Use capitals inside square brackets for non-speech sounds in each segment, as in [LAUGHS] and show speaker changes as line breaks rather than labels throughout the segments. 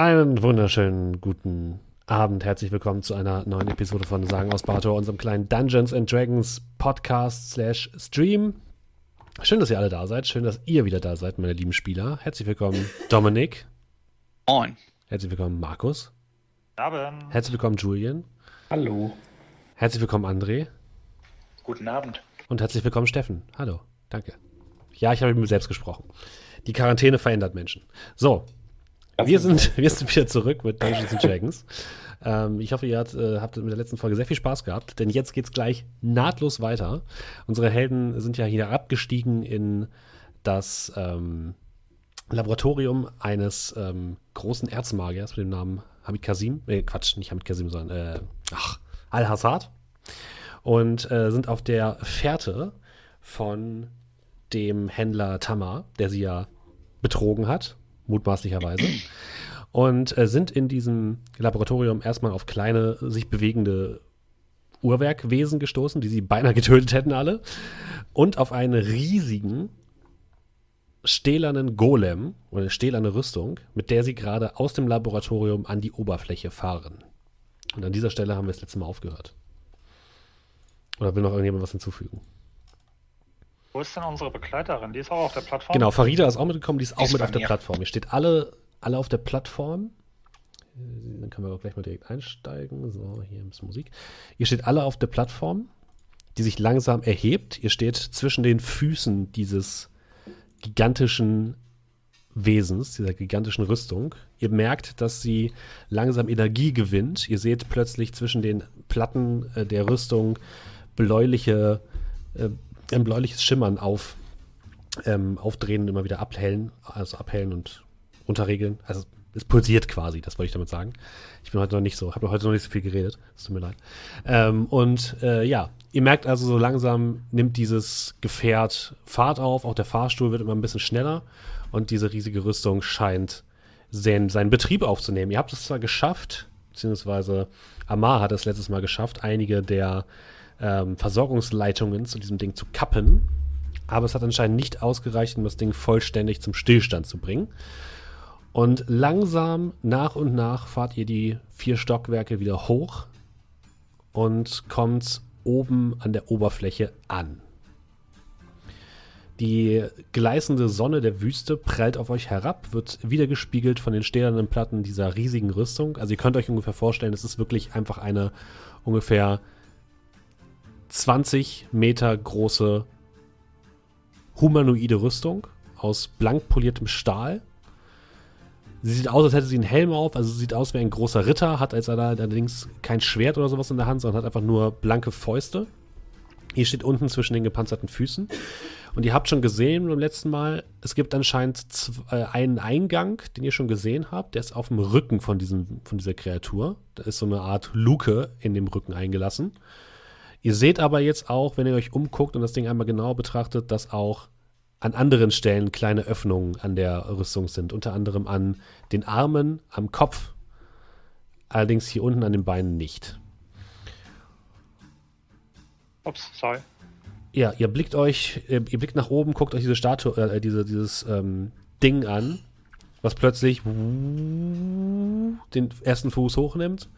Einen wunderschönen guten Abend. Herzlich willkommen zu einer neuen Episode von Sagen aus Bator, unserem kleinen Dungeons and Dragons Podcast slash Stream. Schön, dass ihr alle da seid. Schön, dass ihr wieder da seid, meine lieben Spieler. Herzlich willkommen, Dominik.
Moin.
Herzlich willkommen, Markus.
Abend.
Herzlich willkommen, Julian.
Hallo.
Herzlich willkommen, André.
Guten Abend.
Und herzlich willkommen, Steffen. Hallo. Danke. Ja, ich habe mit mir selbst gesprochen. Die Quarantäne verändert Menschen. So, wir sind, wir sind wieder zurück mit Dungeons and Dragons. [LAUGHS] ähm, ich hoffe, ihr habt, äh, habt mit der letzten Folge sehr viel Spaß gehabt, denn jetzt geht's gleich nahtlos weiter. Unsere Helden sind ja hier abgestiegen in das ähm, Laboratorium eines ähm, großen Erzmagiers mit dem Namen Hamid Kasim. Äh, Quatsch, nicht Hamid Kasim, sondern äh, ach, Al-Hassad. Und äh, sind auf der Fährte von dem Händler Tamar, der sie ja betrogen hat mutmaßlicherweise. Und äh, sind in diesem Laboratorium erstmal auf kleine, sich bewegende Uhrwerkwesen gestoßen, die sie beinahe getötet hätten alle. Und auf einen riesigen, stählernen Golem oder stählerne Rüstung, mit der sie gerade aus dem Laboratorium an die Oberfläche fahren. Und an dieser Stelle haben wir das letzte Mal aufgehört. Oder will noch irgendjemand was hinzufügen?
Wo ist denn unsere Begleiterin? Die ist auch auf der Plattform.
Genau, Farida ist auch mitgekommen, die ist auch
Ist
mit auf der
mir.
Plattform. Ihr steht alle, alle auf der Plattform. Dann können wir auch gleich mal direkt einsteigen. So, hier bisschen Musik. Ihr steht alle auf der Plattform, die sich langsam erhebt. Ihr steht zwischen den Füßen dieses gigantischen Wesens, dieser gigantischen Rüstung. Ihr merkt, dass sie langsam Energie gewinnt. Ihr seht plötzlich zwischen den Platten äh, der Rüstung bläuliche, äh, ein bläuliches Schimmern auf, ähm, aufdrehen und immer wieder abhellen, also abhellen und runterregeln. Also es pulsiert quasi, das wollte ich damit sagen. Ich bin heute noch nicht so, habe heute noch nicht so viel geredet, es tut mir leid. Ähm, und äh, ja, ihr merkt also, so langsam nimmt dieses Gefährt Fahrt auf, auch der Fahrstuhl wird immer ein bisschen schneller und diese riesige Rüstung scheint seinen, seinen Betrieb aufzunehmen. Ihr habt es zwar geschafft, beziehungsweise Amar hat es letztes Mal geschafft, einige der ähm, Versorgungsleitungen zu diesem Ding zu kappen, aber es hat anscheinend nicht ausgereicht, um das Ding vollständig zum Stillstand zu bringen. Und langsam, nach und nach, fahrt ihr die vier Stockwerke wieder hoch und kommt oben an der Oberfläche an. Die gleißende Sonne der Wüste prallt auf euch herab, wird wiedergespiegelt von den stählernen Platten dieser riesigen Rüstung. Also ihr könnt euch ungefähr vorstellen, es ist wirklich einfach eine ungefähr 20 Meter große humanoide Rüstung aus blank poliertem Stahl. Sie sieht aus, als hätte sie einen Helm auf, also sieht aus wie ein großer Ritter, hat als allerdings kein Schwert oder sowas in der Hand, sondern hat einfach nur blanke Fäuste. Ihr steht unten zwischen den gepanzerten Füßen. Und ihr habt schon gesehen beim letzten Mal, es gibt anscheinend äh, einen Eingang, den ihr schon gesehen habt, der ist auf dem Rücken von, diesem, von dieser Kreatur. Da ist so eine Art Luke in dem Rücken eingelassen. Ihr seht aber jetzt auch, wenn ihr euch umguckt und das Ding einmal genau betrachtet, dass auch an anderen Stellen kleine Öffnungen an der Rüstung sind. Unter anderem an den Armen, am Kopf. Allerdings hier unten an den Beinen nicht.
Ups, sorry.
Ja, ihr blickt euch, ihr, ihr blickt nach oben, guckt euch diese Statue, äh, diese, dieses ähm, Ding an, was plötzlich den ersten Fuß hochnimmt.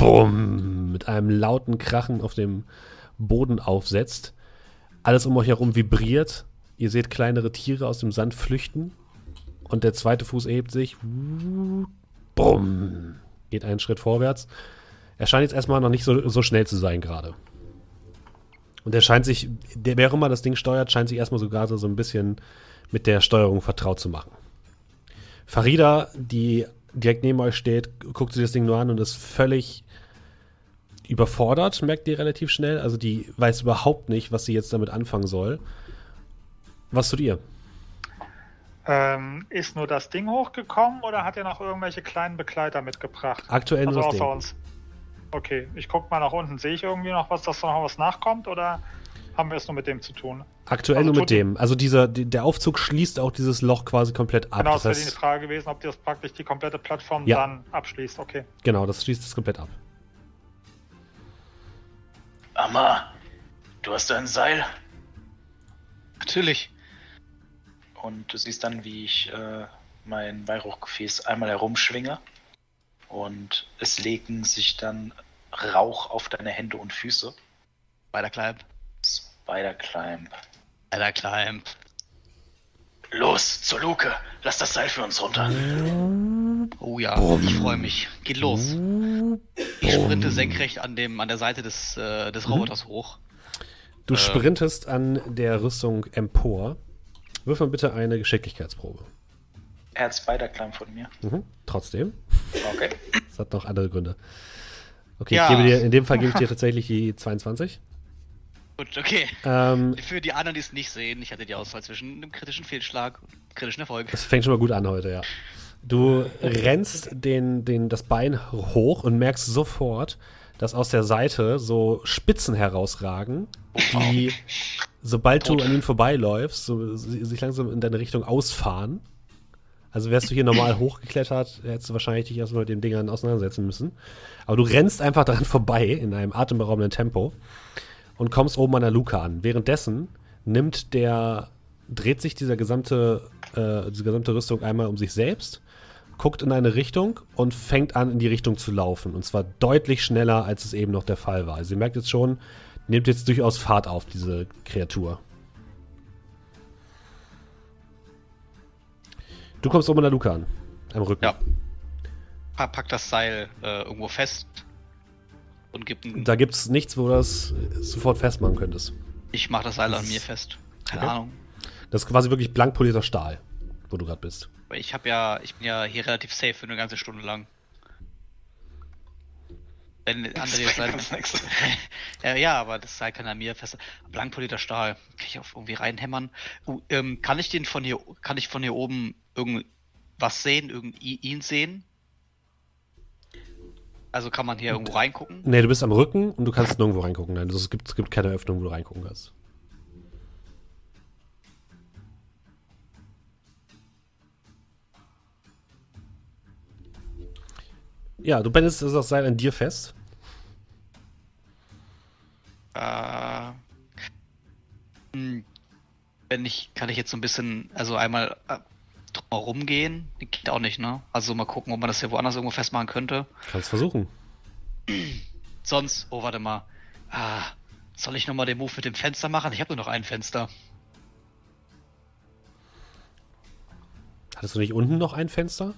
Bumm! Mit einem lauten Krachen auf dem Boden aufsetzt. Alles um euch herum vibriert. Ihr seht kleinere Tiere aus dem Sand flüchten. Und der zweite Fuß erhebt sich. Bumm! Geht einen Schritt vorwärts. Er scheint jetzt erstmal noch nicht so, so schnell zu sein gerade. Und er scheint sich, der, wer immer das Ding steuert, scheint sich erstmal so gerade so ein bisschen mit der Steuerung vertraut zu machen. Farida, die direkt neben euch steht, guckt sich das Ding nur an und ist völlig überfordert, merkt ihr relativ schnell. Also die weiß überhaupt nicht, was sie jetzt damit anfangen soll. Was tut ihr?
Ähm, ist nur das Ding hochgekommen oder hat er noch irgendwelche kleinen Begleiter mitgebracht?
Aktuell nur
also
das
außer
Ding.
uns. Okay, ich guck mal nach unten. Sehe ich irgendwie noch was, dass da noch was nachkommt oder haben wir es nur mit dem zu tun?
Aktuell
Also
nur mit dem. Also dieser, die- der Aufzug schließt auch dieses Loch quasi komplett ab.
genau,
das
das wäre die Frage gewesen, ob das praktisch die komplette Plattform
Ja.
dann abschließt. Okay.
genau, das schließt es komplett ab.
Amma, du hast ein Seil.
Natürlich.
Und du siehst dann, wie ich äh, mein Weihrauchgefäß einmal herumschwinge und es legen sich dann Rauch auf deine Hände und Füße.
Spider Climb.
Spider Climb.
Spider Climb.
Los, zur Luke. Lass das Seil für uns runter.
Oh ja, ich freue mich. Geht los. Ich sprinte senkrecht an, dem, an der Seite des, äh, des Roboters hoch.
Du
Äh.
sprintest an der Rüstung empor. Wirf mal bitte eine Geschicklichkeitsprobe.
Er hat Spider Climb von mir.
Mhm. Trotzdem.
Okay.
Das hat noch andere Gründe. Okay,
Ja.
ich gebe dir, in dem Fall gebe ich dir [LAUGHS] tatsächlich die 22.
Gut, okay.
Ähm,
Für die anderen, die es nicht sehen, ich hatte die Auswahl zwischen einem kritischen Fehlschlag und einem kritischen Erfolg.
das fängt schon mal gut an heute, ja. Du rennst den, den, das Bein hoch und merkst sofort, dass aus der Seite so Spitzen herausragen, die, sobald du an ihnen vorbeiläufst, so, si- sich langsam in deine Richtung ausfahren. Also wärst du hier normal hochgeklettert, hättest du wahrscheinlich dich erstmal mit den Dingern auseinandersetzen müssen. Aber du rennst einfach daran vorbei in einem atemberaubenden Tempo und kommst oben an der Luke an. Währenddessen nimmt der, dreht sich dieser gesamte, äh, diese gesamte Rüstung einmal um sich selbst, guckt in eine Richtung und fängt an, in die Richtung zu laufen. Und zwar deutlich schneller, als es eben noch der Fall war. Also ihr merkt jetzt schon, nimmt jetzt durchaus Fahrt auf, diese Kreatur. Du kommst oben an der Luke an. Am Rücken.
Ja. Pa- Pack das Seil äh, irgendwo fest und gib ein,
Da gibt es nichts, wo du das sofort festmachen könntest.
Ich mach das Seil an mir fest. Keine
Okay.
Ahnung.
Das ist quasi wirklich blank polierter Stahl, wo du gerade bist.
Weil Ich habe ja, ich bin ja hier relativ safe für eine ganze Stunde lang. Wenn [LAUGHS] andere jetzt
nichts. [LAUGHS]
ja, ja, aber das Seil kann an mir fest. Blank polierter Stahl. Kann ich auf irgendwie reinhämmern? Uh, ähm, kann ich den von hier, kann ich von hier oben irgendwas sehen, irgend ihn sehen? Also kann man hier irgendwo reingucken?
Nee, du bist am Rücken und du kannst nirgendwo reingucken. Nein, also es gibt, es gibt keine Öffnung, wo du reingucken kannst. Ja, du bindest das Seil an dir fest.
Äh, hm, wenn ich, kann ich jetzt so ein bisschen, also einmal äh, drumherum gehen? Geht auch nicht, ne? Also mal gucken, ob man das hier woanders irgendwo festmachen könnte.
Kannst versuchen. [CLEARS THROAT]
Sonst, oh, warte mal. Ah, soll ich nochmal den Move mit dem Fenster machen? Ich habe nur noch ein Fenster.
Hattest du nicht unten noch ein Fenster?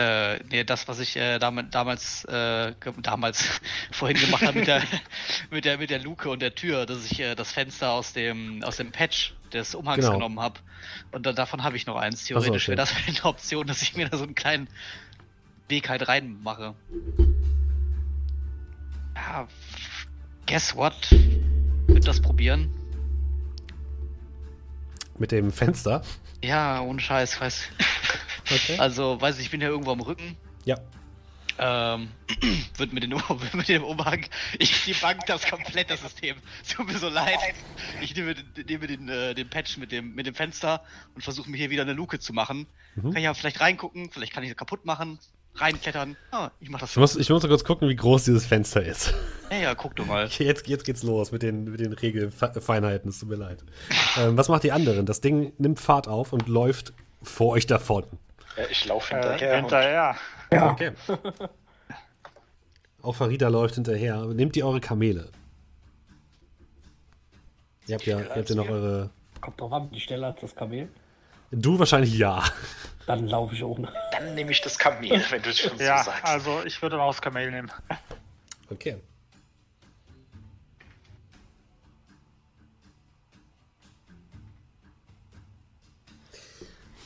Äh, nee, das, was ich äh, damit, damals, äh, damals [LAUGHS] vorhin gemacht habe mit der, [LAUGHS] mit der, mit der Luke und der Tür, dass ich äh, das Fenster aus dem, aus dem Patch des Umhangs
Genau.
genommen habe. Und da, davon habe ich noch eins.
So,
Theoretisch
okay.
wäre das eine Option, dass ich mir da so einen kleinen Weg halt reinmache. Ja, guess what? Wird das probieren?
Mit dem Fenster?
Ja, ohne Scheiß, weiß.
Okay.
Also, weiß ich, ich bin ja irgendwo am Rücken.
Ja.
Ähm, [CLEARS THROAT] wird mit, den, wird [LAUGHS] mit dem Umhang. Ich Bank das komplette System. Es Tut mir so leid. Ich nehme, den- nehme den, äh, den Patch mit dem, mit dem Fenster und versuche mir hier wieder eine Luke zu machen.
Mhm.
Kann ich ja vielleicht reingucken, vielleicht kann ich sie kaputt machen, reinklettern. Ah, ich mach das.
Ich muss, ich muss kurz gucken, wie groß dieses Fenster ist.
Ja, ja, guck du mal.
Okay, jetzt, jetzt geht's los mit den, mit den Regelfeinheiten, es tut mir leid. Ähm, was macht die anderen? Das Ding nimmt Fahrt auf und läuft vor euch davon.
Ja, ich laufe
Äh,
hinterher.
hinterher.
Ja,
Okay. [LAUGHS] Auch Farida läuft hinterher. Nehmt ihr eure Kamele? Ihr habt ja, ihr habt ja noch eure.
kommt drauf an, die Stelle als das Kamel.
Du wahrscheinlich ja.
Dann laufe ich ohne.
Und dann nehme ich das Kamel, wenn du es schon
Ja,
so sagst.
also ich würde auch das Kamel nehmen.
Okay.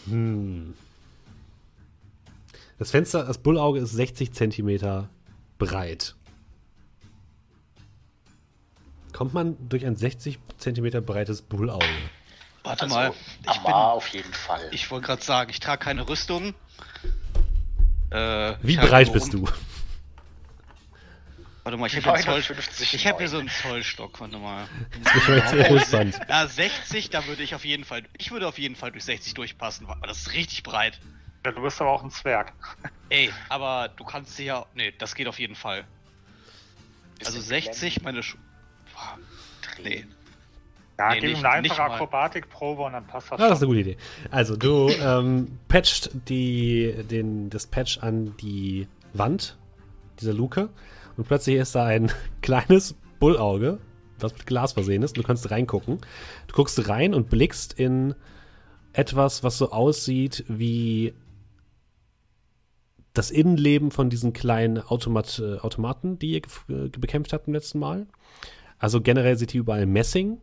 Hm. Das Fenster, das Bullauge ist 60 Zentimeter breit. Kommt man durch ein 60 Zentimeter breites Bullauge?
Warte
also,
mal. Ich
Amar
bin.
auf jeden Fall.
Ich wollte gerade sagen, ich trage keine Rüstung. Äh,
Wie breit bist du?
Warte mal, ich habe hier, einen Zoll,
59,
ich hab hier so einen Zollstock, warte mal.
Ich bin jetzt sehr gespannt.
Ja, 60, da würde ich auf jeden Fall, ich würde auf jeden Fall durch 60 durchpassen, weil das ist richtig breit.
Ja, du bist aber auch ein Zwerg.
Ey, aber du kannst dir ja, nee, das geht auf jeden Fall. Also
Bisschen
60, meine Schu Boah, nee.
Drehen.
Ja,
Nee,
gib ihm eine einfache. Akrobatikprobe und dann passt das
Ah, das ist eine gute Idee. Also, du [LAUGHS] ähm, patcht die, den, das Patch an die Wand dieser Luke und plötzlich ist da ein [LAUGHS] kleines Bullauge, das mit Glas versehen ist. Und du kannst reingucken. Du guckst rein und blickst in etwas, was so aussieht wie das Innenleben von diesen kleinen Automat, äh, Automaten, die ihr äh, bekämpft habt im letzten Mal. Also generell seht ihr überall Messing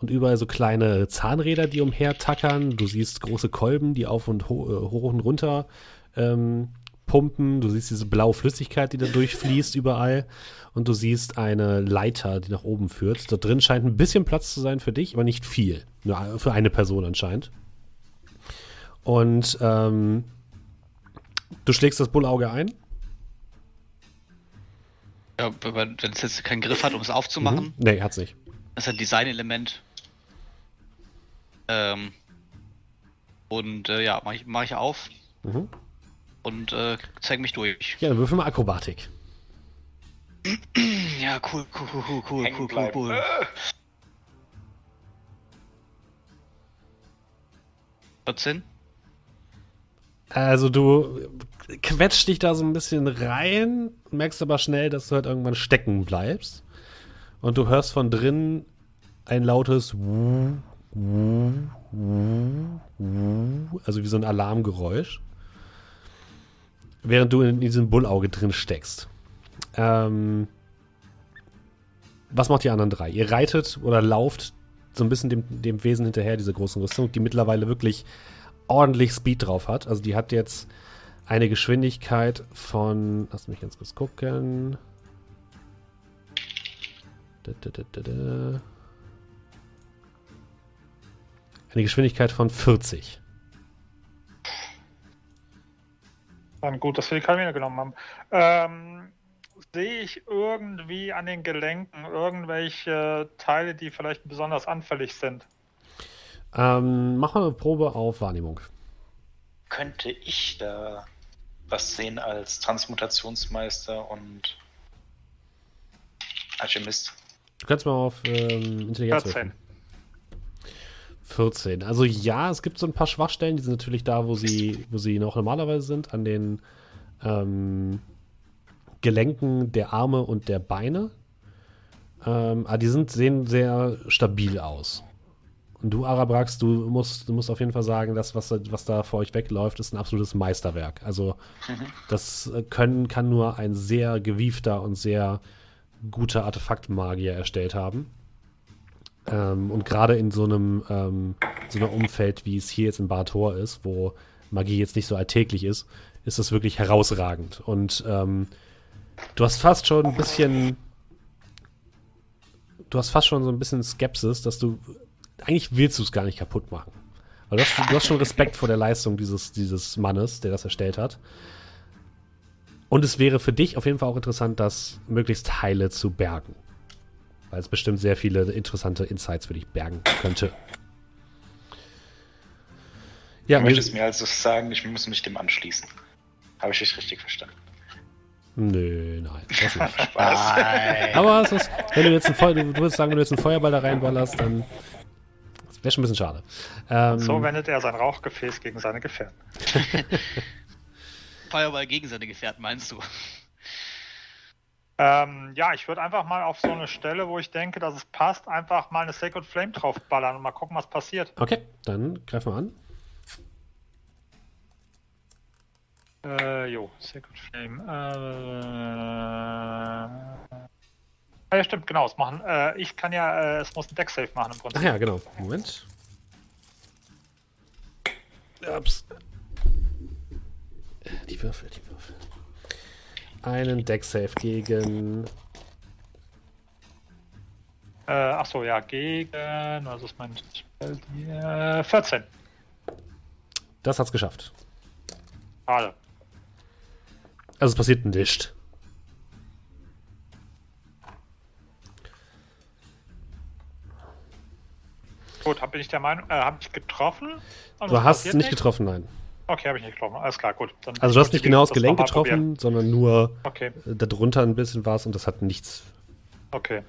und überall so kleine Zahnräder, die umhertackern. Du siehst große Kolben, die auf und ho äh, hoch und runter ähm, pumpen. Du siehst diese blaue Flüssigkeit, die da durchfließt überall. Und du siehst eine Leiter, die nach oben führt. Dort drin scheint ein bisschen Platz zu sein für dich, aber nicht viel. Nur für eine Person anscheinend. Und ähm, du schlägst das Bullauge ein.
Ja, wenn es jetzt keinen Griff hat, um es aufzumachen,
Mhm. Nee, hat's nicht.
das ist ein Designelement. Ähm, und äh, ja, mache ich, mach ich auf
Mhm.
und äh, zeig mich durch.
Ja, dann würfel mal Akrobatik. [CLEARS THROAT]
Ja, cool, cool, cool, cool, cool,
Hängen
cool, cool,
bleiben.
cool.
Äh,
14?
Also du quetscht dich da so ein bisschen rein, merkst aber schnell, dass du halt irgendwann stecken bleibst. Und du hörst von drinnen ein lautes also wie so ein Alarmgeräusch. Während du in diesem Bullauge drin steckst. Ähm, was macht die anderen drei? Ihr reitet oder lauft so ein bisschen dem, dem Wesen hinterher, dieser großen Rüstung, die mittlerweile wirklich ordentlich Speed drauf hat. Also die hat jetzt eine Geschwindigkeit von, lass mich ganz kurz gucken. Eine Geschwindigkeit von 40.
Dann gut, dass wir die Kamine genommen haben. Ähm, sehe ich irgendwie an den Gelenken irgendwelche Teile, die vielleicht besonders anfällig sind?
Ähm, mach mal eine Probe auf Wahrnehmung.
könnte ich da was sehen als Transmutationsmeister und Alchemist?
Du kannst mal auf ähm, Intelligenz
14.
würfeln. 14. Also ja, es gibt so ein paar Schwachstellen, die sind natürlich da, wo sie, wo sie noch normalerweise sind, an den ähm, Gelenken der Arme und der Beine. Ähm, aber die sind, sehen sehr stabil aus. Und du, Arabrax, du musst, du musst auf jeden Fall sagen, das, was, was da vor euch wegläuft, ist ein absolutes Meisterwerk. Also das äh, können, kann nur ein sehr gewiefter und sehr guter Artefaktmagier erstellt haben. Ähm, und gerade in so einem, ähm, so einem Umfeld, wie es hier jetzt in Barator ist, wo Magie jetzt nicht so alltäglich ist, ist das wirklich herausragend. Und ähm, du hast fast schon ein bisschen. Du hast fast schon so ein bisschen Skepsis, dass du. Eigentlich willst du es gar nicht kaputt machen. Weil du hast, du hast schon Respekt vor der Leistung dieses, dieses Mannes, der das erstellt hat. Und es wäre für dich auf jeden Fall auch interessant, das möglichst heile zu bergen. Weil es bestimmt sehr viele interessante Insights für dich bergen könnte. Ja,
du
mir,
möchtest mir also sagen, ich muss mich dem anschließen. Habe ich dich richtig verstanden?
Nö, nein. Das nicht. [LAUGHS]
Spaß.
Aber es ist, wenn du jetzt ein Feuer, du würdest sagen, wenn du jetzt einen Feuerball da reinballerst, dann wäre schon ein bisschen schade. Ähm,
So wendet er sein Rauchgefäß gegen seine Gefährten. [LAUGHS]
Feuerball gegen seine Gefährten, meinst du?
Ähm, ja, ich würde einfach mal auf so eine Stelle, wo ich denke, dass es passt, einfach mal eine Sacred Flame draufballern und mal gucken, was passiert.
okay, dann greif mal an.
Äh, jo, Sacred Flame. Äh, ja, stimmt, genau, es machen. Äh, ich kann ja, äh, es muss ein Deck-Save machen im Prinzip.
Ach ja, genau. Moment. Ups. Die Würfel, die Würfel. Einen Deck-Save gegen.
Äh, achso, ja, gegen, was ist mein Spell hier? 14.
Das hat's geschafft.
Schade.
Also es passiert nicht.
Gut, hab, bin ich der Meinung, äh, habe ich getroffen?
Du hast
passiert
nicht getroffen, nein.
Okay, habe ich nicht getroffen. Alles klar, gut. Dann
Also du hast nicht genau das Gelenk
nochmal probieren.
getroffen, sondern nur
Okay,
äh, darunter ein bisschen was und das hat nichts.
okay.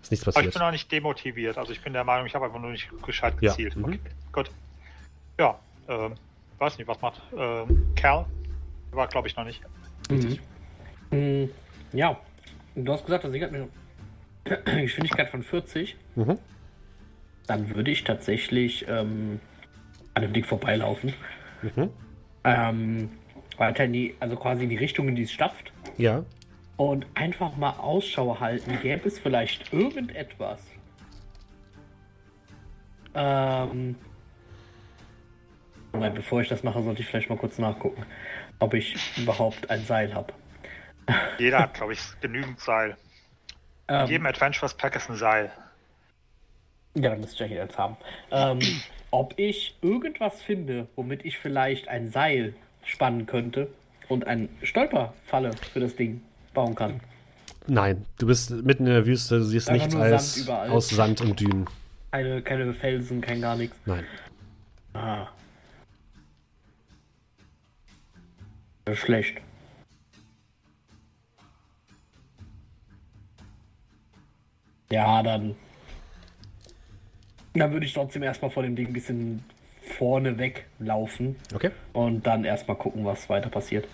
Ist nichts
Aber ich
passiert.
bin auch nicht demotiviert. Also ich bin der Meinung, ich habe einfach nur nicht gescheit
Ja,
gezielt.
mhm.
Okay, gut. Ja, ähm, weiß nicht, was macht ähm, Cal? War, glaube ich, noch nicht.
Mhm. Mhm. Ja, du hast gesagt, das Ding hat eine [CLEARS THROAT] Geschwindigkeit von 40.
Mhm.
Dann würde ich tatsächlich ähm, an dem Ding vorbeilaufen.
Mhm.
Ähm, weiter in die, also quasi in die Richtung, in die es stapft.
Ja.
Und einfach mal Ausschau halten. Gäbe es vielleicht irgendetwas? Ähm. Moment, bevor ich das mache, sollte ich vielleicht mal kurz nachgucken, ob ich überhaupt ein Seil habe.
Jeder hat, glaube ich, genügend Seil. In
Ähm,
jedem Adventures Pack ist ein Seil.
Ja, dann müsste ich ja jetzt haben. Ähm, ob ich irgendwas finde, womit ich vielleicht ein Seil spannen könnte und eine Stolperfalle für das Ding bauen kann.
Nein, du bist mitten in der Wüste, du siehst
Einfach
nichts als
Sand
aus Sand und Dünen.
Keine, keine Felsen, kein gar nichts.
Nein.
Ah. Das ist schlecht. Ja, dann. Dann würde ich trotzdem erstmal vor dem Ding ein bisschen vorne weglaufen
Okay.
und dann erstmal gucken, was weiter passiert.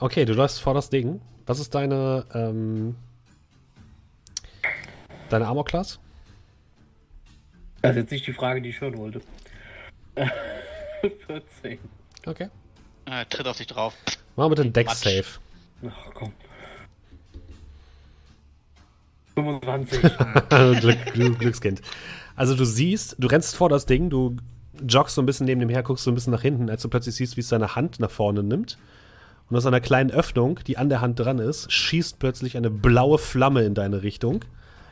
Okay, du läufst vor das Ding. Was ist deine, ähm, deine Armor-Class?
Das ist jetzt nicht die Frage, die ich hören wollte. [LAUGHS] 14.
Okay.
Äh, tritt auf dich drauf.
Machen wir den
Matsch.
Dex-Save.
Ach komm. 25. [LAUGHS]
Glück, Glück, Glückskind. Also du siehst, du rennst vor das Ding, du joggst so ein bisschen neben dem her, guckst so ein bisschen nach hinten, als du plötzlich siehst, wie es seine Hand nach vorne nimmt. Und aus einer kleinen Öffnung, die an der Hand dran ist, schießt plötzlich eine blaue Flamme in deine Richtung.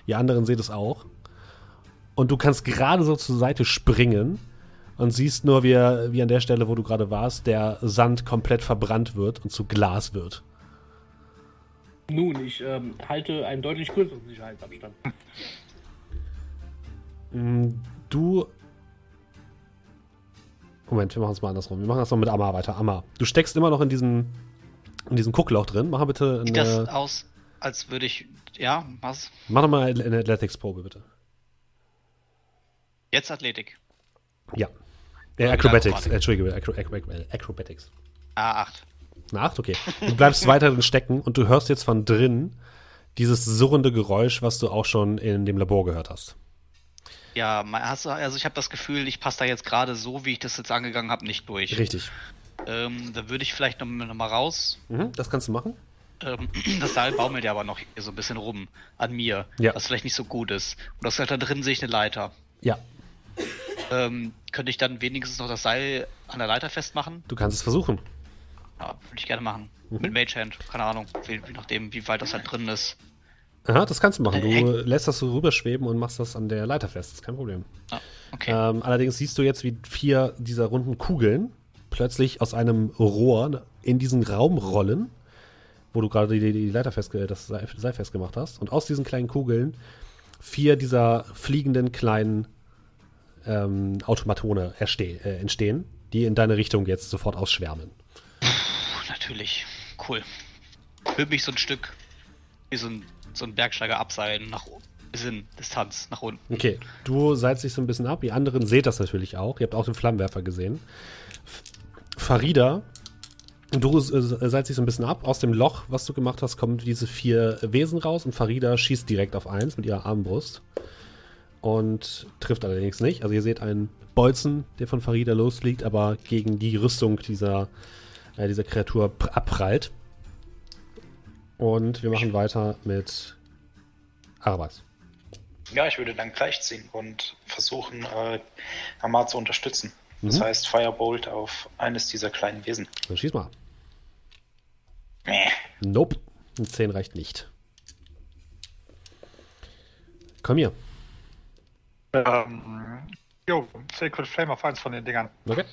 Ihr anderen seht es auch. Und du kannst gerade so zur Seite springen und siehst nur, wie, wie an der Stelle, wo du gerade warst, der Sand komplett verbrannt wird und zu Glas wird.
Nun, ich ähm, halte einen deutlich größeren Sicherheitsabstand.
Mm, Du. Moment, wir machen es mal andersrum. Wir machen das noch mit Amma weiter. Amma, du steckst immer noch in diesem, in diesem Guckloch drin. Mach mal bitte
Sieht das
eine,
aus, als würde ich. Ja, was?
mach noch mal eine Athletics-Probe, bitte.
Jetzt Athletik.
Ja. Äh, Acrobatics, Entschuldige, Acro Acro Acrobatics.
A8.
Eine 8, okay. Du bleibst weiter drin stecken und du hörst jetzt von drin dieses surrende Geräusch, was du auch schon in dem Labor gehört hast.
Ja, also ich habe das Gefühl, ich passe da jetzt gerade so, wie ich das jetzt angegangen habe, nicht durch.
Richtig.
Ähm, da würde ich vielleicht noch, noch mal raus.
Mhm, das kannst du machen.
Ähm, [CLEARS THROAT] das Seil baumelt ja aber noch hier so ein bisschen rum an mir,
Ja.
was vielleicht nicht so gut ist. Und das da drin sehe ich eine Leiter.
Ja,
Ähm, könnte ich dann wenigstens noch das Seil an der Leiter festmachen?
du kannst es versuchen.
Ja, würde ich gerne machen.
Mhm.
Mit Mage Hand, keine Ahnung, wie nachdem, wie weit das halt drin ist.
Aha, das kannst du machen. Du
Äh,
lässt das so rüberschweben und machst das an der Leiter fest. Das ist kein Problem.
Ah, okay.
Ähm, allerdings siehst du jetzt, wie vier dieser runden Kugeln plötzlich aus einem Rohr in diesen Raum rollen, wo du gerade die, die Leiter festge das Seil Seil festgemacht hast. Und aus diesen kleinen Kugeln vier dieser fliegenden kleinen ähm, Automatone erste- äh, entstehen, die in deine Richtung jetzt sofort ausschwärmen.
Puh, natürlich. Cool. Würde mich so ein Stück wie so ein, so ein Bergsteiger abseilen, nach in Distanz, nach unten.
Okay, du seilst dich so ein bisschen ab. Die anderen seht das natürlich auch. Ihr habt auch den Flammenwerfer gesehen. Farida, du äh, seilst dich so ein bisschen ab. Aus dem Loch, was du gemacht hast, kommen diese vier Wesen raus und Farida schießt direkt auf eins mit ihrer Armbrust. Und trifft allerdings nicht. Also ihr seht einen Bolzen, der von Farida losfliegt, aber gegen die Rüstung dieser, äh, dieser Kreatur pr- abprallt. Und wir machen weiter mit Arabas.
Ja, ich würde dann gleich ziehen und versuchen, äh, Amar zu unterstützen. Das
Mhm.
heißt Firebolt auf eines dieser kleinen Wesen.
Dann schieß mal.
Mäh.
Nope. Ein 10 reicht nicht. Komm hier.
Ähm, jo, Sacred Flame auf eins von den Dingern.
Okay.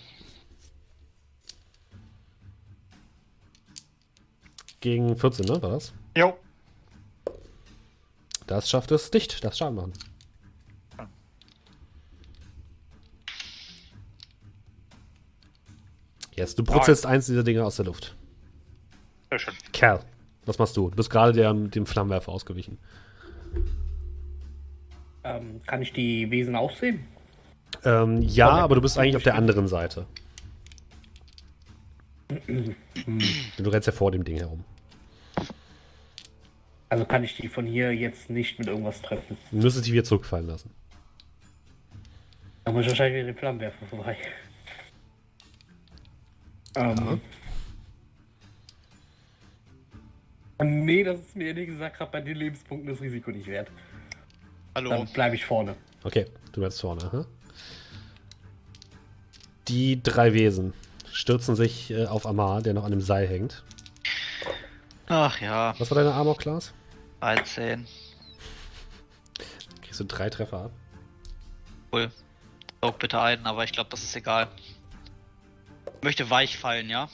Gegen 14, ne? War das?
Jo,
Das schafft es nicht. Das Schaden machen. Yes, du brutzelst eins dieser Dinge aus der Luft.
sehr schön.
Kerl, was machst du? Du bist gerade der, dem Flammenwerfer ausgewichen.
Ähm, kann ich die Wesen auch sehen?
Ähm, ja, aber du bist eigentlich auf der anderen Seite. Du rennst ja vor dem Ding herum.
Also kann ich die von hier jetzt nicht mit irgendwas treffen.
Du müsstest die wieder zurückfallen lassen.
Da muss ich wahrscheinlich wieder den Flammenwerfer vorbei. Ähm. Nee, das ist mir ehrlich gesagt gerade bei den Lebenspunkten das Risiko nicht wert.
Hallo.
Dann bleibe ich vorne.
Okay, du bleibst vorne. Hm? Die drei Wesen stürzen sich äh, auf Amar, der noch an dem Seil hängt.
Ach ja,
Was war deine Armor Class?
13.
Kriegst du drei Treffer ab.
Cool. Saug bitte ein, aber ich glaube, das ist egal. Ich möchte weich fallen, ja?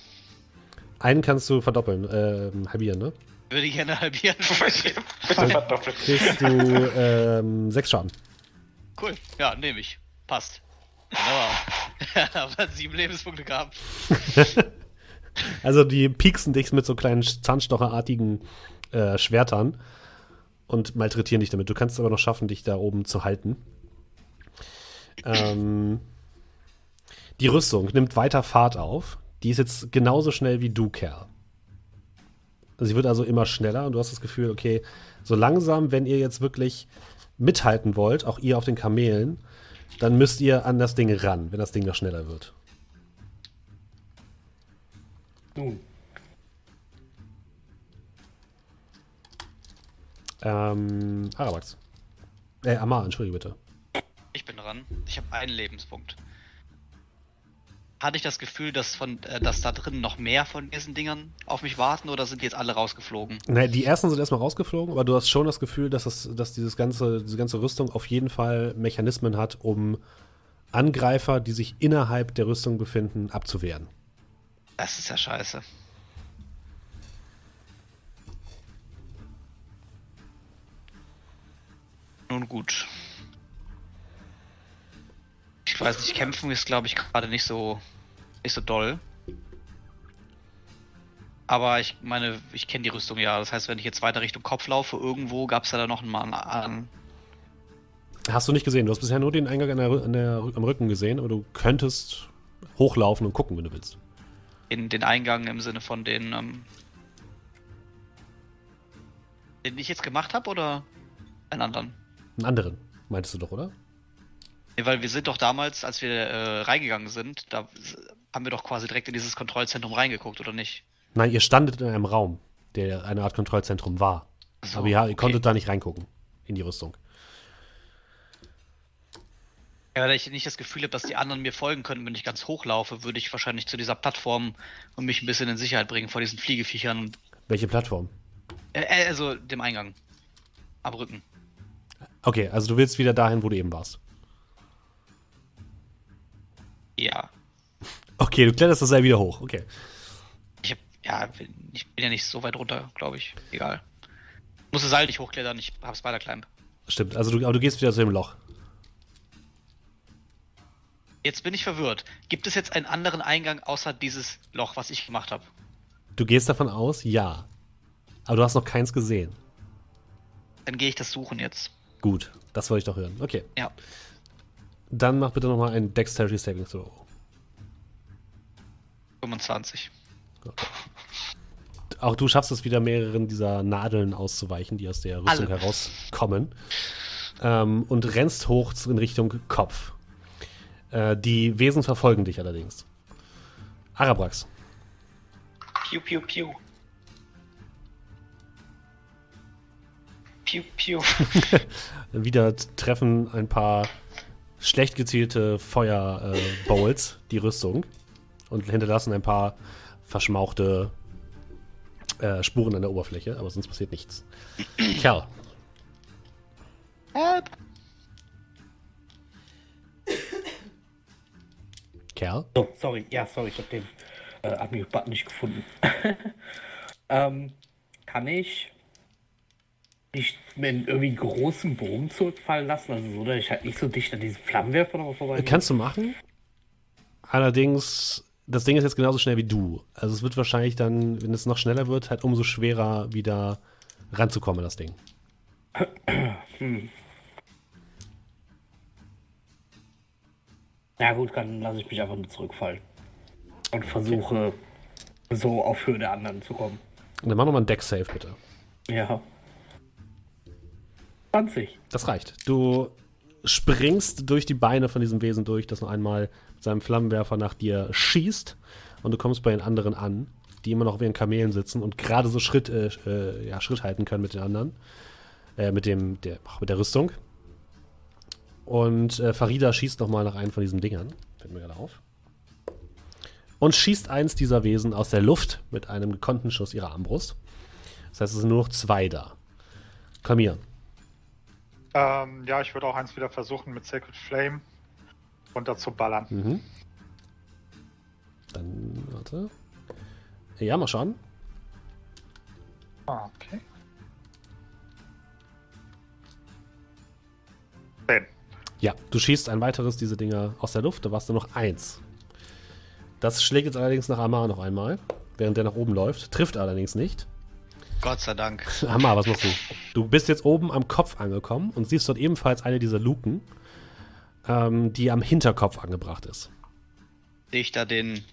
Einen kannst du verdoppeln, ähm, halbieren, ne?
Würde ich gerne halbieren. [LAUGHS] [LAUGHS]
Bitte verdoppelt.
Kriegst du ähm, sechs Schaden.
cool. Ja, nehme ich. Passt. Wunderbar. [LAUGHS] aber sieben Lebenspunkte gehabt. [LAUGHS]
Also die pieksen dich mit so kleinen Zahnstocherartigen äh, Schwertern und malträtieren dich damit. Du kannst es aber noch schaffen, dich da oben zu halten. Ähm, die Rüstung nimmt weiter Fahrt auf. Die ist jetzt genauso schnell wie du, Kerl. Sie wird also immer schneller und du hast das Gefühl, okay, so langsam, wenn ihr jetzt wirklich mithalten wollt, auch ihr auf den Kamelen, dann müsst ihr an das Ding ran, wenn das Ding noch schneller wird.
Nun,
Ähm, Arabax. Äh, Amar, entschuldige bitte.
Ich bin dran. Ich habe einen Lebenspunkt. Hatte ich das Gefühl, dass, von, äh, dass da drin noch mehr von diesen Dingern auf mich warten oder sind die jetzt alle rausgeflogen?
Naja, die ersten sind erstmal rausgeflogen, aber du hast schon das Gefühl, dass, das, dass dieses ganze, diese ganze Rüstung auf jeden Fall Mechanismen hat, um Angreifer, die sich innerhalb der Rüstung befinden, abzuwehren.
Das ist ja scheiße. Nun gut. Ich weiß nicht, kämpfen ist glaube ich gerade nicht so nicht so doll. Aber ich meine, ich kenne die Rüstung ja. Das heißt, wenn ich jetzt weiter Richtung Kopf laufe, irgendwo gab es ja da noch einen an.
Hast du nicht gesehen. Du hast bisher nur den Eingang an der, an der, am Rücken gesehen, aber du könntest hochlaufen und gucken, wenn du willst.
Den, den Eingang im Sinne von den, ähm, den ich jetzt gemacht habe oder einen anderen?
Einen anderen, meintest du doch, oder?
Nee, weil wir sind doch damals, als wir äh, reingegangen sind, da haben wir doch quasi direkt in dieses Kontrollzentrum reingeguckt, oder nicht?
Nein, ihr standet in einem Raum, der eine Art Kontrollzentrum war.
So,
aber ja, ihr
okay.
konntet da nicht reingucken in die Rüstung.
Ja, weil ich nicht das Gefühl habe, dass die anderen mir folgen können, wenn ich ganz hochlaufe, würde ich wahrscheinlich zu dieser Plattform und mich ein bisschen in Sicherheit bringen vor diesen Fliegeviechern.
Welche Plattform?
Äh, also dem Eingang. Am Rücken.
Okay, also du willst wieder dahin, wo du eben warst.
Ja.
Okay, du kletterst das Seil wieder hoch. Okay.
Ich hab, ja, ich bin ja nicht so weit runter, glaube ich. Egal. Ich musste Seil nicht hochklettern, ich habe Spider-Climb.
Stimmt, also du, aber du gehst wieder zu dem Loch.
Jetzt bin ich verwirrt. Gibt es jetzt einen anderen Eingang außer dieses Loch, was ich gemacht habe?
Du gehst davon aus, ja. Aber du hast noch keins gesehen.
Dann gehe ich das suchen jetzt.
Gut, das wollte ich doch hören. Okay.
Ja.
Dann mach bitte nochmal ein Dexterity Saving Throw.
25.
Auch du schaffst es wieder, mehreren dieser Nadeln auszuweichen, die aus der Rüstung
Alle.
herauskommen. Ähm, und rennst hoch in Richtung Kopf. Äh, die Wesen verfolgen dich allerdings. Arabrax.
Piu, piu, piu. Piu, piu. [LAUGHS]
Wieder treffen ein paar schlecht gezielte Feuerbowls äh, die Rüstung und hinterlassen ein paar verschmauchte äh, Spuren an der Oberfläche, aber sonst passiert nichts. [CLEARS THROAT] Kerl. Kerl?
So, sorry, ja, sorry, ich habe den äh, Unmute-Button nicht gefunden. [LAUGHS] ähm, kann ich nicht mit einem irgendwie großen Bogen zurückfallen lassen, also so, dass ich halt nicht so dicht an diesen Flammenwerfer noch vorbei
Kannst du machen. Allerdings, das Ding ist jetzt genauso schnell wie du. Also es wird wahrscheinlich dann, wenn es noch schneller wird, halt umso schwerer wieder ranzukommen das Ding. Hm.
Ja gut, dann lasse ich mich einfach nur zurückfallen. Und versuche okay. so auf Höhe der anderen zu kommen.
Und dann mach nochmal ein Deck-Safe, bitte.
Ja. 20.
Das reicht. Du springst durch die Beine von diesem Wesen durch, das nur einmal seinem Flammenwerfer nach dir schießt. Und du kommst bei den anderen an, die immer noch auf ihren Kamelen sitzen und gerade so Schritt, äh, äh, ja, Schritt halten können mit den anderen. Äh, mit, dem, der, ach, mit der Rüstung. Und äh, Farida schießt nochmal nach einem von diesen Dingern. Fällt mir gerade auf. Und schießt eins dieser Wesen aus der Luft mit einem gekonnten Schuss ihrer Armbrust. Das heißt, es sind nur noch zwei da. Komm hier.
Ähm, ja, ich würde auch eins wieder versuchen mit Sacred Flame runter zu ballern.
Mhm. Dann, warte. Ja, mal schauen.
Ah, okay. Zehn.
Ja, du schießt ein weiteres dieser Dinger aus der Luft, da warst du noch eins. Das schlägt jetzt allerdings nach Amar noch einmal, während der nach oben läuft. Trifft allerdings nicht.
Gott sei Dank.
Amar, was machst du? Du bist jetzt oben am Kopf angekommen und siehst dort ebenfalls eine dieser Luken, ähm, die am Hinterkopf angebracht ist.
Sehe ich da den.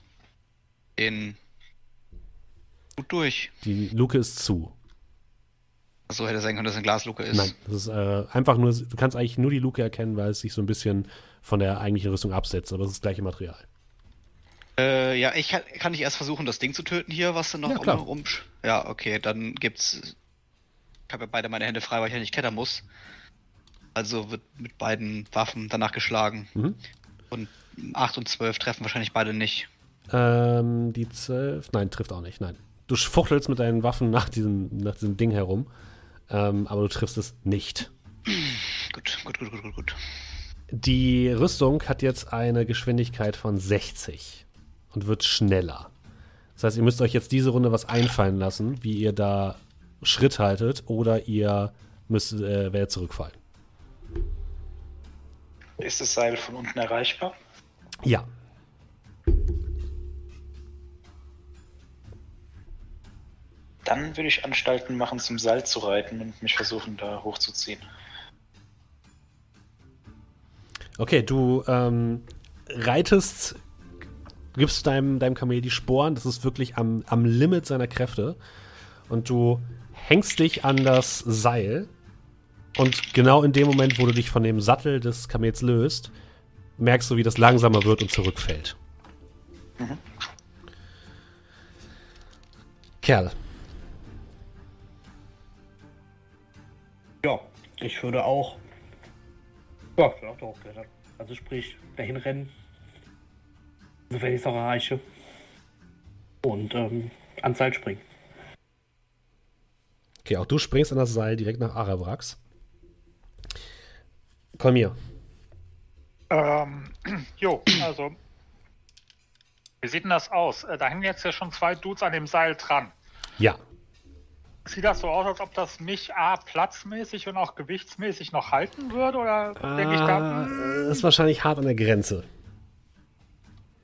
den. gut durch.
Die Luke ist zu.
Achso, hätte sein können, dass es eine Glasluke ist.
Nein, das ist äh, einfach nur, du kannst eigentlich nur die Luke erkennen, weil es sich so ein bisschen von der eigentlichen Rüstung absetzt, aber es ist das gleiche Material.
Äh, ja, ich kann, kann ich erst versuchen, das Ding zu töten hier, was dann noch
Ja, klar.
rum. Ja, okay, dann gibt's. Ich habe ja beide meine Hände frei, weil ich ja nicht klettern muss. Also wird mit beiden Waffen danach geschlagen.
Mhm.
Und 8 und 12 treffen wahrscheinlich beide nicht.
Ähm, die 12. Nein, trifft auch nicht. Nein. Du fuchtelst mit deinen Waffen nach diesem, nach diesem Ding herum. Ähm, aber du triffst es nicht. [CLEARS THROAT]
Gut, gut, gut, gut, gut, gut.
Die Rüstung hat jetzt eine Geschwindigkeit von 60 und wird schneller. Das heißt, ihr müsst euch jetzt diese Runde was einfallen lassen, wie ihr da Schritt haltet oder ihr müsst äh, werdet zurückfallen.
Ist das Seil von unten erreichbar?
Ja.
Dann würde ich Anstalten machen, zum Seil zu reiten und mich versuchen, da hochzuziehen.
Okay, du ähm, reitest, gibst deinem, deinem Kamel die Sporen, das ist wirklich am, am Limit seiner Kräfte. Und du hängst dich an das Seil. Und genau in dem Moment, wo du dich von dem Sattel des Kamels löst, merkst du, wie das langsamer wird und zurückfällt.
Mhm.
Kerl,
Ja, ich würde auch. Ja, ich würde auch da hochklettern. Also sprich, dahin rennen. Sofern ich es auch erreiche. Und ähm, ans Seil springen.
okay, auch du springst an das Seil direkt nach Arabrax. Komm hier.
Ähm, [CLEARS THROAT] jo, also. Wie sieht denn das aus? Äh, Da hängen jetzt ja schon zwei Dudes an dem Seil dran.
Ja.
Sieht das so aus, als ob das mich A, platzmäßig und auch gewichtsmäßig noch halten würde? Oder denke ich da,
Ah,
hm,
das ist wahrscheinlich hart an der Grenze.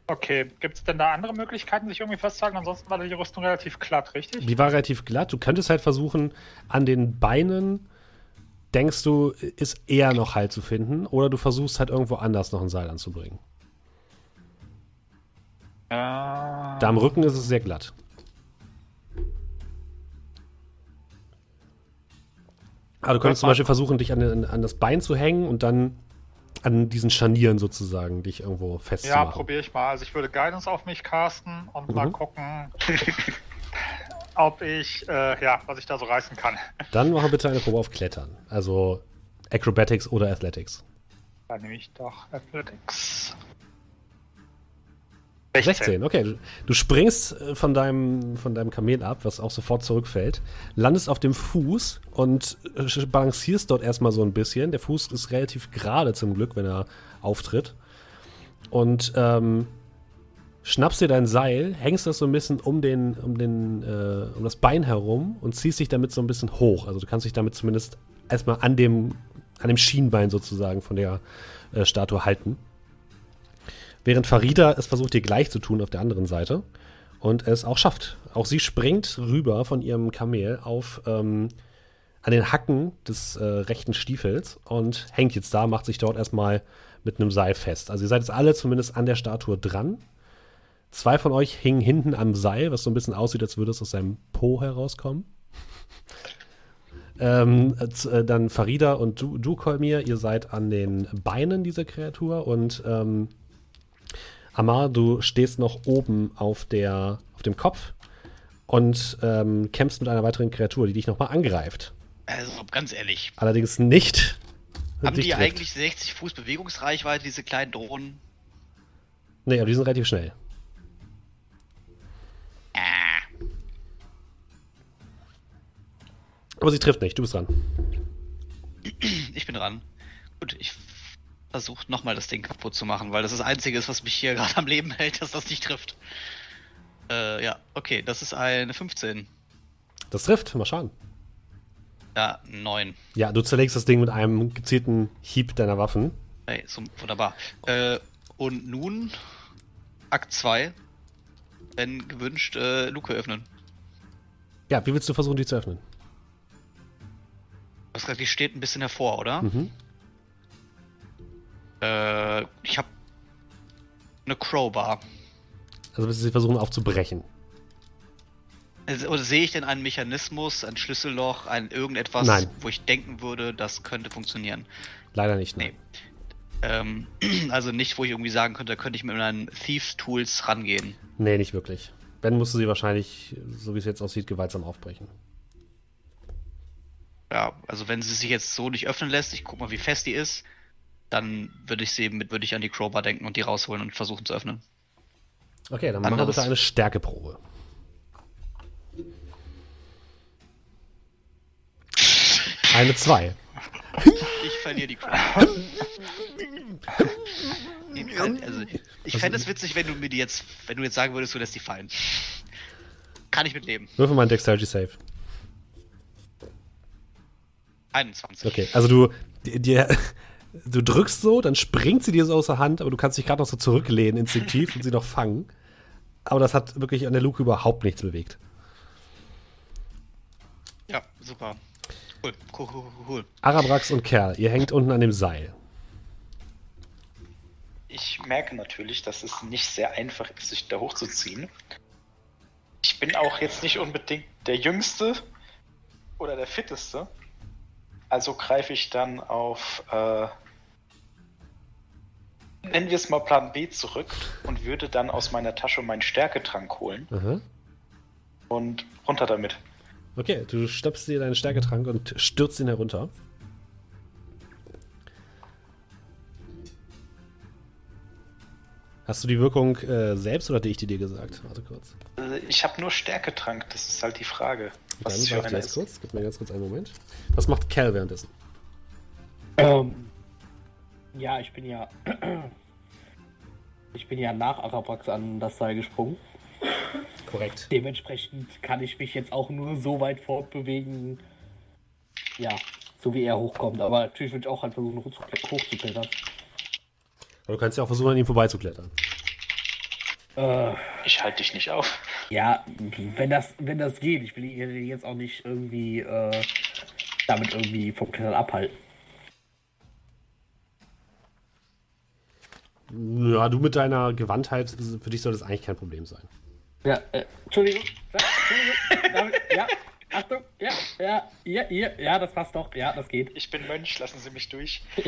okay, gibt es denn da andere Möglichkeiten, sich irgendwie festzuhalten? Ansonsten war die Rüstung relativ glatt, richtig?
Die war relativ glatt. Du könntest halt versuchen, an den Beinen, denkst du, ist eher noch Halt zu finden. Oder du versuchst halt irgendwo anders noch ein Seil anzubringen.
Ja.
Da am Rücken ist es sehr glatt. Aber du könntest zum Beispiel versuchen, dich an, den, an das Bein zu hängen und dann an diesen Scharnieren sozusagen dich irgendwo
Ja,
festzumachen.
probiere ich mal. Also ich würde Guidance auf mich casten und mal
Mhm.
gucken, [LAUGHS] ob ich, äh, ja, was ich da so reißen kann. [LAUGHS]
Dann machen bitte eine Probe auf Klettern. Also Acrobatics oder Athletics.
Dann nehme ich doch Athletics.
16, okay. Du, du springst äh, von deinem, von deinem Kamel ab, was auch sofort zurückfällt, landest auf dem Fuß und äh, balancierst dort erstmal so ein bisschen. Der Fuß ist relativ gerade zum Glück, wenn er auftritt. Und ähm, schnappst dir dein Seil, hängst das so ein bisschen um, den, um, den, äh, um das Bein herum und ziehst dich damit so ein bisschen hoch. Also du kannst dich damit zumindest erstmal an dem, an dem Schienbein sozusagen von der äh, Statue halten. Während Farida es versucht, dir gleich zu tun auf der anderen Seite und es auch schafft. Auch sie springt rüber von ihrem Kamel auf ähm, an den Hacken des äh, rechten Stiefels und hängt jetzt da, macht sich dort erstmal mit einem Seil fest. Also ihr seid jetzt alle zumindest an der Statue dran. Zwei von euch hingen hinten am Seil, was so ein bisschen aussieht, als würde es aus seinem Po herauskommen. ähm, äh, dann Farida und du, du, Kolmir, ihr seid an den Beinen dieser Kreatur und ähm, Amar, du stehst noch oben auf, der, auf dem Kopf und ähm, kämpfst mit einer weiteren Kreatur, die dich nochmal angreift.
Also ganz ehrlich.
Allerdings nicht.
Haben die trifft. eigentlich 60 Fuß Bewegungsreichweite, diese kleinen Drohnen?
Nee, aber die sind relativ schnell. Aber sie trifft nicht, du bist dran.
Ich bin dran. Gut, ich versuche nochmal das Ding kaputt zu machen, weil das das Einzige ist, was mich hier [LAUGHS] gerade am Leben hält, dass das nicht trifft. Äh, ja, okay, das ist eine 15.
Das trifft, mal schauen.
Ja, 9.
Ja, du zerlegst das Ding mit einem gezielten Hieb deiner Waffen.
Hey, so, wunderbar. Äh, und nun Akt 2. Wenn gewünscht, äh, Luke öffnen.
Ja, wie willst du versuchen, die zu öffnen?
Hast gesagt, die steht ein bisschen hervor, oder? Mhm. Äh, ich habe eine Crowbar.
Also willst du sie versuchen aufzubrechen?
Also, oder sehe ich denn einen Mechanismus, ein Schlüsselloch, ein irgendetwas,
Nein.
wo ich denken würde, das könnte funktionieren?
Leider nicht.
Nee. Ähm, [CLEARS THROAT] also nicht, wo ich irgendwie sagen könnte, da könnte ich mit meinen Thieves-Tools rangehen.
Nee, nicht wirklich. Wenn musst du sie wahrscheinlich, so wie es jetzt aussieht, gewaltsam aufbrechen.
Ja, also wenn sie sich jetzt so nicht öffnen lässt, ich guck mal, wie fest die ist, dann würde ich sie mit, würde ich an die Crowbar denken und die rausholen und versuchen zu öffnen.
Okay, dann machen wir bitte eine Stärkeprobe. Eine 2.
Ich verliere die Crowbar. also, ich fände es witzig, wenn du mir die jetzt, wenn du jetzt sagen würdest, du lässt die fallen. Kann ich mitleben.
Würfel mal ein Dexterity Save.
21.
Okay, also du, dir, [LAUGHS] du drückst so, dann springt sie dir so aus der Hand, aber du kannst dich gerade noch so zurücklehnen, instinktiv, und sie noch fangen. Aber das hat wirklich an der Luke überhaupt nichts bewegt.
Ja, super. Cool, cool, cool, cool.
Arabrax und Kerl, ihr hängt unten an dem Seil.
Ich merke natürlich, dass es nicht sehr einfach ist, sich da hochzuziehen. Ich bin auch jetzt nicht unbedingt der Jüngste oder der Fitteste. Also greife ich dann auf äh, nennen wir es mal Plan B zurück und würde dann aus meiner Tasche meinen Stärketrank holen.
Aha.
Und runter damit.
Okay, du stöpst dir deinen Stärketrank und stürzt ihn herunter. Hast du die Wirkung äh, selbst oder hatte ich die dir gesagt? Warte kurz.
Äh, ich habe nur Stärketrank, das ist halt die Frage.
Was Dann ist für ganz kurz, gib mir ganz kurz einen Moment. Was macht Cal währenddessen?
Ähm, ja, ich bin ja. Ich bin ja nach Arabrax an das Seil gesprungen.
Korrekt.
Dementsprechend kann ich mich jetzt auch nur so weit fortbewegen, ja, so wie er hochkommt. Aber natürlich würde ich auch halt versuchen, hochzuklettern.
Aber du kannst ja auch versuchen, an ihm vorbeizuklettern.
Äh,
ich halte dich nicht auf.
Ja, wenn das, wenn das geht. Ich will ihn jetzt auch nicht irgendwie äh, damit irgendwie vom Klettern abhalten.
Ja, du mit deiner Gewandtheit, für dich soll das eigentlich kein Problem sein.
Ja, äh, Entschuldigung. Entschuldigung. ja, Achtung. Ja, ja, ja, ja, ja, das passt doch. Ja, das geht.
Ich bin Mönch, lassen Sie mich durch. [LAUGHS]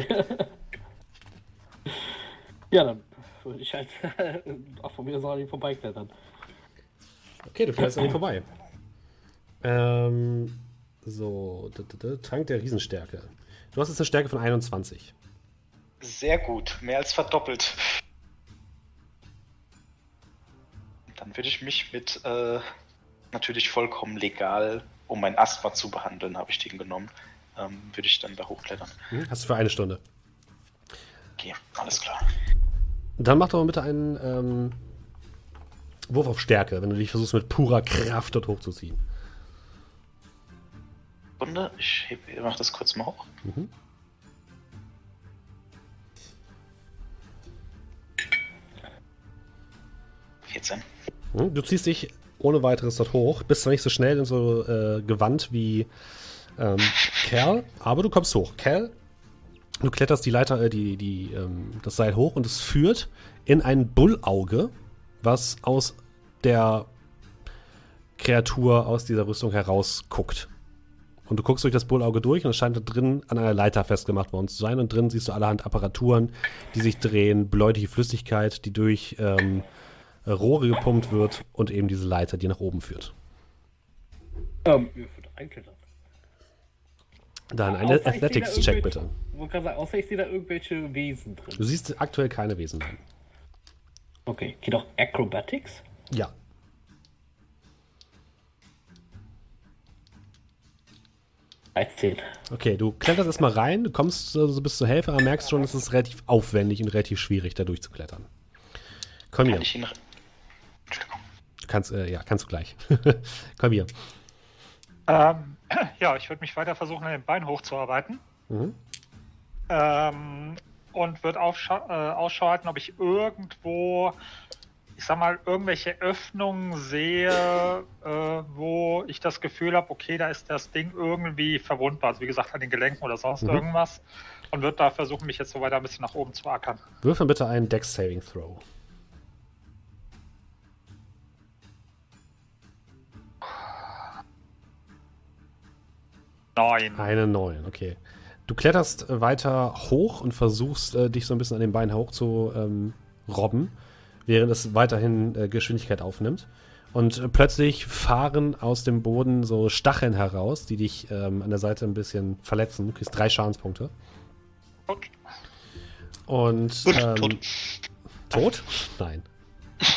ja, dann würde ich halt [LAUGHS] auch von mir soll ich vorbeiklettern.
Okay, du fährst an ihm vorbei. Ähm, so, Trank der Riesenstärke. Du hast jetzt eine Stärke von 21.
Sehr gut, mehr als verdoppelt. Dann würde ich mich mit äh, natürlich vollkommen legal, um mein Asthma zu behandeln, habe ich den genommen, ähm, würde ich dann da hochklettern.
Hm, hast du für eine Stunde.
Okay, alles klar.
Dann mach doch mal bitte einen ähm, Wurf auf Stärke, wenn du dich versuchst mit purer Kraft dort hochzuziehen.
Stunde, ich, ich mache das kurz mal hoch. Mhm. 14.
Hm, du ziehst dich ohne weiteres dort hoch, bist zwar nicht so schnell und so äh, gewandt wie ähm, [LAUGHS] Kerl, aber du kommst hoch. Kerl, Du kletterst die Leiter, äh, die, die, ähm, das Seil hoch und es führt in ein Bullauge, was aus der Kreatur aus dieser Rüstung herausguckt. Und du guckst durch das Bullauge durch und es scheint da drin an einer Leiter festgemacht worden zu sein. Und drin siehst du allerhand Apparaturen, die sich drehen, bläuliche Flüssigkeit, die durch ähm, Rohre gepumpt wird und eben diese Leiter, die nach oben führt.
Ähm, ich würde einklettern.
Dann
da
Athletics-Check bitte.
Ich wollte gerade sagen, außer ich sehe da irgendwelche Wesen drin.
Du siehst aktuell keine Wesen drin.
Okay, geht auch Acrobatics?
Ja. Okay, du kletterst erstmal rein, du kommst so so bis zur Hälfte, aber merkst schon, es ist relativ aufwendig und relativ schwierig, da durchzuklettern. Komm hier.
Kann ich ihn. Entschuldigung.
Du kannst, äh, ja, kannst du gleich. [LAUGHS] Komm hier.
Ähm, [CLEARS THROAT] ja, ich würde mich weiter versuchen, an den Bein hochzuarbeiten.
Mhm.
Ähm, und würde Aufschau äh, Ausschau halten, ob ich irgendwo, ich sag mal, irgendwelche Öffnungen sehe, äh, wo ich das Gefühl habe, okay, da ist das Ding irgendwie verwundbar. Also wie gesagt, an den Gelenken oder sonst
Mhm.
irgendwas. Und würde da versuchen, mich jetzt so weiter ein bisschen nach oben zu ackern.
Würfel bitte einen Dex Saving Throw.
Neun.
Eine 9, okay. Du kletterst äh, weiter hoch und versuchst, äh, dich so ein bisschen an den Beinen hoch zu ähm, robben, während es weiterhin äh, Geschwindigkeit aufnimmt. Und äh, plötzlich fahren aus dem Boden so Stacheln heraus, die dich ähm, an der Seite ein bisschen verletzen. Du kriegst drei Schadenspunkte. Und
Gut,
ähm,
tot.
tot? Nein.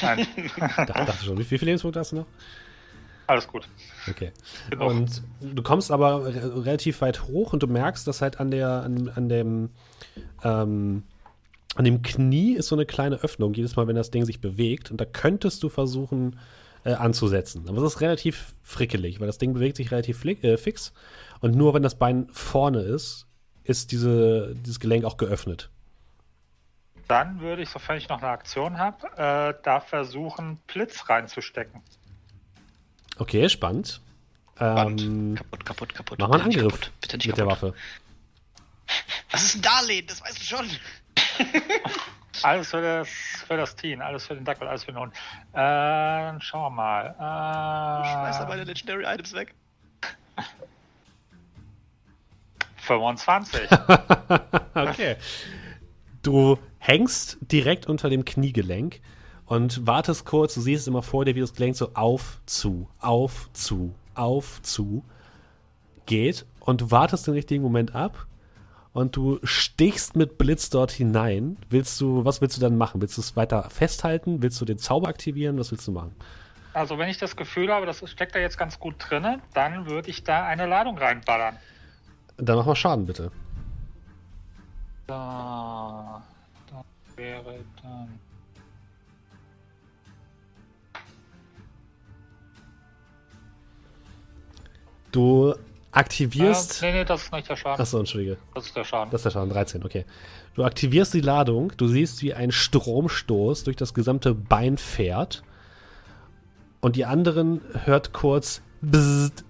Nein,
Ich dachte, schon. Wie, wie viele Lebenspunkte hast du noch?
Alles gut.
Okay. Und du kommst aber re relativ weit hoch und du merkst, dass halt an der, an, an dem, ähm, an dem Knie ist so eine kleine Öffnung, jedes Mal, wenn das Ding sich bewegt. Und da könntest du versuchen äh, anzusetzen. Aber es ist relativ frickelig, weil das Ding bewegt sich relativ äh, fix. Und nur wenn das Bein vorne ist, ist diese, dieses Gelenk auch geöffnet.
Dann würde ich, sofern ich noch eine Aktion habe, äh, da versuchen, Blitz reinzustecken.
Okay, spannend. Ähm,
Kaputt, kaputt, kaputt.
mach mal einen Angriff
kaputt, Bitte nicht
mit der
kaputt.
Waffe.
Das ist ein Darlehen, das weißt du schon. [LAUGHS]
Alles für das, für das Team, alles für den Dackel, alles für den Hund. Äh, dann schauen wir mal.
Du schmeißt da
Äh,
meine Legendary Items weg.
25. [LAUGHS]
okay. Du hängst direkt unter dem Kniegelenk und wartest kurz. Du siehst immer vor dir, wie das Gelenk so auf, zu, auf, zu, auf, zu geht. Und du wartest den richtigen Moment ab. Und du stichst mit Blitz dort hinein. Willst du, was willst du dann machen? Willst du es weiter festhalten? Willst du den Zauber aktivieren? Was willst du machen?
Also wenn ich das Gefühl habe, das steckt da jetzt ganz gut drin, dann würde ich da eine Ladung reinballern.
Dann mach mal Schaden, bitte.
Da, da wäre dann.
Du aktivierst.
nee, nee, das ist nicht der Schaden.
Achso, entschuldige.
Das ist der Schaden.
Das ist der Schaden, 13, okay. Du aktivierst die Ladung, du siehst, wie ein Stromstoß durch das gesamte Bein fährt. Und die anderen hört kurz Bzzzt.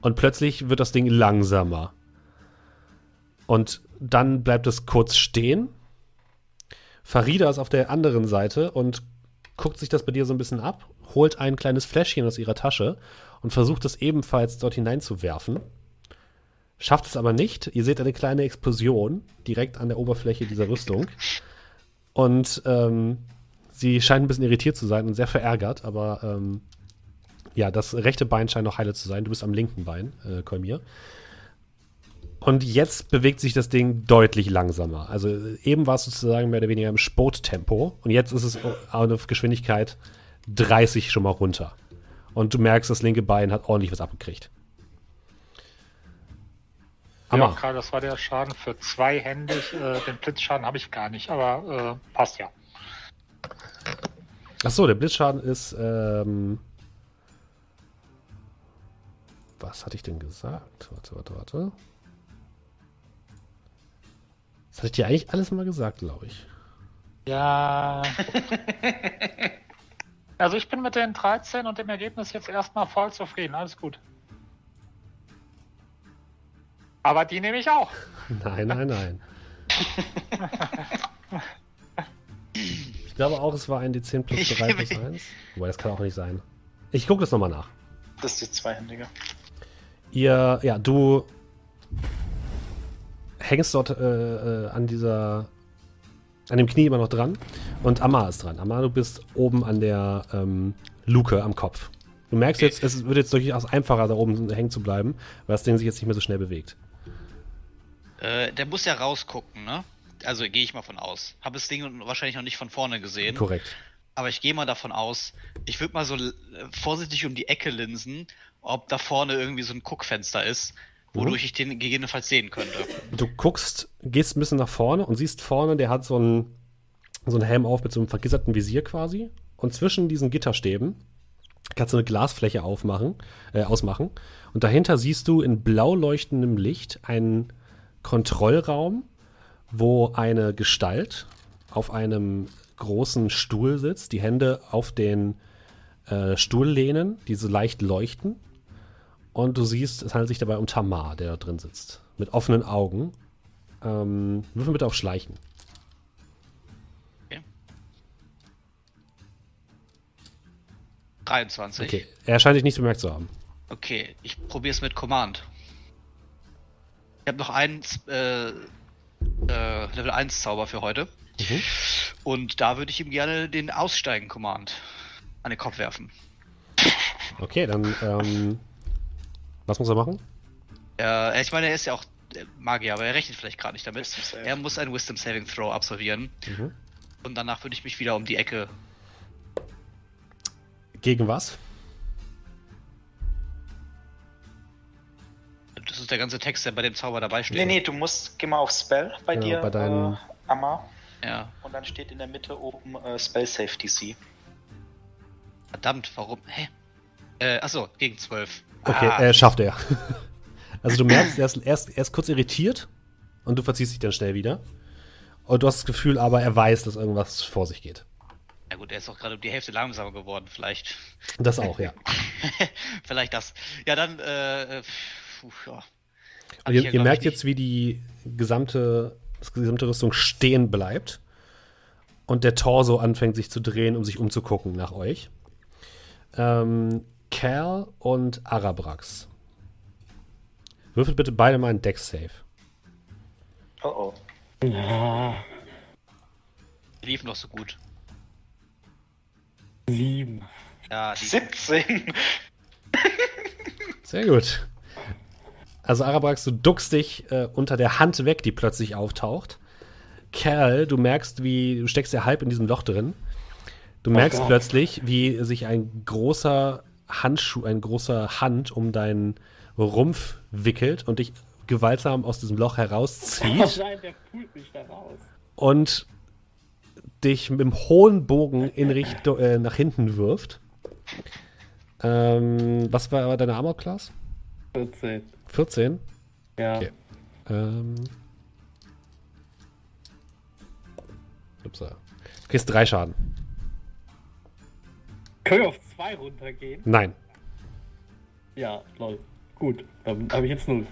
Und plötzlich wird das Ding langsamer. Und dann bleibt es kurz stehen. Farida ist auf der anderen Seite und guckt sich das bei dir so ein bisschen ab, holt ein kleines Fläschchen aus ihrer Tasche und versucht es ebenfalls dort hineinzuwerfen. Schafft es aber nicht. Ihr seht eine kleine Explosion direkt an der Oberfläche dieser Rüstung. Und ähm, sie scheint ein bisschen irritiert zu sein und sehr verärgert, aber ähm, ja, das rechte Bein scheint noch heile zu sein. Du bist am linken Bein, äh, Kolmir. Und jetzt bewegt sich das Ding deutlich langsamer. Also äh, eben war es sozusagen mehr oder weniger im Sporttempo und jetzt ist es auf Geschwindigkeit 30 schon mal runter. Und du merkst, das linke Bein hat ordentlich was abgekriegt.
ja,
Hammer.
gerade das war der Schaden für zweihändig. Äh, den Blitzschaden habe ich gar nicht, aber äh, passt ja.
Achso, der Blitzschaden ist. Ähm, was hatte ich denn gesagt? Warte, warte, warte. Das hatte ich dir eigentlich alles mal gesagt, glaube ich.
Ja. [LAUGHS] also ich bin mit den 13 und dem Ergebnis jetzt erstmal voll zufrieden. Alles gut. Aber die nehme ich auch. [LAUGHS]
Nein, nein, nein. [LAUGHS] Ich glaube auch, es war ein D10 plus
Ich
3
will-
plus 1. Wobei, das kann auch nicht sein. Ich gucke das nochmal nach.
Das ist die zweihändige.
Ihr, ja, du hängst dort äh, äh, an dieser, an dem Knie immer noch dran und Amar ist dran. Amar, du bist oben an der ähm, Luke am Kopf. Du merkst jetzt, es wird jetzt durchaus einfacher, da oben hängen zu bleiben, weil das Ding sich jetzt nicht mehr so schnell bewegt.
Äh, der muss ja rausgucken, ne? Also gehe ich mal von aus. Habe das Ding wahrscheinlich noch nicht von vorne gesehen.
Korrekt.
Aber ich gehe mal davon aus, ich würde mal so vorsichtig um die Ecke linsen, ob da vorne irgendwie so ein Guckfenster ist, wodurch ich den gegebenenfalls sehen könnte.
Du guckst, gehst ein bisschen nach vorne und siehst vorne, der hat so einen, so einen Helm auf mit so einem vergisserten Visier quasi. Und zwischen diesen Gitterstäben kannst du eine Glasfläche aufmachen, äh, ausmachen. Und dahinter siehst du in blau leuchtendem Licht einen Kontrollraum, wo eine Gestalt auf einem großen Stuhl sitzt, die Hände auf den äh, Stuhl lehnen, die so leicht leuchten. Und du siehst, es handelt sich dabei um Tamar, der da drin sitzt. Mit offenen Augen. Ähm, würfel bitte auf Schleichen.
Okay. 23.
Okay. Er scheint dich nicht bemerkt zu haben.
Okay, ich probiere es mit Command. Ich habe noch einen äh, äh, Level 1 Zauber für heute.
Mhm.
Und da würde ich ihm gerne den Aussteigen-Command an den Kopf werfen.
Okay, dann, ähm, was muss er machen?
Äh, ich meine, er ist ja auch äh, Magier, aber er rechnet vielleicht gerade nicht damit. Er muss ein Wisdom Saving Throw absolvieren.
Mhm.
Und danach würde ich mich wieder um die Ecke.
Gegen was?
Das ist der ganze Text, der bei dem Zauber dabei steht.
Nee, nee, du musst, geh mal auf Spell bei
Ja,
dir,
bei deinen-
äh, Amma.
Ja.
Und dann steht in der Mitte oben äh, Spell Save DC.
Verdammt, warum? Hä? Äh, achso, gegen 12.
Okay,
Ah,
äh, schafft er. [LAUGHS] also du merkst, er ist, er, ist, er ist kurz irritiert und du verziehst dich dann schnell wieder. Und du hast das Gefühl, aber er weiß, dass irgendwas vor sich geht.
Na gut, er ist auch gerade um die Hälfte langsamer geworden, vielleicht.
Das auch, ja. [LAUGHS]
vielleicht das. Ja, dann, äh, äh, puh, ja.
Ihr,
ja,
ihr merkt jetzt, wie die gesamte, das gesamte Rüstung stehen bleibt. Und der Torso anfängt sich zu drehen, um sich umzugucken nach euch. Ähm, Cal und Arabrax. Würfelt bitte beide mal einen Dex-Save.
Oh oh.
Die liefen doch so gut.
sieben.
Ja, die,
17! [LAUGHS]
Sehr gut. Also Arabrax, du duckst dich äh, unter der Hand weg, die plötzlich auftaucht. Cal, du merkst, wie du steckst ja halb in diesem Loch drin. Du merkst
Gott.
plötzlich, wie sich ein großer Handschuh, ein großer Hand um deinen Rumpf wickelt und dich gewaltsam aus diesem Loch
Oh
herauszieht [LAUGHS]
nein, der pult mich da raus.
und dich mit dem hohen Bogen in [LAUGHS] Richtung äh, nach hinten wirft. Ähm, was war war deine Armor Class?
14.
14?
Ja.
Okay. Ähm. Upsa. Du kriegst drei Schaden.
Können wir auf zwei runtergehen?
Nein.
Ja, lol. Gut, dann habe ich jetzt null.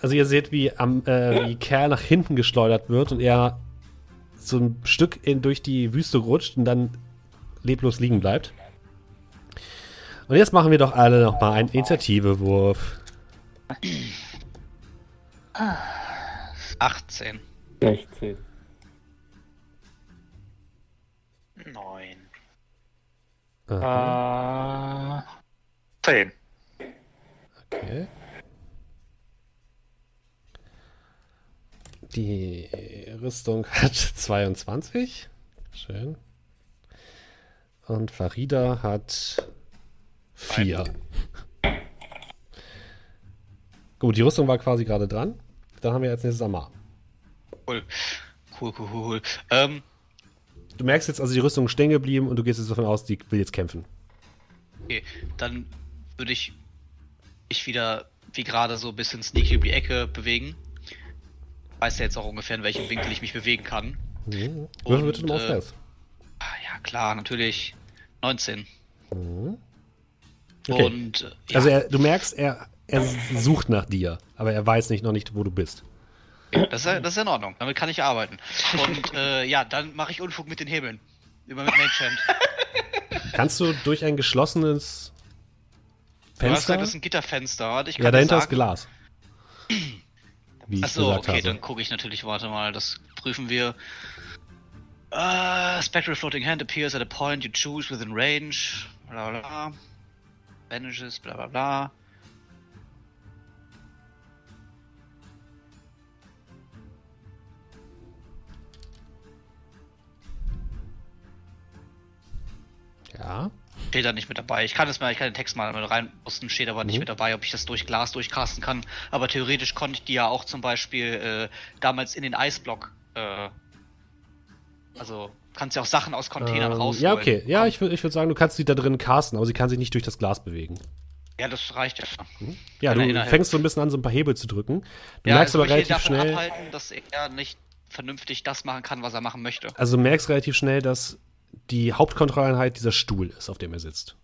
Also ihr seht, wie, am, äh, wie Kerl nach hinten geschleudert wird und er so ein Stück in, durch die Wüste rutscht und dann leblos liegen bleibt. Und jetzt machen wir doch alle noch mal einen Initiativewurf.
18.
16.
Aha,
Äh, 10.
okay. Die Rüstung hat [LAUGHS] 22. Schön. Und Farida hat 4. Gut, die Rüstung war quasi gerade dran. Dann haben wir als nächstes Amar.
Cool. Cool, cool, cool. cool. Ähm,
Du merkst jetzt also, die Rüstung ist stehen geblieben und du gehst jetzt davon aus, die will jetzt kämpfen.
okay, dann würde ich mich wieder wie gerade so ein bisschen sneaky um die Ecke bewegen. Weiß ja jetzt auch ungefähr, in welchem Winkel ich mich bewegen kann.
Mhm. Würfel bitte
Und,
mal auf
äh. Ah, ja, klar, natürlich. 19.
Mhm. Okay.
Und äh, ja,
Also er, du merkst, er er sucht nach dir, aber er weiß nicht noch nicht, wo du bist.
Das ist, das ist in Ordnung. Damit kann ich arbeiten. Und äh, ja, dann mache ich Unfug mit den Hebeln. Über mit Magehand.
Kannst du durch ein geschlossenes
Du hast
Fenster?
gesagt, das ist ein Gitterfenster.
Ja, dahinter ist
sagen-
Glas. Wie
Achso, okay,
habe.
dann gucke ich natürlich, warte mal, das prüfen wir. Uh, spectral floating hand appears at a point you choose within range. Bla bla bla. Vanishes, bla bla bla.
Ja.
Steht da nicht mit dabei. Ich kann es mal, ich kann den Text mal reinposten, steht aber nicht
Mhm.
mit dabei, ob ich das durch Glas durchcasten kann. Aber theoretisch konnte ich die ja auch zum Beispiel äh, damals in den Eisblock. Äh, also kannst ja auch Sachen aus Containern
Ähm,
rausholen.
ja, okay. Ja, ich würde ich würd sagen, du kannst sie da drin casten, aber sie kann sich nicht durch das Glas bewegen.
Ja, das reicht ja.
Ja,
Kann er
du fängst so ein bisschen an, so ein paar Hebel zu drücken. Du
ja,
merkst
also
aber relativ schnell,
abhalten, dass er nicht vernünftig das machen kann, was er machen möchte.
also du merkst relativ schnell, dass die Hauptkontrolleinheit dieser Stuhl ist, auf dem er sitzt.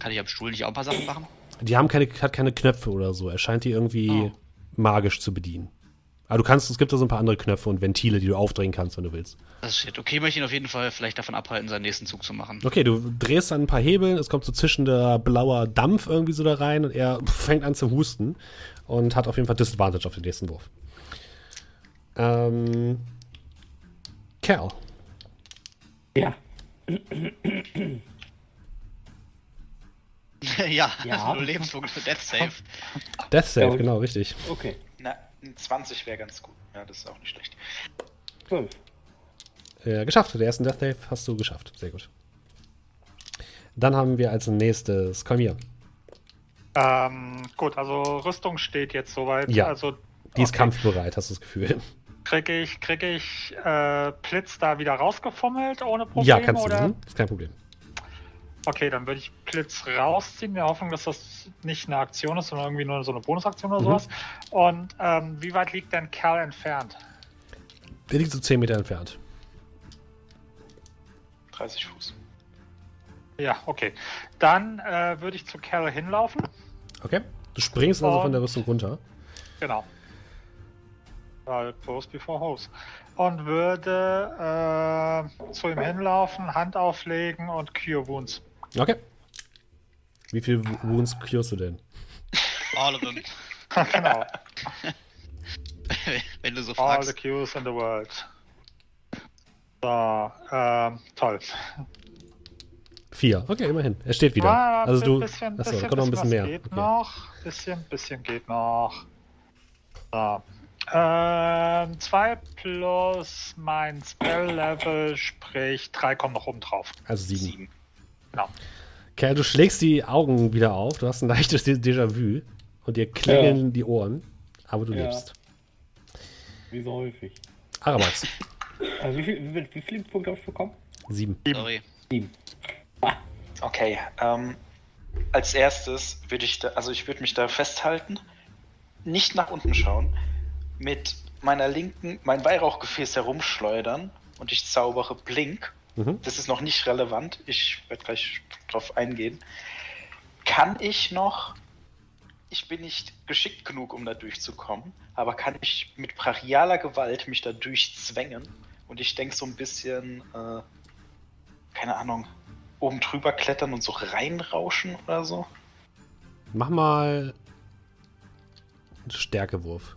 Kann ich am Stuhl nicht auch ein paar Sachen machen?
Die haben keine, hat keine Knöpfe oder so. Er scheint die irgendwie
Oh.
magisch zu bedienen. Aber du kannst, es gibt da so ein paar andere Knöpfe und Ventile, die du aufdrehen kannst, wenn du willst.
Das ist shit. Okay, möchte ihn auf jeden Fall vielleicht davon abhalten, seinen nächsten Zug zu machen.
Okay, du drehst an ein paar Hebeln, es kommt so zischender blauer Dampf irgendwie so da rein und er fängt an zu husten und hat auf jeden Fall Disadvantage auf den nächsten Wurf. Ähm. Cal. [LAUGHS]
Ja.
ja, [LAUGHS]
Ja.
nur Lebenspunkte für Death Save.
Death Save, genau, richtig.
Okay.
Na, ein 20 wäre ganz gut. Ja, das ist auch nicht schlecht.
Zwölf.
Äh, geschafft. Den ersten Death Save hast du geschafft. Sehr gut. Dann haben wir als nächstes Kolmir.
Ähm, gut, also Rüstung steht jetzt soweit.
Ja.
Also
Die ist
okay.
kampfbereit, hast du das Gefühl.
Kriege ich, krieg ich äh, Blitz da wieder rausgefummelt ohne Probleme?
ja, kannst du.
oder?
Mhm. Ist kein Problem.
Okay, dann würde ich Blitz rausziehen, in der Hoffnung, dass das nicht eine Aktion ist, sondern irgendwie nur so eine Bonusaktion oder
Mhm.
sowas. Und ähm, wie weit liegt denn Kerl entfernt?
Der liegt so 10 Meter entfernt.
30 Fuß.
Ja, okay. Dann äh, würde ich zu Kerl hinlaufen.
Okay. Du springst also von der Rüstung runter.
Genau. Weil close before hose. Und würde äh, zu ihm hinlaufen, Hand auflegen und Cure Wounds.
Okay. Wie viel Wounds curest du denn?
All of them. [LAUGHS]
genau. [LAUGHS]
Wenn du so
All the
fragst.
Cures in the world. So, ähm, toll.
Vier. Okay, immerhin. Er steht wieder.
Ah,
also du.
bisschen,
Achso,
bisschen,
kommt noch ein bisschen mehr.
Geht
Okay.
noch. Bisschen, bisschen geht noch. So. Ähm, 2 plus mein Spell-Level, sprich 3 kommen noch oben drauf.
Also sieben.
Sieben.
Genau.
Okay, du schlägst die Augen wieder auf. Du hast ein leichtes Dé- [LAUGHS] Déjà-vu. Und dir klingeln die Ohren. Aber du
Ja.
lebst.
Wie so häufig.
Arabax.
Also wie, viel, wie, wie viele Punkte habe ich bekommen?
Sieben.
Sorry.
Sieben.
Okay, ähm, als erstes würde ich da, also ich würde mich da festhalten, nicht nach unten schauen, mit meiner linken, mein Weihrauchgefäß herumschleudern und ich zaubere Blink.
Mhm.
Das ist noch nicht relevant, ich werde gleich drauf eingehen. Kann ich noch, ich bin nicht geschickt genug, um da durchzukommen, aber kann ich mit brachialer Gewalt mich da durchzwängen und ich denke so ein bisschen, äh, keine Ahnung, oben drüber klettern und so reinrauschen oder so.
Mach mal einen Stärkewurf.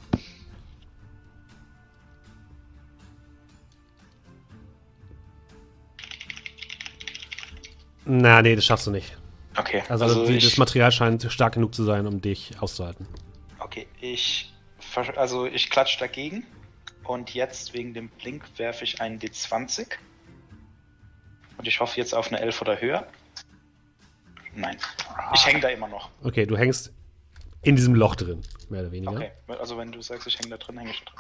Na, nee, das schaffst du nicht.
Okay,
Also, die,
ich,
das Material scheint stark genug zu sein, um dich auszuhalten.
okay, ich, also ich klatsch dagegen und jetzt wegen dem Blink werfe ich einen D20 und ich hoffe jetzt auf eine 11 oder höher. Nein, ich hänge da immer noch.
Okay, du hängst in diesem Loch drin, mehr oder weniger.
Okay, also wenn du sagst, ich hänge da drin, hänge ich drin.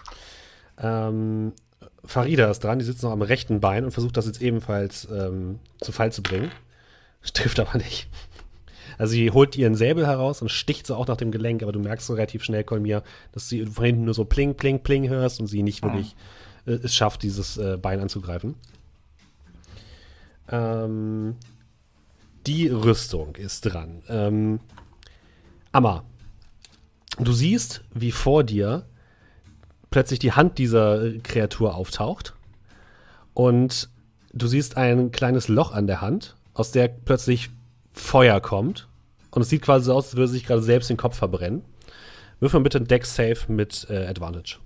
Ähm, Farida ist dran, die sitzt noch am rechten Bein und versucht das jetzt ebenfalls ähm, zu Fall zu bringen. Das trifft aber nicht. Also sie holt ihren Säbel heraus und sticht so auch nach dem Gelenk, aber du merkst so relativ schnell, Kolmir, dass sie von hinten nur so pling, pling, pling hörst und sie nicht wirklich äh, es schafft, dieses äh, Bein anzugreifen. Ähm, die Rüstung ist dran. Ähm, Amma, Du siehst, wie vor dir plötzlich die Hand dieser äh, Kreatur auftaucht. Und du siehst ein kleines Loch an der Hand, aus der plötzlich Feuer kommt. Und es sieht quasi so aus, als würde sich gerade selbst den Kopf verbrennen. Wirf mal bitte ein Deck-Save mit äh, Advantage.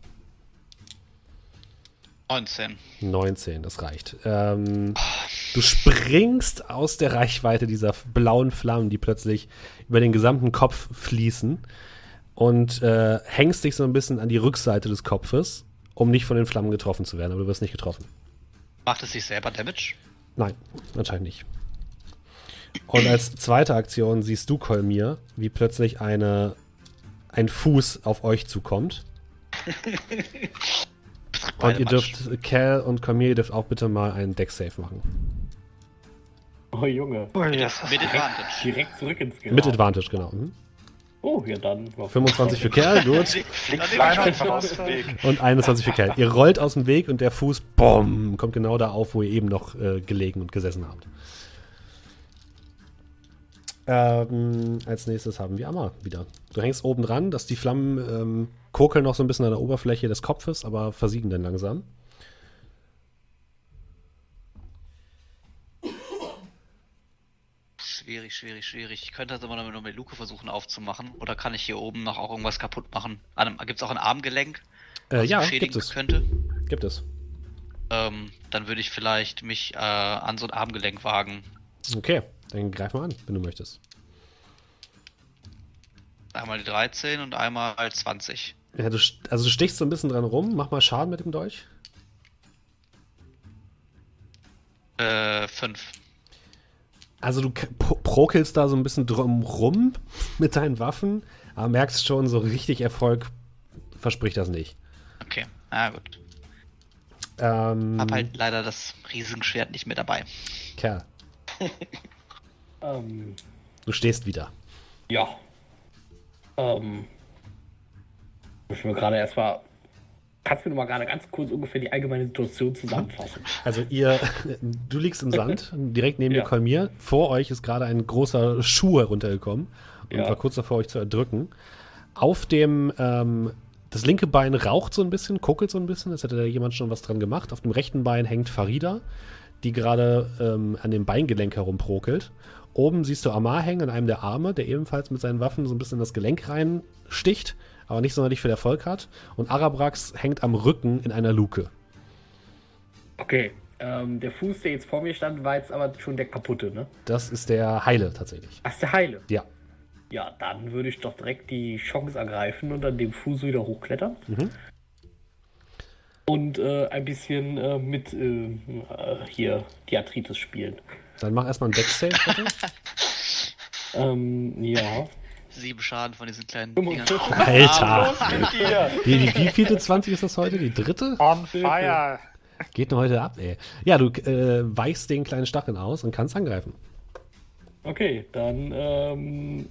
19.
19, das reicht. Ähm, du springst aus der Reichweite dieser blauen Flammen, die plötzlich über den gesamten Kopf fließen und äh, hängst dich so ein bisschen an die Rückseite des Kopfes, um nicht von den Flammen getroffen zu werden, aber du wirst nicht getroffen.
Macht es sich selber Damage?
Nein, anscheinend nicht. Und als zweite Aktion siehst du, Kolmir, wie plötzlich eine, ein Fuß auf euch zukommt. [LAUGHS] Und ihr dürft, Cal und Kolmir, ihr dürft auch bitte mal einen Deck-Save machen.
Oh Junge.
Mit, mit Advantage.
Direkt zurück ins Geraten.
Mit Advantage, genau. Mhm.
Oh, ja dann.
25 für Kerl, [LAUGHS] gut. Und 21 für Kerl. Ihr rollt aus dem Weg und der Fuß, boom, kommt genau da auf, wo ihr eben noch äh, gelegen und gesessen habt. Ähm, als nächstes haben wir Amma wieder. Du hängst oben dran, dass die Flammen ähm, kokeln noch so ein bisschen an der Oberfläche des Kopfes, aber versiegen dann langsam.
Schwierig, schwierig, schwierig. Ich könnte also mal noch mit Luke versuchen aufzumachen. Oder kann ich hier oben noch auch irgendwas kaputt machen? Gibt es auch ein Armgelenk?
Äh, ja, gibt es.
könnte?
Gibt es.
Ähm, dann würde ich vielleicht mich äh, an so ein Armgelenk wagen.
Okay, dann greif mal an, wenn du möchtest.
Einmal die 13 und einmal 20.
Ja, du, also du stichst so ein bisschen dran rum. Mach mal Schaden mit dem Dolch.
Äh, 5.
Also du prokelst da so ein bisschen drum rum [LAUGHS] mit deinen Waffen, aber merkst schon, so richtig Erfolg verspricht das nicht.
Okay, na gut.
Ähm,
Hab halt leider das Riesenschwert nicht mehr dabei.
Kerl, [LAUGHS]
Ähm,
du stehst wieder.
ja. Ähm. Ich mir gerade erstmal. Kannst du mir mal gerade ganz kurz ungefähr die allgemeine Situation zusammenfassen?
Also ihr, du liegst im Sand, [LAUGHS] direkt neben
Ja.
dir Kolmir. Vor euch ist gerade ein großer Schuh heruntergekommen und
Ja.
war kurz davor, euch zu erdrücken. Auf dem, ähm, das linke Bein raucht so ein bisschen, kokelt so ein bisschen, als hätte da jemand schon was dran gemacht. Auf dem rechten Bein hängt Farida, die gerade ähm, an dem Beingelenk herumprokelt. Oben siehst du Amar hängen an einem der Arme, der ebenfalls mit seinen Waffen so ein bisschen in das Gelenk reinsticht, aber nicht sonderlich viel Erfolg hat. Und Arabrax hängt am Rücken in einer Luke.
Okay. Ähm, der Fuß, der jetzt vor mir stand, war jetzt aber schon der kaputte, ne?
Das ist der Heile tatsächlich.
Ach, ist der Heile.
Ja.
Ja, dann würde ich doch direkt die Chance ergreifen und an dem Fuß wieder hochklettern.
Mhm.
Und äh, ein bisschen äh, mit äh, äh, hier die Arthritis spielen.
Dann mach erstmal einen Deck-Save, bitte. [LAUGHS]
Ähm, ja.
Sieben Schaden von diesen kleinen Dingern.
45.
Alter! Die, die, wie vielte 20 ist das heute? Die dritte?
On fire.
Geht nur heute ab, ey. Ja, du äh, weichst den kleinen Stacheln aus und kannst angreifen.
Okay, dann. Ähm,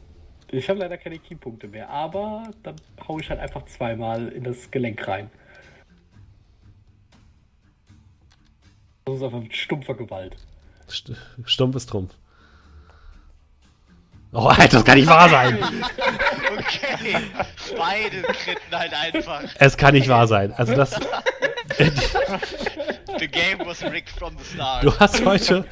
ich habe leider keine Keypunkte mehr, aber dann hau ich halt einfach zweimal in das Gelenk rein. Das ist einfach mit stumpfer Gewalt.
St Stumpf ist Trumpf. Oh, Alter, das kann nicht wahr sein. [LAUGHS]
Okay, beide kritten halt einfach.
Es kann nicht wahr sein. Also das.
The game was rigged from the start.
Du hast heute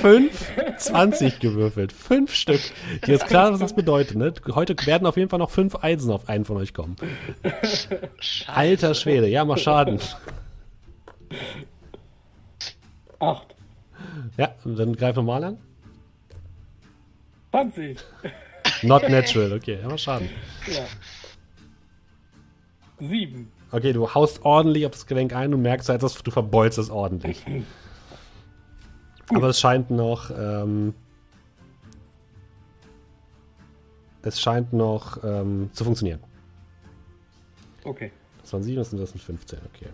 5 20 gewürfelt. Fünf Stück. Dir ist klar, was das bedeutet, ne? Heute werden auf jeden Fall noch fünf Eisen auf einen von euch kommen.
Scheiße.
Alter Schwede, ja, mach Schaden.
Acht.
Ja, dann greif nochmal an.
20.
Not natural, okay, mach Schaden.
Ja. Sieben.
Okay, du haust ordentlich auf das Gelenk ein und merkst halt, dass du verbeulst es ordentlich. Aber es scheint noch, ähm, es scheint noch ähm, zu funktionieren.
Okay.
Das waren 7, das sind das sind 15, okay.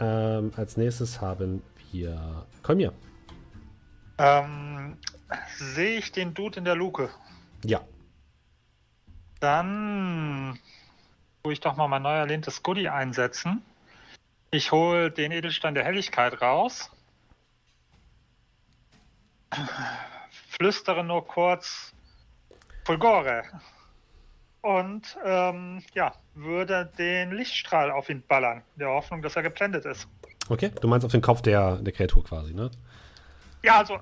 Ähm, als nächstes haben wir Kolmir.
Ähm, Sehe ich den Dude in der Luke?
Ja.
Dann tue ich doch mal mein neu erlehntes Goodie einsetzen. Ich hole den Edelstein der Helligkeit raus. Flüstere nur kurz Fulgore. Und ähm, ja, würde den Lichtstrahl auf ihn ballern, in der Hoffnung, dass er geblendet ist.
Okay, du meinst auf den Kopf der, der Kreatur quasi, ne?
Ja, also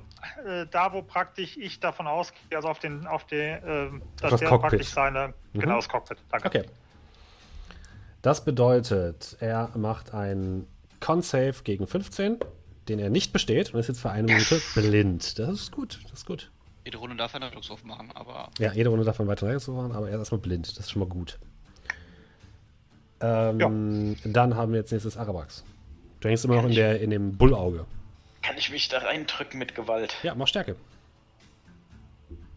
äh, da, wo praktisch ich davon ausgehe, also auf den, auf den, ähm, dass
das
der
Cockpit.
praktisch seine,
Mhm.
genau das Cockpit, danke.
Okay. Das bedeutet, er macht einen Con-Save gegen 15, den er nicht besteht und ist jetzt für eine Minute blind. Das ist gut, das ist gut.
Jede Runde darf er einen Rettungswurf machen, aber
Ja, jede Runde davon weiter rechts machen, aber er ist erstmal blind. Das ist schon mal gut. Ähm, Dann haben wir jetzt nächstes Arabax. Du hängst immer noch in, der, in dem Bullauge.
Kann ich mich da reindrücken mit Gewalt?
Ja, mach Stärke.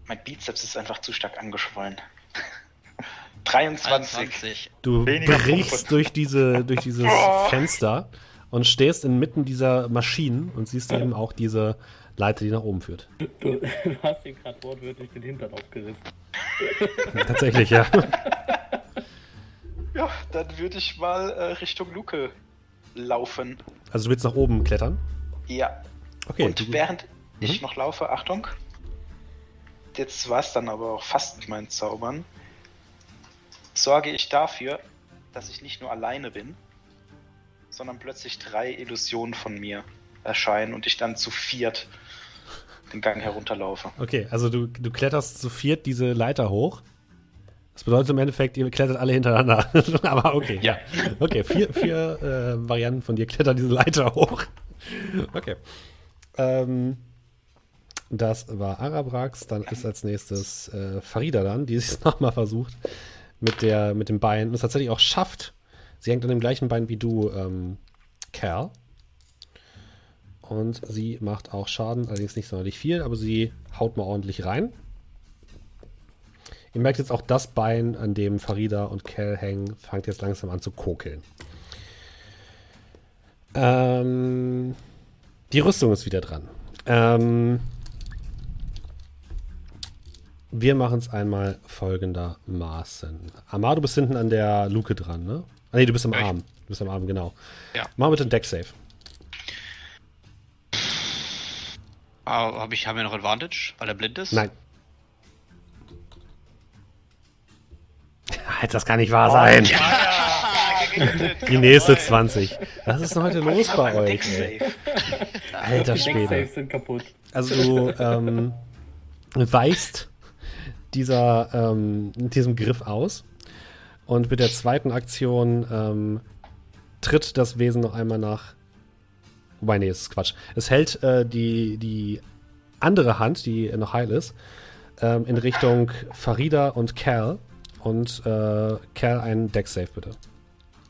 Mein Bizeps ist einfach zu stark angeschwollen. [LAUGHS] 23.
21.
Du
Weniger
brichst durch, diese, durch dieses [LAUGHS] Fenster und stehst inmitten dieser Maschinen und siehst eben auch diese Leiter, die nach oben führt.
Du, du [LAUGHS] hast ihn gerade wortwörtlich den Hintern aufgerissen.
Tatsächlich, ja.
Ja, dann würde ich mal äh, Richtung Luke laufen.
Also du willst nach oben klettern.
Ja.
Okay.
Und während ich
Mhm.
noch laufe, Achtung. Jetzt war es dann aber auch fast mit meinen Zaubern. Sorge ich dafür, dass ich nicht nur alleine bin, sondern plötzlich drei Illusionen von mir erscheinen und ich dann zu viert den Gang herunterlaufe.
okay, also du, du kletterst zu viert diese Leiter hoch. Das bedeutet im Endeffekt, ihr klettert alle hintereinander. [LAUGHS] Aber okay.
Ja.
Okay, vier, vier äh, Varianten von dir klettern diese Leiter hoch. Okay. Ähm, das war Arabrax. Dann ist als nächstes äh, Farida dann, die [LAUGHS] es nochmal versucht mit, der, mit dem Bein und es tatsächlich auch schafft. Sie hängt an dem gleichen Bein wie du, ähm, Cal. Und sie macht auch Schaden, allerdings nicht sonderlich viel, aber sie haut mal ordentlich rein. Ihr merkt jetzt auch das Bein, an dem Farida und Cal hängen, fängt jetzt langsam an zu kokeln. Ähm, die Rüstung ist wieder dran. Ähm, wir machen es einmal folgendermaßen. Amar, du bist hinten an der Luke dran, ne? Ah, nee, du bist am
Ja,
Arm. Du bist am Arm, genau.
Ja.
Mach bitte einen Deck-Save.
Ah, hab ich, haben wir noch Advantage, weil er blind ist?
Nein. Das kann nicht wahr sein. Die nächste 20. Was ist denn heute los bei euch? Ey? Alter
Die
Schwede.
Decksaves sind kaputt.
Also du ähm, weichst dieser, ähm, diesem Griff aus und mit der zweiten Aktion ähm, tritt das Wesen noch einmal nach. Wobei, nee, das ist Quatsch. Es hält äh, die, die andere Hand, die noch heil ist, ähm, in Richtung Farida und Cal. Und äh, Cal einen Deck-Save bitte.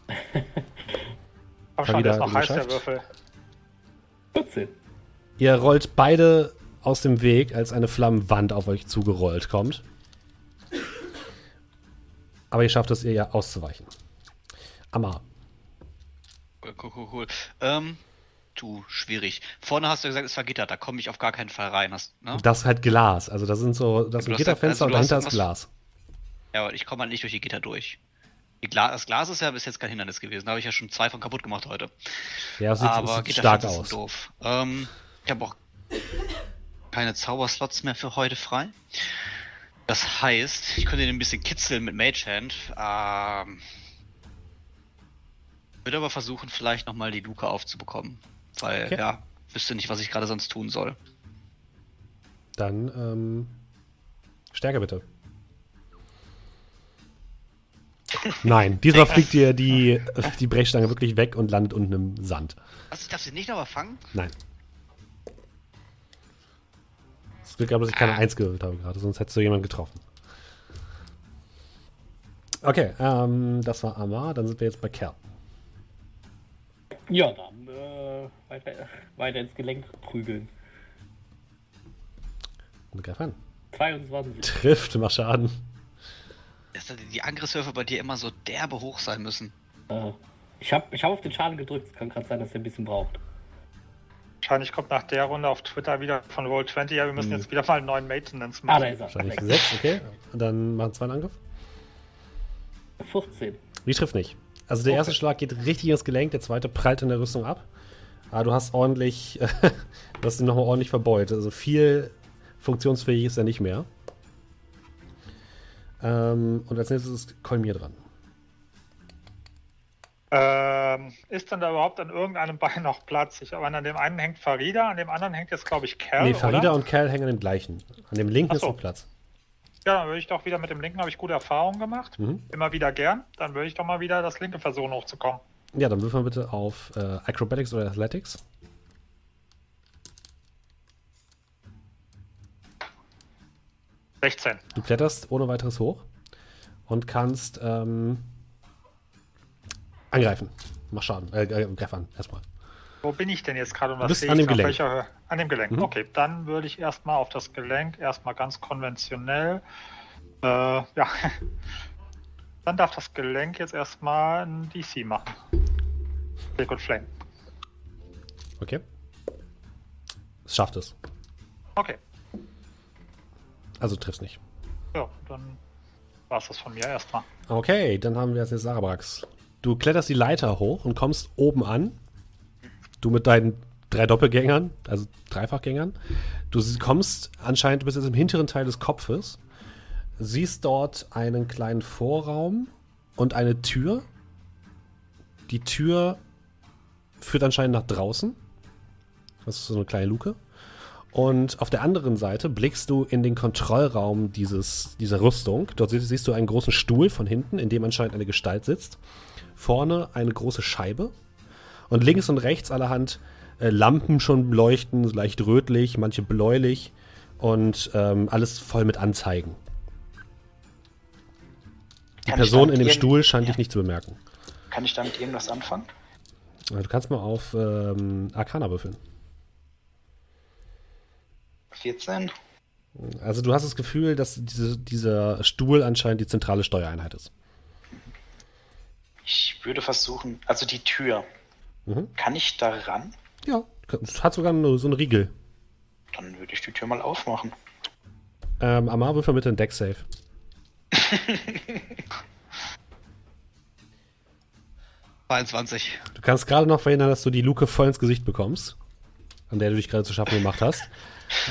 [LAUGHS]
Komm schon,
wieder
der ist noch heiß, der. Würfel.
14.
Ihr rollt beide aus dem Weg, als eine Flammenwand auf euch zugerollt kommt. Aber ihr schafft es, ihr ja auszuweichen. Amar.
Cool, cool, cool, cool. Ähm, du, schwierig. Vorne hast du gesagt, es war Gitter, da komme ich auf gar keinen Fall rein. Hast, ne?
Das ist halt Glas. Also das sind so, das
Du
sind
hast-
Gitterfenster
also
und dahinter ist Glas.
Ja, aber ich komme halt nicht durch die Gitter durch. Die Gla das Glas ist ja bis jetzt kein Hindernis gewesen. Da habe ich ja schon zwei von kaputt gemacht heute.
Ja, sieht,
aber
sieht stark aus.
doof. Ähm, ich habe auch keine Zauberslots mehr für heute frei. Das heißt, ich könnte den ein bisschen kitzeln mit Mage Hand. Ähm, würde aber versuchen, vielleicht nochmal die Luke aufzubekommen. Weil,
Okay.
ja, wüsste nicht, was ich gerade sonst tun soll.
Dann ähm, Stärke bitte. Nein, diesmal fliegt dir die, die Brechstange wirklich weg und landet unten im Sand.
Was, ich darf sie nicht nochmal fangen?
Nein. Es Glück gehabt, dass ich keine Eins gewürfelt habe gerade, sonst hättest du jemanden getroffen. Okay, ähm, das war Amar, dann sind wir jetzt bei Kerl.
Ja, dann äh, weiter, weiter ins Gelenk prügeln.
Und greif an.
22.
Trifft, mach Schaden.
Dass die Angriffswürfe bei dir immer so derbe hoch sein müssen.
Äh, ich habe ich hab auf den Schaden gedrückt. Es kann gerade sein, dass er ein bisschen braucht.
Wahrscheinlich kommt nach der Runde auf Twitter wieder von Roll20, ja, wir müssen
Mhm.
jetzt wieder mal einen neuen Maintenance
Ah, da
machen.
ist er.
Wahrscheinlich
Perfekt.
6, okay. Und dann machen zwei einen Angriff.
14.
Die trifft nicht. Also der erste
Okay.
Schlag geht richtig ins Gelenk, der zweite prallt in der Rüstung ab. Aber du hast ordentlich, [LAUGHS] du hast ihn nochmal ordentlich verbeult. Also viel funktionsfähig ist er nicht mehr. Ähm, und als nächstes ist Kolmir dran.
Ähm, ist denn da überhaupt an irgendeinem Bein noch Platz? Ich, an dem einen hängt Farida, an dem anderen hängt jetzt, glaube ich, Kerl.
nee, Farida
oder?
und Kerl hängen an dem gleichen. An dem linken
Ach
ist
so.
noch Platz.
Ja, dann würde ich doch wieder mit dem linken, habe ich gute Erfahrungen gemacht.
Mhm.
Immer wieder gern. Dann würde ich doch mal wieder das linke versuchen hochzukommen.
Ja, dann würfeln wir bitte auf äh, Acrobatics oder Athletics.
– 16.
Du kletterst ohne weiteres hoch und kannst ähm, angreifen. Mach Schaden. Äh, äh, greif an, erstmal.
Wo bin ich denn jetzt gerade und was sehe
an
ich
dem
auf
Gelenk.
welcher? An dem Gelenk.
Mhm.
Okay, dann würde ich erstmal auf das Gelenk, erstmal ganz konventionell. Äh, ja. [LAUGHS] Dann darf das Gelenk jetzt erstmal ein DC machen. Liquid Flame.
Okay. Es schafft es.
Okay.
Also triffst nicht.
Ja, dann war es das von mir erstmal.
Okay, dann haben wir jetzt jetzt Arabrax. Du kletterst die Leiter hoch und kommst oben an. Du mit deinen drei Doppelgängern, also Dreifachgängern. Du kommst anscheinend, du bist jetzt im hinteren Teil des Kopfes. Siehst dort einen kleinen Vorraum und eine Tür. Die Tür führt anscheinend nach draußen. Das ist so eine kleine Luke. Und auf der anderen Seite blickst du in den Kontrollraum dieses, dieser Rüstung. Dort siehst, siehst du einen großen Stuhl von hinten, in dem anscheinend eine Gestalt sitzt. Vorne eine große Scheibe. Und links und rechts allerhand äh, Lampen schon leuchten, leicht rötlich, manche bläulich. Und ähm, alles voll mit Anzeigen. Die
Kann
Person in dem Stuhl scheint
ja.
dich nicht zu bemerken.
Kann ich damit irgendwas anfangen?
Du kannst mal auf ähm, Arcana würfeln.
14?
Also du hast das Gefühl, dass diese, dieser Stuhl anscheinend die zentrale Steuereinheit ist.
Ich würde versuchen, also die Tür.
Mhm.
Kann ich da ran?
Ja, es hat sogar nur so einen Riegel.
Dann würde ich die Tür mal aufmachen.
Ähm, Amar, würfel bitte einen Deck-Save. [LAUGHS]
War 21.
Du kannst gerade noch verhindern, dass du die Luke voll ins Gesicht bekommst, an der du dich gerade zu schaffen gemacht hast.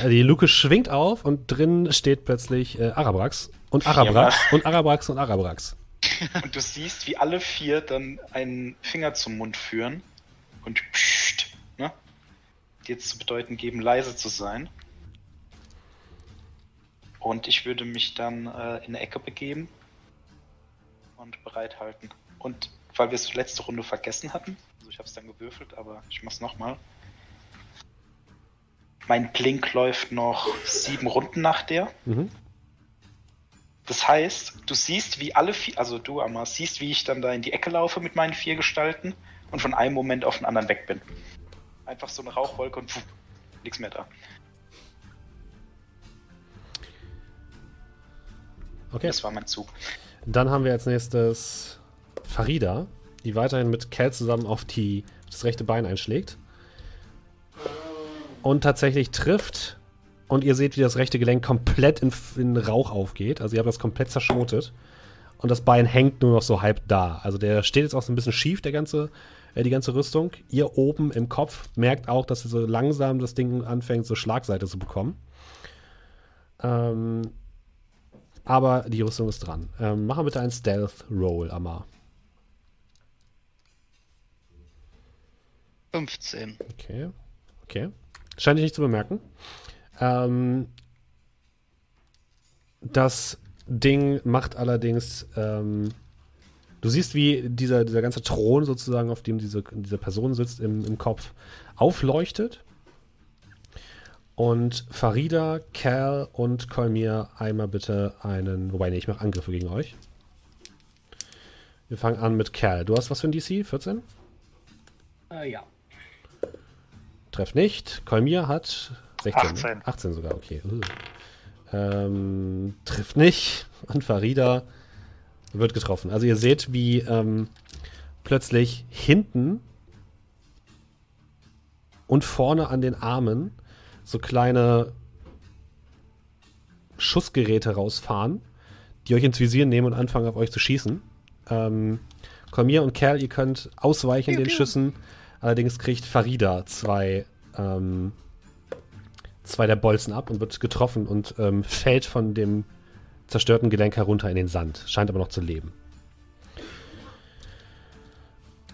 Äh, Die Luke schwingt auf und drin steht plötzlich äh, Arabrax und Arabrax und Arabrax und Arabrax.
Und du siehst, wie alle vier dann einen Finger zum Mund führen und pssst, ne? Dir zu bedeuten geben, leise zu sein. Und ich würde mich dann äh, in eine Ecke begeben und bereithalten. Und weil wir es letzte Runde vergessen hatten, also ich habe es dann gewürfelt, aber ich mach's nochmal. Mein Blink läuft noch sieben Runden nach der.
Mhm.
Das heißt, du siehst, wie alle vier, also du, Amar, siehst, wie ich dann da in die Ecke laufe mit meinen vier Gestalten und von einem Moment auf den anderen weg bin. Einfach so eine Rauchwolke und pfuh, nichts mehr da.
Okay,
Das war mein Zug.
dann haben wir als nächstes Farida, die weiterhin mit Cal zusammen auf die, das rechte Bein einschlägt. Und tatsächlich trifft. Und ihr seht, wie das rechte Gelenk komplett in, in Rauch aufgeht. Also ihr habt das komplett zerschrotet. Und das Bein hängt nur noch so halb da. Also der steht jetzt auch so ein bisschen schief, der ganze, äh, die ganze Rüstung. Ihr oben im Kopf merkt auch, dass so langsam das Ding anfängt, so Schlagseite zu bekommen. Ähm, aber die Rüstung ist dran. Ähm, machen wir bitte einen Stealth-Roll, Amar.
15.
Okay. Okay. Scheint dich nicht zu bemerken. Ähm, das Ding macht allerdings. Ähm, du siehst, wie dieser, dieser ganze Thron sozusagen, auf dem diese, diese Person sitzt, im, im Kopf aufleuchtet. Und Farida, Cal und Kolmir einmal bitte einen. Wobei, nee, ich mache Angriffe gegen euch. Wir fangen an mit Cal. Du hast was für ein DC? 14?
Äh, ja.
Treff nicht. Kolmir hat 16. ne?
18.
18 sogar, okay. Uh. Ähm, trifft nicht. Und Farida wird getroffen. Also ihr seht, wie ähm, plötzlich hinten und vorne an den Armen so kleine Schussgeräte rausfahren, die euch ins Visier nehmen und anfangen auf euch zu schießen. Ähm, Kolmir und Kerl, ihr könnt ausweichen den Schüssen. Allerdings kriegt Farida zwei, ähm, zwei der Bolzen ab und wird getroffen und ähm, fällt von dem zerstörten Gelenk herunter in den Sand. Scheint aber noch zu leben.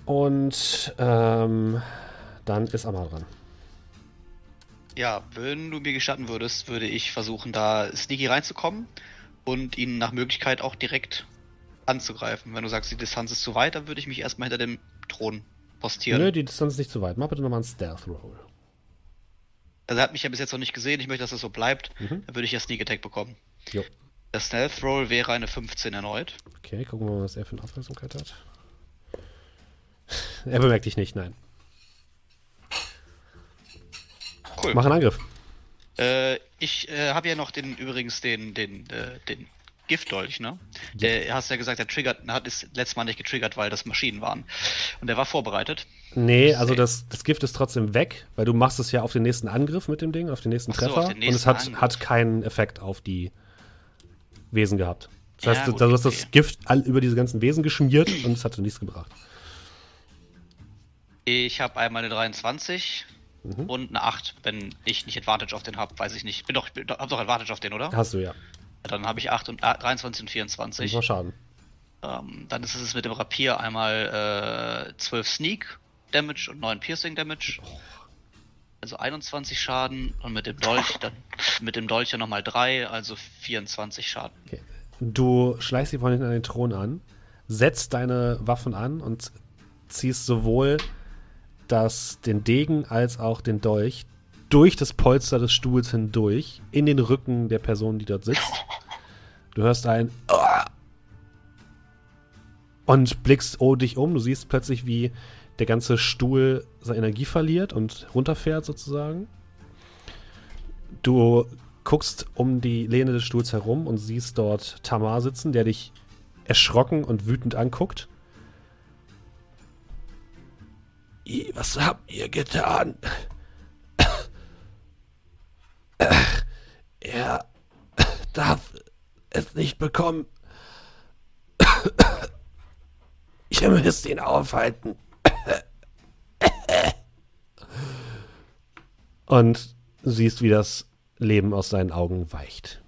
Und ähm, dann ist Amar dran.
Ja, wenn du mir gestatten würdest, würde ich versuchen, da sneaky reinzukommen und ihn nach Möglichkeit auch direkt anzugreifen. Wenn du sagst, die Distanz ist zu weit, dann würde ich mich erstmal hinter dem Thron postieren.
Nö, die Distanz ist nicht zu weit. Mach bitte nochmal einen Stealth Roll.
Also er hat mich ja bis jetzt noch nicht gesehen, ich möchte, dass das so bleibt.
Mhm.
Dann würde ich ja Sneak Attack bekommen.
Jo.
Der Stealth Roll wäre eine 15 erneut.
Okay, gucken wir mal, was er für eine Aufmerksamkeit hat. Er bemerkt dich nicht, nein.
Cool.
Mach einen Angriff.
Äh, ich äh, habe ja noch den übrigens den den äh, den Giftdolch, ne? Der hast ja gesagt, der triggert, hat ist letztes Mal nicht getriggert, weil das Maschinen waren. Und der war vorbereitet.
Nee, also das, das Gift ist trotzdem weg, weil du machst es ja auf den nächsten Angriff mit dem Ding, auf den nächsten
Ach so,
Treffer.
den
und es
nächsten
hat,
Angriff.
hat keinen Effekt auf die Wesen gehabt. Das
Ja,
heißt,
gut,
du hast
okay.
das Gift all über diese ganzen Wesen geschmiert und es hat nichts gebracht.
Ich habe einmal eine 23
Mhm.
und eine 8, wenn ich nicht Advantage auf den habe, weiß ich nicht. Bin doch, bin, hab doch Advantage auf den, oder?
Hast du ja.
Dann habe ich 8 und ah, 23 und
Das
24.
war Schaden.
Ähm, dann ist es mit dem Rapier einmal äh, 12 Sneak Damage und 9 Piercing Damage. Also 21 Schaden und mit dem Dolch [LAUGHS] dann mit dem Dolch ja nochmal 3, also 24 Schaden.
Okay. Du schleichst dich von hinten an den Thron an, setzt deine Waffen an und ziehst sowohl das, den Degen als auch den Dolch durch das Polster des Stuhls hindurch in den Rücken der Person, die dort sitzt. Du hörst ein und blickst oh, dich um. Du siehst plötzlich, wie der ganze Stuhl seine Energie verliert und runterfährt sozusagen. Du guckst um die Lehne des Stuhls herum und siehst dort Tamar sitzen, der dich erschrocken und wütend anguckt. "I, Was habt ihr getan? Er darf es nicht bekommen. Ihr müsst ihn aufhalten. Und siehst, wie das Leben aus seinen Augen weicht.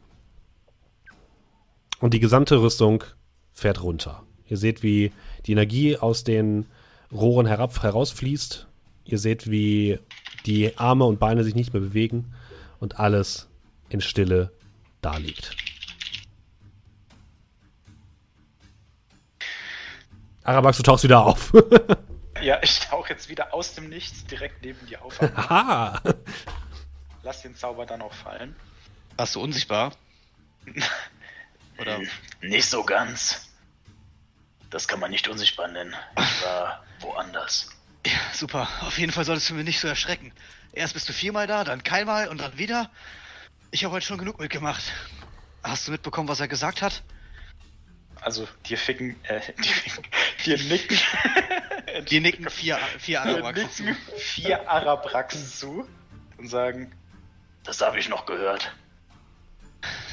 Und die gesamte Rüstung fährt runter. Ihr seht, wie die Energie aus den Rohren herab herausfließt. Ihr seht, wie die Arme und Beine sich nicht mehr bewegen und alles in Stille daliegt. Arabax, du tauchst wieder auf. [LAUGHS]
Ja, ich tauche jetzt wieder aus dem Nichts direkt neben dir auf. [LAUGHS]
Aha!
Lass den Zauber dann auch fallen.
Warst du unsichtbar? [LAUGHS] Oder?
Nicht so ganz. Das kann man nicht unsichtbar nennen. Ich war woanders.
Ja, super. Auf jeden Fall solltest du mir nicht so erschrecken. Erst bist du viermal da, dann keinmal und dann wieder. Ich habe heute schon genug mitgemacht. Hast du mitbekommen, was er gesagt hat?
Also, dir ficken, äh, [LAUGHS] dir, ficken, dir nicken. [LAUGHS]
Die nicken vier, vier
dir
Arabrax.
nicken vier Arabrax zu und sagen,
Das habe ich noch gehört.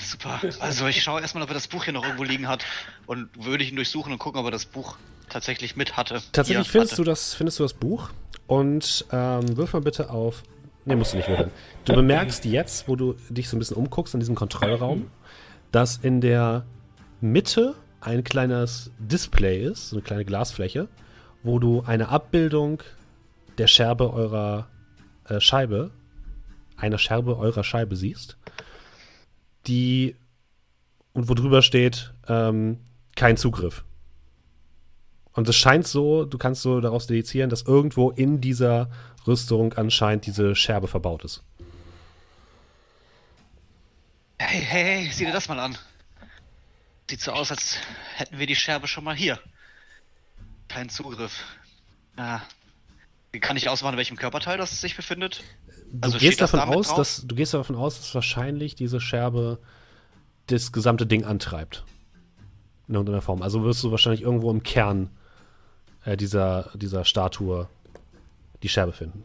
Super. Also ich schaue erstmal, ob er das Buch hier noch irgendwo liegen hat und würde ich ihn durchsuchen und gucken, ob er das Buch tatsächlich mit hatte.
Tatsächlich findest
hatte.
du, das, findest du das Buch und ähm, wirf mal bitte auf. Ne, musst du nicht würfeln. Du bemerkst jetzt, wo du dich so ein bisschen umguckst in diesem Kontrollraum, dass in der Mitte ein kleines Display ist, so eine kleine Glasfläche, wo du eine Abbildung der Scherbe eurer äh, Scheibe, eine Scherbe eurer Scheibe siehst, die und wo drüber steht, ähm, kein Zugriff. Und es scheint so, du kannst so daraus dedizieren, dass irgendwo in dieser Rüstung anscheinend diese Scherbe verbaut ist.
Hey, hey, hey, sieh dir das mal an. Sieht so aus, als hätten wir die Scherbe schon mal hier. Kein Zugriff. Ja. Kann ich ausmachen, in welchem Körperteil das sich befindet?
Du
Also
gehst
das
davon
damit
aus,
drauf?
dass du gehst davon aus, dass wahrscheinlich diese Scherbe das gesamte Ding antreibt. In irgendeiner Form. Also wirst du wahrscheinlich irgendwo im Kern äh, dieser, dieser Statue die Scherbe finden.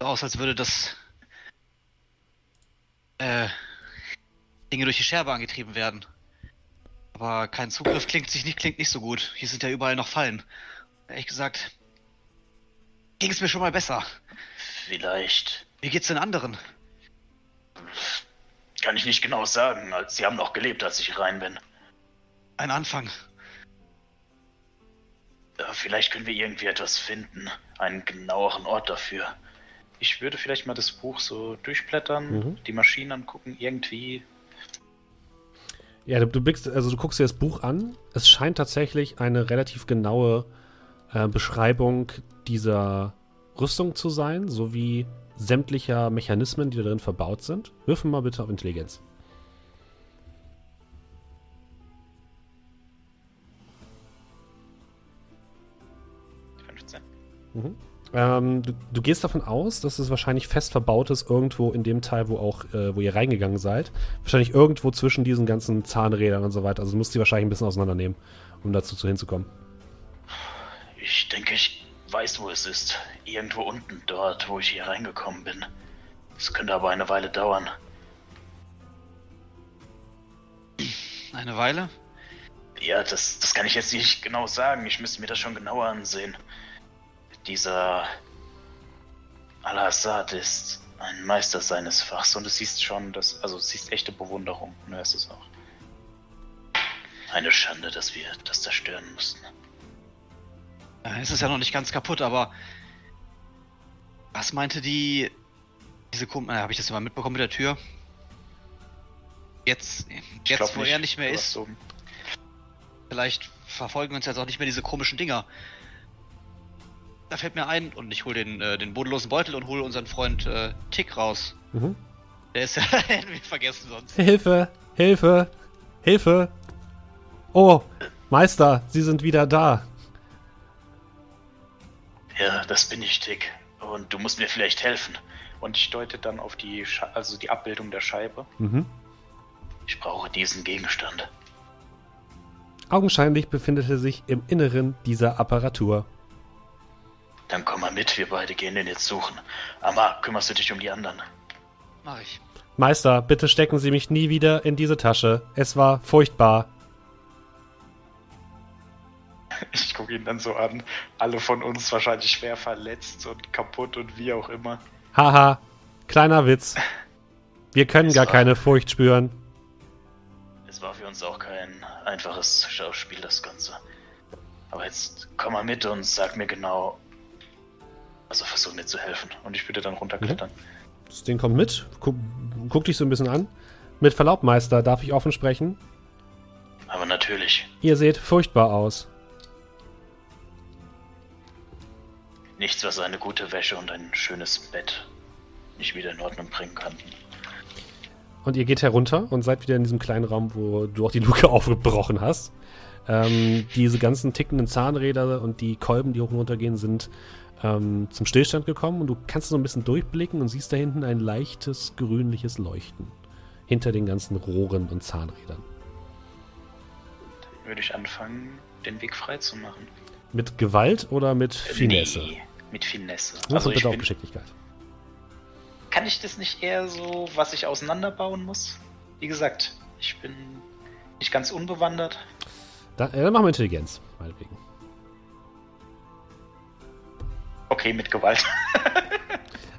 So aus, als würde das äh, Dinge durch die Scherbe angetrieben werden. Aber kein Zugriff klingt sich nicht, klingt nicht so gut. Hier sind ja überall noch Fallen. Ehrlich gesagt, ging es mir schon mal besser.
Vielleicht.
Wie geht's den anderen?
Kann ich nicht genau sagen. Sie haben noch gelebt, als ich rein bin.
Ein Anfang.
Äh, Vielleicht können wir irgendwie etwas finden. Einen genaueren Ort dafür.
Ich würde vielleicht mal das Buch so durchblättern,
Mhm.
die Maschinen angucken, irgendwie.
Ja, du, du, blickst, also du guckst dir das Buch an. Es scheint tatsächlich eine relativ genaue äh, Beschreibung dieser Rüstung zu sein, sowie sämtlicher Mechanismen, die da drin verbaut sind. Würfel mal bitte auf Intelligenz. Ähm, du, du gehst davon aus, dass es wahrscheinlich fest verbaut ist, irgendwo in dem Teil, wo auch, äh, wo ihr reingegangen seid. Wahrscheinlich irgendwo zwischen diesen ganzen Zahnrädern und so weiter. Also du musst die wahrscheinlich ein bisschen auseinandernehmen, um dazu zu hinzukommen.
Ich denke, ich weiß, wo es ist. Irgendwo unten dort, wo ich hier reingekommen bin. Es könnte aber eine Weile dauern.
Eine Weile?
Ja, das, das kann ich jetzt nicht genau sagen. Ich müsste mir das schon genauer ansehen. Dieser Al-Assad ist ein Meister seines Fachs und du siehst schon, dass, also du siehst echte Bewunderung. Du hörst es auch. Eine Schande, dass wir das zerstören mussten.
Es ist ja noch nicht ganz kaputt, aber. Was meinte die. Diese Kom äh, Habe ich das mal mitbekommen mit der Tür? Jetzt, jetzt wo er nicht mehr ist,
So,
vielleicht verfolgen uns jetzt auch nicht mehr diese komischen Dinger. Da fällt mir ein, und ich hole den, äh, den bodenlosen Beutel und hole unseren Freund äh, Tick raus.
Mhm.
Der ist ja, [LAUGHS] hätten wir vergessen sonst.
Hilfe! Hilfe! Hilfe! Oh, Meister, Sie sind wieder da.
Ja, das bin ich, Tick. Und du musst mir vielleicht helfen.
und ich deute dann auf die, Sche also die Abbildung der Scheibe.
Mhm.
Ich brauche diesen Gegenstand.
Augenscheinlich befindet er sich im Inneren dieser Apparatur.
Dann komm mal mit, wir beide gehen den jetzt suchen. Amma, kümmerst du dich um die anderen?
Mach ich.
Meister, bitte stecken Sie mich nie wieder in diese Tasche. Es war furchtbar. [LAUGHS]
Ich gucke ihn dann so an. Alle von uns wahrscheinlich schwer verletzt und kaputt und wie auch immer.
Haha, kleiner Witz. Wir können gar keine Furcht spüren.
Es war für uns auch kein einfaches Schauspiel, das Ganze. Aber jetzt komm mal mit und sag mir genau. Also versuch mir zu helfen.
Und ich würde dann runterklettern.
Das Ding kommt mit. Guck, guck dich so ein bisschen an. Mit Verlaub, Meister, darf ich offen sprechen?
Aber natürlich,
Ihr seht furchtbar aus.
nichts, was eine gute Wäsche und ein schönes Bett nicht wieder in Ordnung bringen kann.
Und ihr geht herunter und seid wieder in diesem kleinen Raum, wo du auch die Luke [LAUGHS] aufgebrochen hast. Ähm, diese ganzen tickenden Zahnräder und die Kolben, die hoch und runter gehen, sind ähm, zum Stillstand gekommen und du kannst so ein bisschen durchblicken und siehst da hinten ein leichtes grünliches Leuchten. Hinter den ganzen Rohren und Zahnrädern.
Würde ich anfangen, den Weg frei zu machen.
Mit Gewalt oder mit Finesse?
Nee, mit Finesse.
Würfel
Also
bitte auf Geschicklichkeit.
kann ich das nicht eher so, was ich auseinanderbauen muss? Wie gesagt, ich bin nicht ganz unbewandert.
Da, äh, dann machen wir Intelligenz, meinetwegen.
Okay, mit Gewalt. [LAUGHS]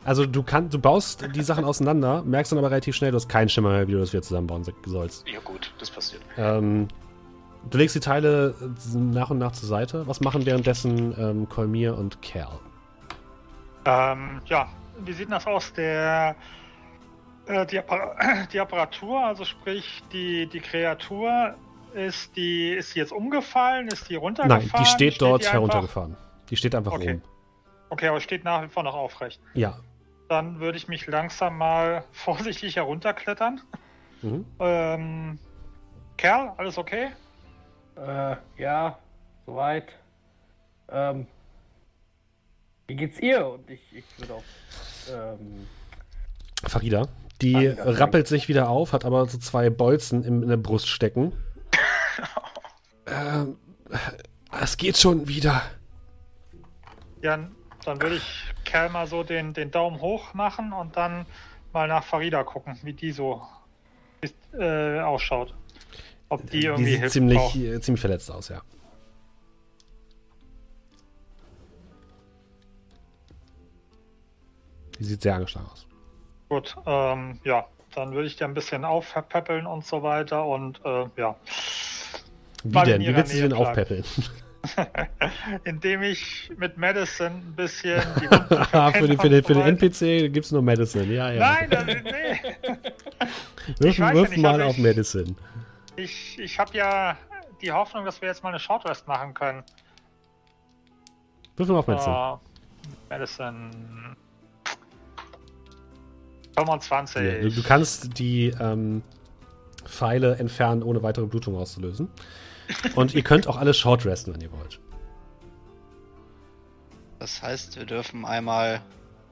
Also du kannst, du baust die Sachen auseinander, merkst dann aber relativ schnell, du hast keinen Schimmer mehr, wie du das wieder zusammenbauen sollst.
ja gut, das passiert.
Ähm, du legst die Teile nach und nach zur Seite. Was machen währenddessen ähm, Kolmir und Kerl?
Ähm, ja, wie sieht denn das aus? Der, äh, die, Appara [CLEARS THROAT] die Apparatur, also sprich die, die Kreatur, ist die, ist die jetzt umgefallen? Ist die runtergefallen?
Nein, die steht dort
die
heruntergefahren. Die steht einfach
Okay.
rum.
Okay, aber steht nach wie vor noch aufrecht.
Ja.
Dann würde ich mich langsam mal [LAUGHS] vorsichtig herunterklettern.
Mhm.
Ähm, Kerl, alles okay?
Äh, ja, soweit. Ähm, wie geht's ihr? Und ich, ich würde auch. Ähm,
Farida. Die
Farida,
rappelt sich wieder auf, hat aber so zwei Bolzen im, in der Brust stecken. [LAUGHS] ähm, es geht schon wieder.
Ja, dann würde ich Kerl mal so den, den Daumen hoch machen und dann mal nach Farida gucken, wie die so ist, äh, ausschaut. Ob die
Die
irgendwie
sieht
Hilfe
ziemlich,
braucht.
äh, ziemlich verletzt aus, ja. Die sieht sehr angeschlagen aus.
Gut, ähm, ja, dann würde ich dir ein bisschen aufpäppeln und so weiter und äh, ja.
Wie
Mal
denn? Wie willst du
Nähe
den
bleiben.
aufpäppeln? [LAUGHS] [LAUGHS]
Indem ich mit Medicine ein bisschen die [LAUGHS]
Haha, für, den, für, den, für den. NPC gibt es nur Medicine. Ja, ja.
Nein, das, nee. [LAUGHS]
wirf
nicht,
mal auf
ich-
Medicine.
Ich, ich habe ja die Hoffnung, dass wir jetzt mal eine Shortrest machen können.
Wirf mal auf Medicine.
So, Medicine. 25.
Ja, du, du kannst die ähm, Pfeile entfernen, ohne weitere Blutung auszulösen. Und ihr könnt auch alle Short resten, wenn ihr wollt.
Das heißt, wir dürfen einmal.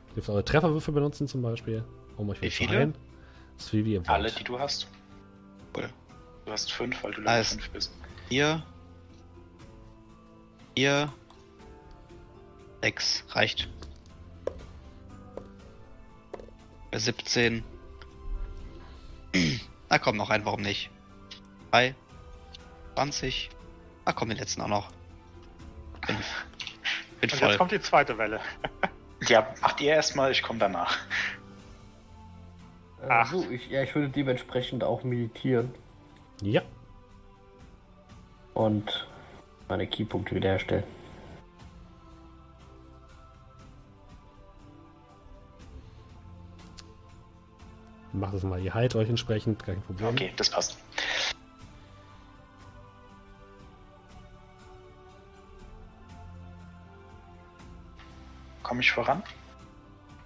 Ihr dürft eure Trefferwürfel benutzen zum Beispiel, um euch
Wie
wieder zu
viele?
heilen. Das ist viel wie ihr wollt.
Alle, die du hast.
Cool.
Du hast fünf, weil du Level
Alles.
5 bist.
Vier. Vier. Sechs. Reicht. Bei 17. [CLEARS THROAT] Na komm, noch ein, warum nicht? Drei. 20. Na komm, den letzten auch noch. Bin, bin
Und
voll.
jetzt kommt die zweite Welle. [LAUGHS]
Ja, macht ihr erstmal, ich komme danach.
Äh,
Acht.
so, ich, ja, ich würde dementsprechend auch meditieren
Ja.
und meine Keypunkte wiederherstellen.
Macht es mal. Ihr heilt euch entsprechend, kein Problem.
Okay, das passt. Komme ich voran?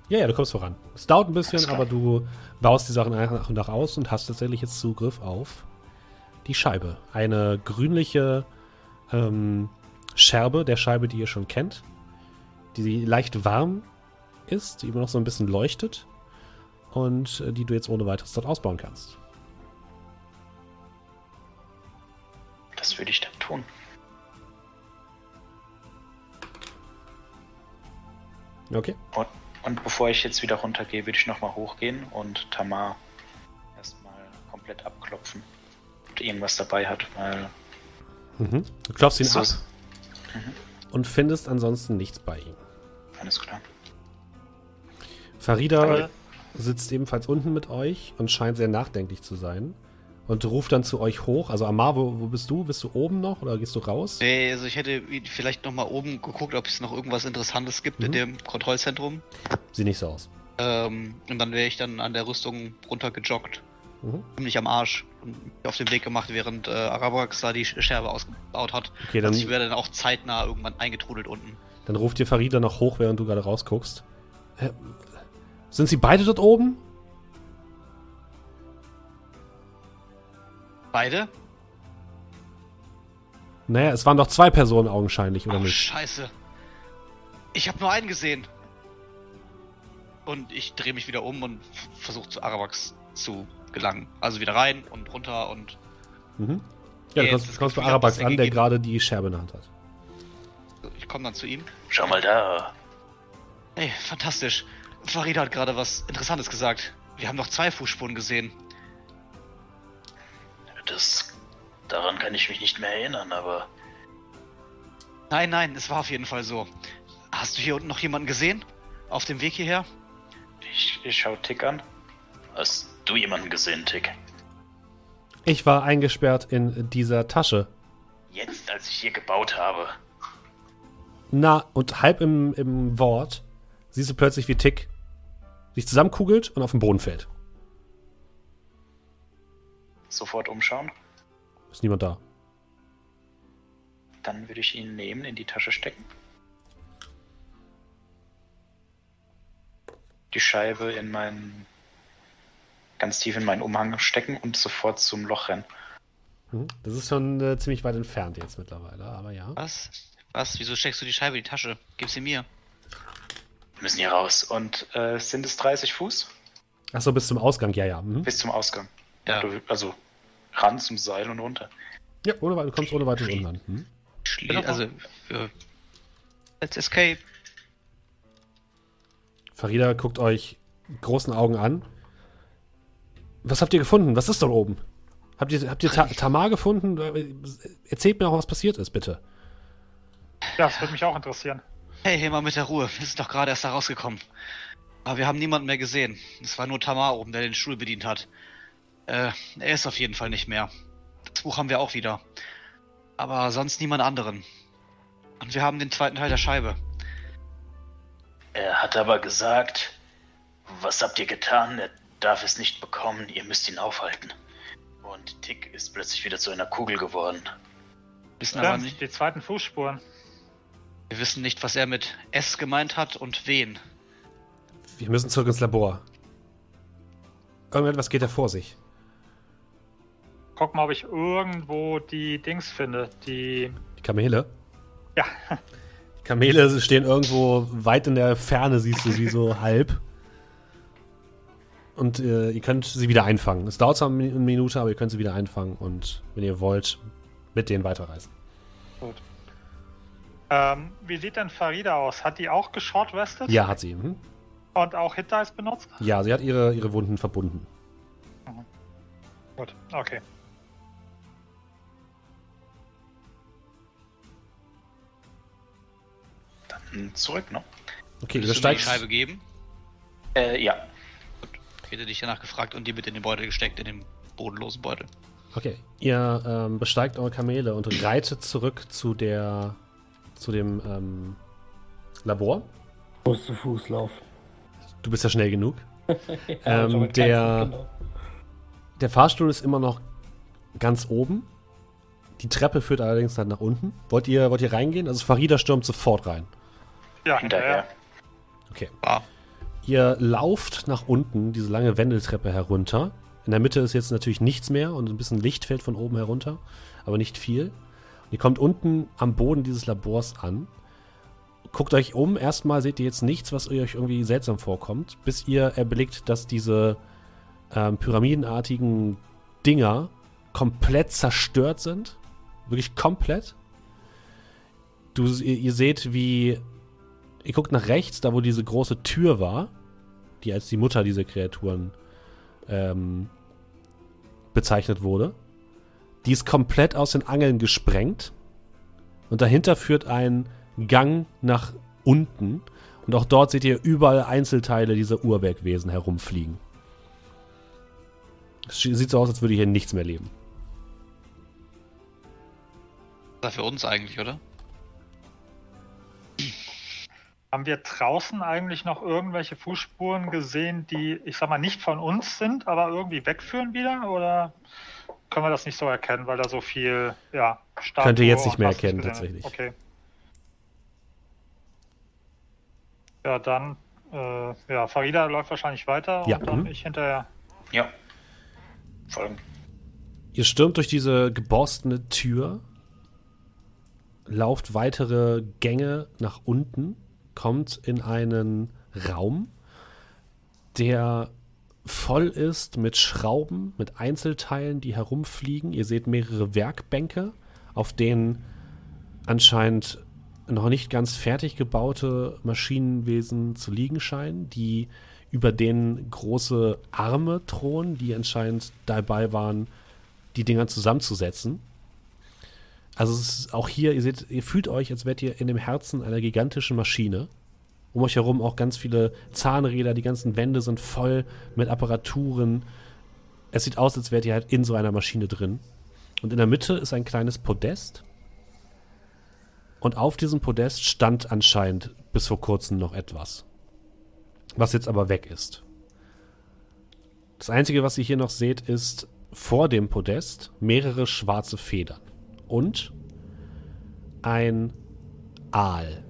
Ja, ja, du kommst voran. Es dauert ein bisschen, aber du baust die Sachen nach und nach aus und hast tatsächlich jetzt Zugriff auf die Scheibe. Eine grünliche ähm, Scherbe der Scheibe, die ihr schon kennt, die leicht warm ist, die immer noch so ein bisschen leuchtet und äh, die du jetzt ohne weiteres dort ausbauen kannst.
Das würde ich dann tun.
Okay.
Und, und bevor ich jetzt wieder runtergehe, würde ich nochmal hochgehen und Tamar erstmal komplett abklopfen. Ob die irgendwas dabei hat, weil.
Mhm. Du klopfst ihn
so
ab
ist-
und findest ansonsten nichts bei ihm.
Alles klar.
Farida
Äh.
sitzt ebenfalls unten mit euch und scheint sehr nachdenklich zu sein. Und ruft dann zu euch hoch. Also Amar, wo, wo bist du? Bist du oben noch oder gehst du raus?
Nee, also ich hätte vielleicht noch mal oben geguckt, ob es noch irgendwas Interessantes gibt in
Mhm.
dem Kontrollzentrum.
Sieht nicht so aus.
Ähm, und dann wäre ich dann an der Rüstung runtergejoggt.
Mhm.
Ziemlich am Arsch. Und mich auf den Weg gemacht, während äh, Arabax da die Sch- Scherbe ausgebaut hat.
Okay, dann,
also ich wäre dann auch zeitnah irgendwann eingetrudelt unten.
dann ruft dir Farida noch hoch, während du gerade rausguckst. Äh, sind sie beide dort oben?
Beide?
Naja, es waren doch zwei Personen augenscheinlich, oder
oh,
nicht?
scheiße. Ich habe nur einen gesehen. Und ich drehe mich wieder um und versuche zu Arabax zu gelangen. Also wieder rein und runter und
Mhm. Ja, du
Jetzt
kommst, kommst bei
Gefühl,
Arabax an, der gerade die Scherbe in der Hand hat.
ich komme dann zu ihm.
Schau mal da.
Ey, fantastisch. Farida hat gerade was Interessantes gesagt. Wir haben noch zwei Fußspuren gesehen.
Das. Daran kann ich mich nicht mehr erinnern, aber.
Nein, nein, es war auf jeden Fall so. Hast du hier unten noch jemanden gesehen? Auf dem Weg hierher?
Ich, ich schau Tick an.
Hast du jemanden gesehen, Tick?
Ich war eingesperrt in dieser Tasche.
Jetzt, als ich hier gebaut habe.
Na, und halb im, im Wort siehst du plötzlich, wie Tick sich zusammenkugelt und auf den Boden fällt.
Sofort umschauen.
Ist niemand da.
Dann würde ich ihn nehmen, in die Tasche stecken. Die Scheibe in meinen. ganz tief in meinen Umhang stecken und sofort zum Loch rennen.
Mhm. Das ist schon äh, ziemlich weit entfernt jetzt mittlerweile, aber ja.
Was? Was? Wieso steckst du die Scheibe in die Tasche? Gib sie mir.
Wir müssen hier raus.
Und äh, sind es 30 Fuß?
Achso, bis zum Ausgang, ja, ja. Mhm.
Bis zum Ausgang.
Ja.
Du, also ran zum Seil und runter.
Ja, ohne, du kommst ohne weiteres. Mhm.
Schlie
Bitte
also, äh, let's escape.
Farida guckt euch mit großen Augen an. Was habt ihr gefunden? Was ist dort oben? Habt ihr, habt ihr Ta Tamar gefunden? Äh, Erzählt mir auch, was passiert ist, bitte.
Ja, das würde mich auch interessieren.
Hey, hey, mal mit der Ruhe. Wir sind doch gerade erst da rausgekommen. Aber wir haben niemanden mehr gesehen. Es war nur Tamar oben, der den Stuhl bedient hat. Äh, er ist auf jeden Fall nicht mehr. Das Buch haben wir auch wieder. Aber sonst niemand anderen. Und wir haben den zweiten Teil der Scheibe.
Er hat aber gesagt, was habt ihr getan? Er darf es nicht bekommen, ihr müsst ihn aufhalten. Und Tick ist plötzlich wieder zu einer Kugel geworden.
Wissen aber nicht,
die zweiten Fußspuren.
wir wissen nicht, was er mit S gemeint hat und wen.
Wir müssen zurück ins Labor. Irgendetwas geht da vor sich.
Guck mal, ob ich irgendwo die Dings finde. Die.
Die Kamele.
Ja,
Kamele stehen irgendwo weit in der Ferne, siehst du sie so [LAUGHS] halb. Und äh, ihr könnt sie wieder einfangen. Es dauert zwar eine Minute, aber ihr könnt sie wieder einfangen und, wenn ihr wollt, mit denen weiterreisen.
ähm, wie sieht denn Farida aus? Hat die auch geshortwestet?
Ja, hat sie. Mhm.
Und auch Hit Dice benutzt?
Ja, sie hat ihre, ihre Wunden verbunden.
Gut, okay.
Zurück, ne?
Okay,
Willst du mir die. Scheibe geben?
Äh, ja.
Ich hätte dich danach gefragt und die mit in den Beutel gesteckt, in den bodenlosen Beutel.
Okay, ihr ähm, besteigt eure Kamele und reitet zurück zu der, zu dem ähm, Labor.
Muss zu Fuß laufen.
Du bist ja schnell genug. [LAUGHS]
Ja,
Ähm, der-
genau.
Der Fahrstuhl ist immer noch ganz oben. Die Treppe führt allerdings dann nach unten. Wollt ihr, wollt ihr reingehen? Also Farida stürmt sofort rein.
Ja,
Hinterher.
Okay.
Ah,
Ihr lauft nach unten diese lange Wendeltreppe herunter. In der Mitte ist jetzt natürlich nichts mehr und ein bisschen Licht fällt von oben herunter, aber nicht viel. Und ihr kommt unten am Boden dieses Labors an. Guckt euch um. Erstmal seht ihr jetzt nichts, was euch irgendwie seltsam vorkommt, bis ihr erblickt, dass diese ähm, pyramidenartigen Dinger komplett zerstört sind. Wirklich komplett. Du, ihr, ihr seht, wie Ihr guckt nach rechts, da wo diese große Tür war, die als die Mutter dieser Kreaturen ähm, bezeichnet wurde. Die ist komplett aus den Angeln gesprengt. Und dahinter führt ein Gang nach unten. Und auch dort seht ihr überall Einzelteile dieser Uhrwerkwesen herumfliegen. Es sieht so aus, als würde hier nichts mehr leben.
das ist für uns eigentlich, oder?
Haben wir draußen eigentlich noch irgendwelche Fußspuren gesehen, die, ich sag mal, nicht von uns sind, aber irgendwie wegführen wieder? Oder können wir das nicht so erkennen, weil da so viel, ja, Statue
Könnt ihr jetzt nicht mehr erkennen, tatsächlich.
Okay. Ja, dann, äh, ja, Farida läuft wahrscheinlich weiter
Ja,
und dann
mhm.
ich hinterher.
Ja. Folgen.
Ihr stürmt durch diese geborstene Tür, lauft weitere Gänge nach unten, kommt in einen Raum, der voll ist mit Schrauben, mit Einzelteilen, die herumfliegen. Ihr seht mehrere Werkbänke, auf denen anscheinend noch nicht ganz fertig gebaute Maschinenwesen zu liegen scheinen, die über denen große Arme thronen, die anscheinend dabei waren, die Dinger zusammenzusetzen. Also auch hier, ihr seht, ihr fühlt euch, als wärt ihr in dem Herzen einer gigantischen Maschine. Um euch herum auch ganz viele Zahnräder, die ganzen Wände sind voll mit Apparaturen. Es sieht aus, als wärt ihr halt in so einer Maschine drin. Und in der Mitte ist ein kleines Podest. Und auf diesem Podest stand anscheinend bis vor kurzem noch etwas. Was jetzt aber weg ist. Das Einzige, was ihr hier noch seht, ist vor dem Podest mehrere schwarze Federn. Und ein Aal.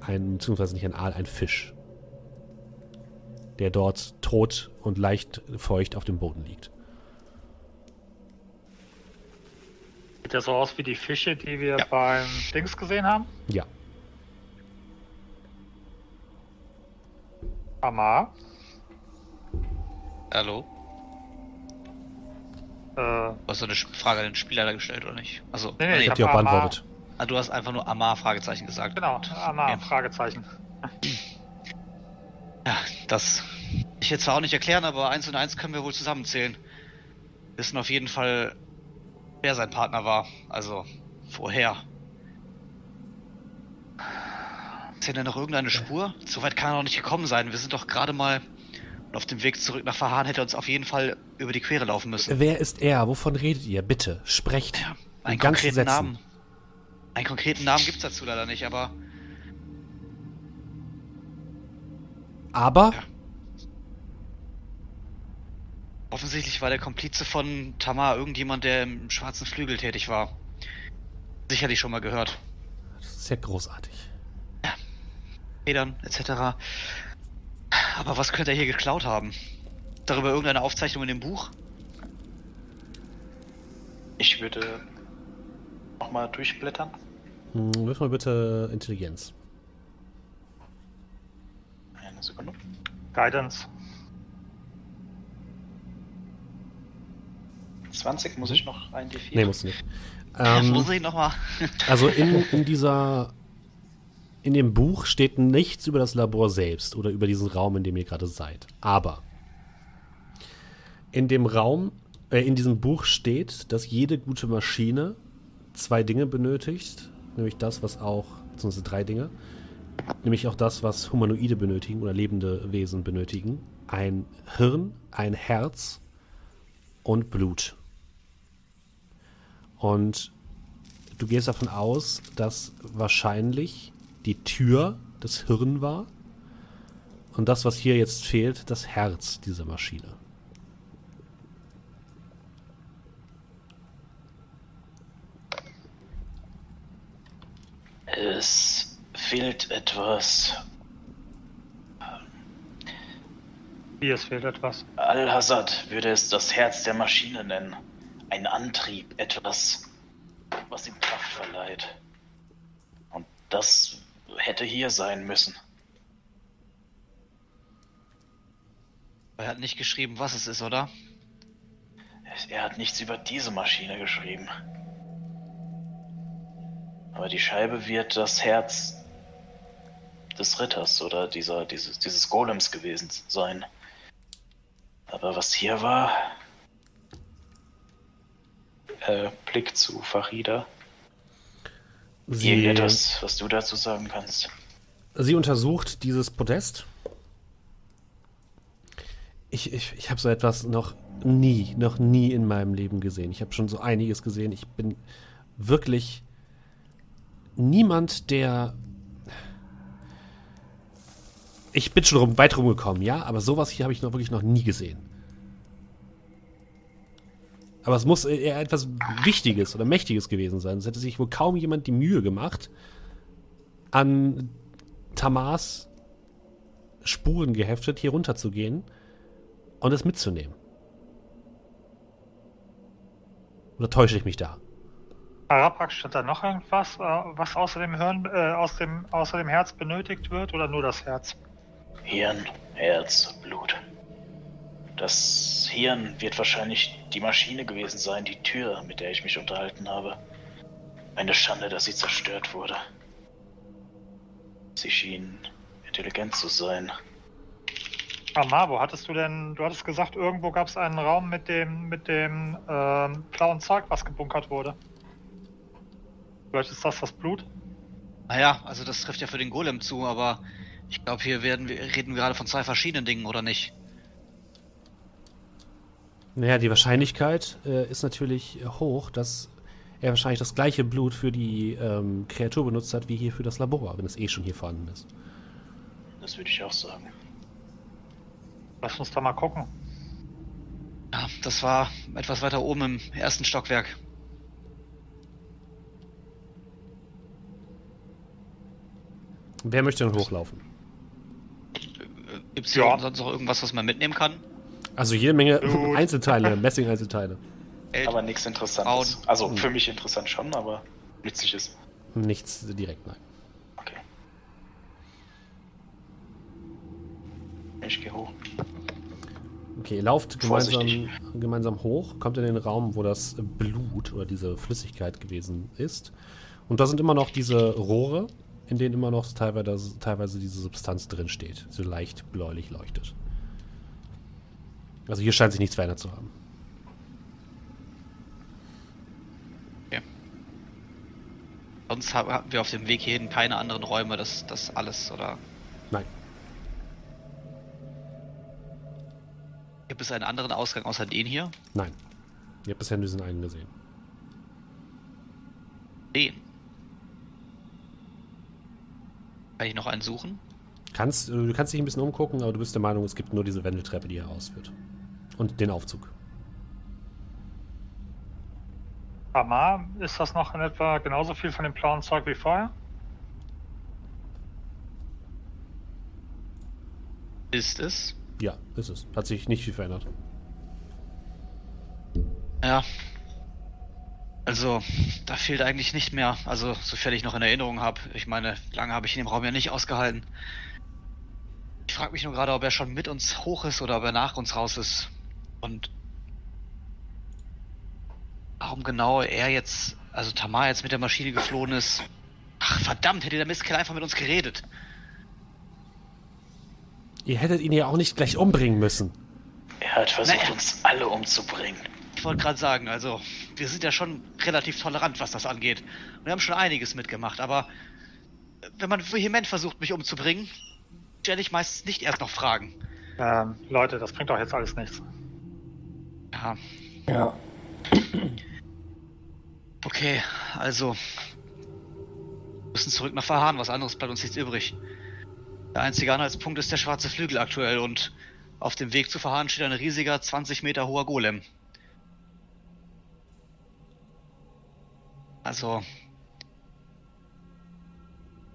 Ein, beziehungsweise nicht ein Aal, ein Fisch. Der dort tot und leicht feucht auf dem Boden liegt.
Sieht ja so aus wie die Fische, die wir
Ja.
beim Dings gesehen haben.
Ja.
Amar.
Hallo?
Äh,
Du hast so eine Frage an den Spieler gestellt, oder nicht? Also,
Nee, nee,
Ich
ich
hab die auch
Amar.
beantwortet.
ah, du hast einfach nur Amar Fragezeichen gesagt.
genau. Amar,
Okay.
Fragezeichen.
Ja, das ich jetzt zwar auch nicht erklären, aber eins und eins können wir wohl zusammenzählen. Wissen auf jeden Fall, wer sein Partner war. Also vorher. Ist denn da noch irgendeine Spur? So weit kann er noch nicht gekommen sein. Wir sind doch gerade mal auf dem Weg zurück nach Verhahn hätte er uns auf jeden Fall über die Quere laufen müssen.
Wer ist er? Wovon redet ihr? Bitte, sprecht.
Ja,
In
einen konkreten
Sätzen.
Namen. Einen konkreten Namen gibt's dazu leider nicht, aber
Aber
Ja. offensichtlich war der Komplize von Tamar irgendjemand, der im schwarzen Flügel tätig war. Sicherlich schon mal gehört.
das ist ja großartig.
Federn etc. Aber was könnte er hier geklaut haben? Darüber irgendeine Aufzeichnung in dem Buch?
Ich würde nochmal durchblättern.
Hm, wirf mal bitte Intelligenz.
Eine Sekunde.
Guidance.
20 muss ich noch ein D4.
Nee, musst du nicht.
Ähm,
Ähm,
Muss ich nochmal?
also in, [LAUGHS] in dieser. In dem Buch steht nichts über das Labor selbst oder über diesen Raum, in dem ihr gerade seid. Aber in dem Raum, äh, in diesem Buch steht, dass jede gute Maschine zwei Dinge benötigt, nämlich das, was auch, beziehungsweise drei Dinge, nämlich auch das, was Humanoide benötigen oder lebende Wesen benötigen. Ein Hirn, ein Herz und Blut. Und du gehst davon aus, dass wahrscheinlich die Tür das Hirn war und das, was hier jetzt fehlt, das Herz dieser Maschine.
Es fehlt etwas.
Wie, es fehlt etwas.
Al-Hazard würde es das Herz der Maschine nennen. Ein Antrieb, etwas, was ihm Kraft verleiht. Und das hätte hier sein müssen.
Er hat nicht geschrieben, was es ist, oder?
Er hat nichts über diese Maschine geschrieben. Aber die Scheibe wird das Herz des Ritters oder dieser, dieses, dieses Golems gewesen sein. Aber was hier war. Äh, Blick zu Farida.
Sie,
Irgendetwas, was du dazu sagen kannst.
sie untersucht dieses Podest. Ich, ich, ich habe so etwas noch nie, noch nie in meinem Leben gesehen. Ich habe schon so einiges gesehen. Ich bin wirklich niemand, der. Ich bin schon rum, weit rumgekommen, ja, aber sowas hier habe ich noch wirklich noch nie gesehen. Aber es muss eher etwas Wichtiges oder Mächtiges gewesen sein. Es hätte sich wohl kaum jemand die Mühe gemacht, an Tamars Spuren geheftet, hier runter zu gehen und es mitzunehmen. Oder täusche ich mich da?
Arapak, stand da noch irgendwas, äh, was außer dem Hirn, äh, aus dem, außer dem Herz benötigt wird oder nur das Herz?
Hirn, Herz, Blut. Das Hirn wird wahrscheinlich die Maschine gewesen sein, die Tür, mit der ich mich unterhalten habe. Eine Schande, dass sie zerstört wurde. Sie schien intelligent zu sein.
Amabo, hattest du denn, du hattest gesagt, irgendwo gab es einen Raum mit dem, mit dem ähm, blauen Zeug, was gebunkert wurde. Vielleicht ist das das Blut?
Naja, also das trifft ja für den Golem zu, aber ich glaube, hier werden wir, reden wir gerade von zwei verschiedenen Dingen, oder nicht?
Naja, die Wahrscheinlichkeit äh, ist natürlich hoch, dass er wahrscheinlich das gleiche Blut für die ähm, Kreatur benutzt hat, wie hier für das Labor, wenn es eh schon hier vorhanden ist.
Das würde ich auch sagen.
Lass uns da mal gucken.
Ja, das war etwas weiter oben im ersten Stockwerk.
Wer möchte denn hochlaufen?
Gibt es hier
Ja.
sonst noch irgendwas, was man mitnehmen kann?
Also jede Menge
Gut. [LAUGHS]
Einzelteile, Messing-Einzelteile.
Aber nichts Interessantes. Also für mich interessant schon, aber nützliches.
Nichts direkt, nein.
Okay. Ich gehe hoch.
Okay, ihr lauft gemeinsam, gemeinsam hoch, kommt in den Raum, wo das Blut oder diese Flüssigkeit gewesen ist. Und da sind immer noch diese Rohre, in denen immer noch teilweise, teilweise diese Substanz drin steht, so leicht bläulich leuchtet. Also hier scheint sich nichts verändert zu haben.
Sonst hab- hatten wir auf dem Weg hierhin keine anderen Räume, das, das alles, oder?
Nein.
Gibt es einen anderen Ausgang außer den hier?
Nein. Ihr habt bisher nur diesen einen gesehen.
Den. Kann ich noch einen suchen?
Kannst, du kannst dich ein bisschen umgucken, aber du bist der Meinung, es gibt nur diese Wendeltreppe, die hier rausführt. Und den Aufzug.
Amar, ist das noch in etwa genauso viel von dem blauen Zeug wie vorher?
Ist es?
Ja, ist es. Hat sich nicht viel verändert.
Ja. Also, da fehlt eigentlich nicht mehr. Also, sofern ich noch in Erinnerung habe. Ich meine, lange habe ich in dem Raum ja nicht ausgehalten. Ich frage mich nur gerade, ob er schon mit uns hoch ist oder ob er nach uns raus ist. Und warum genau er jetzt, also Tamar jetzt mit der Maschine geflohen ist. Ach, verdammt, hätte der Mistkerl einfach mit uns geredet.
Ihr hättet ihn ja auch nicht gleich umbringen müssen.
Er hat versucht,
Naja.
uns alle umzubringen.
Ich wollte gerade sagen, also, wir sind ja schon relativ tolerant, was das angeht. Und wir haben schon einiges mitgemacht, aber wenn man vehement versucht, mich umzubringen, stelle ich meistens nicht erst noch Fragen.
Ähm, Leute, das bringt doch jetzt alles nichts.
Ja,
Ja.
okay, also. Wir müssen zurück nach Verhahn, was anderes bleibt uns nichts übrig. Der einzige Anhaltspunkt ist der schwarze Flügel aktuell und auf dem Weg zu Verhahn steht ein riesiger 20 Meter hoher Golem. Also,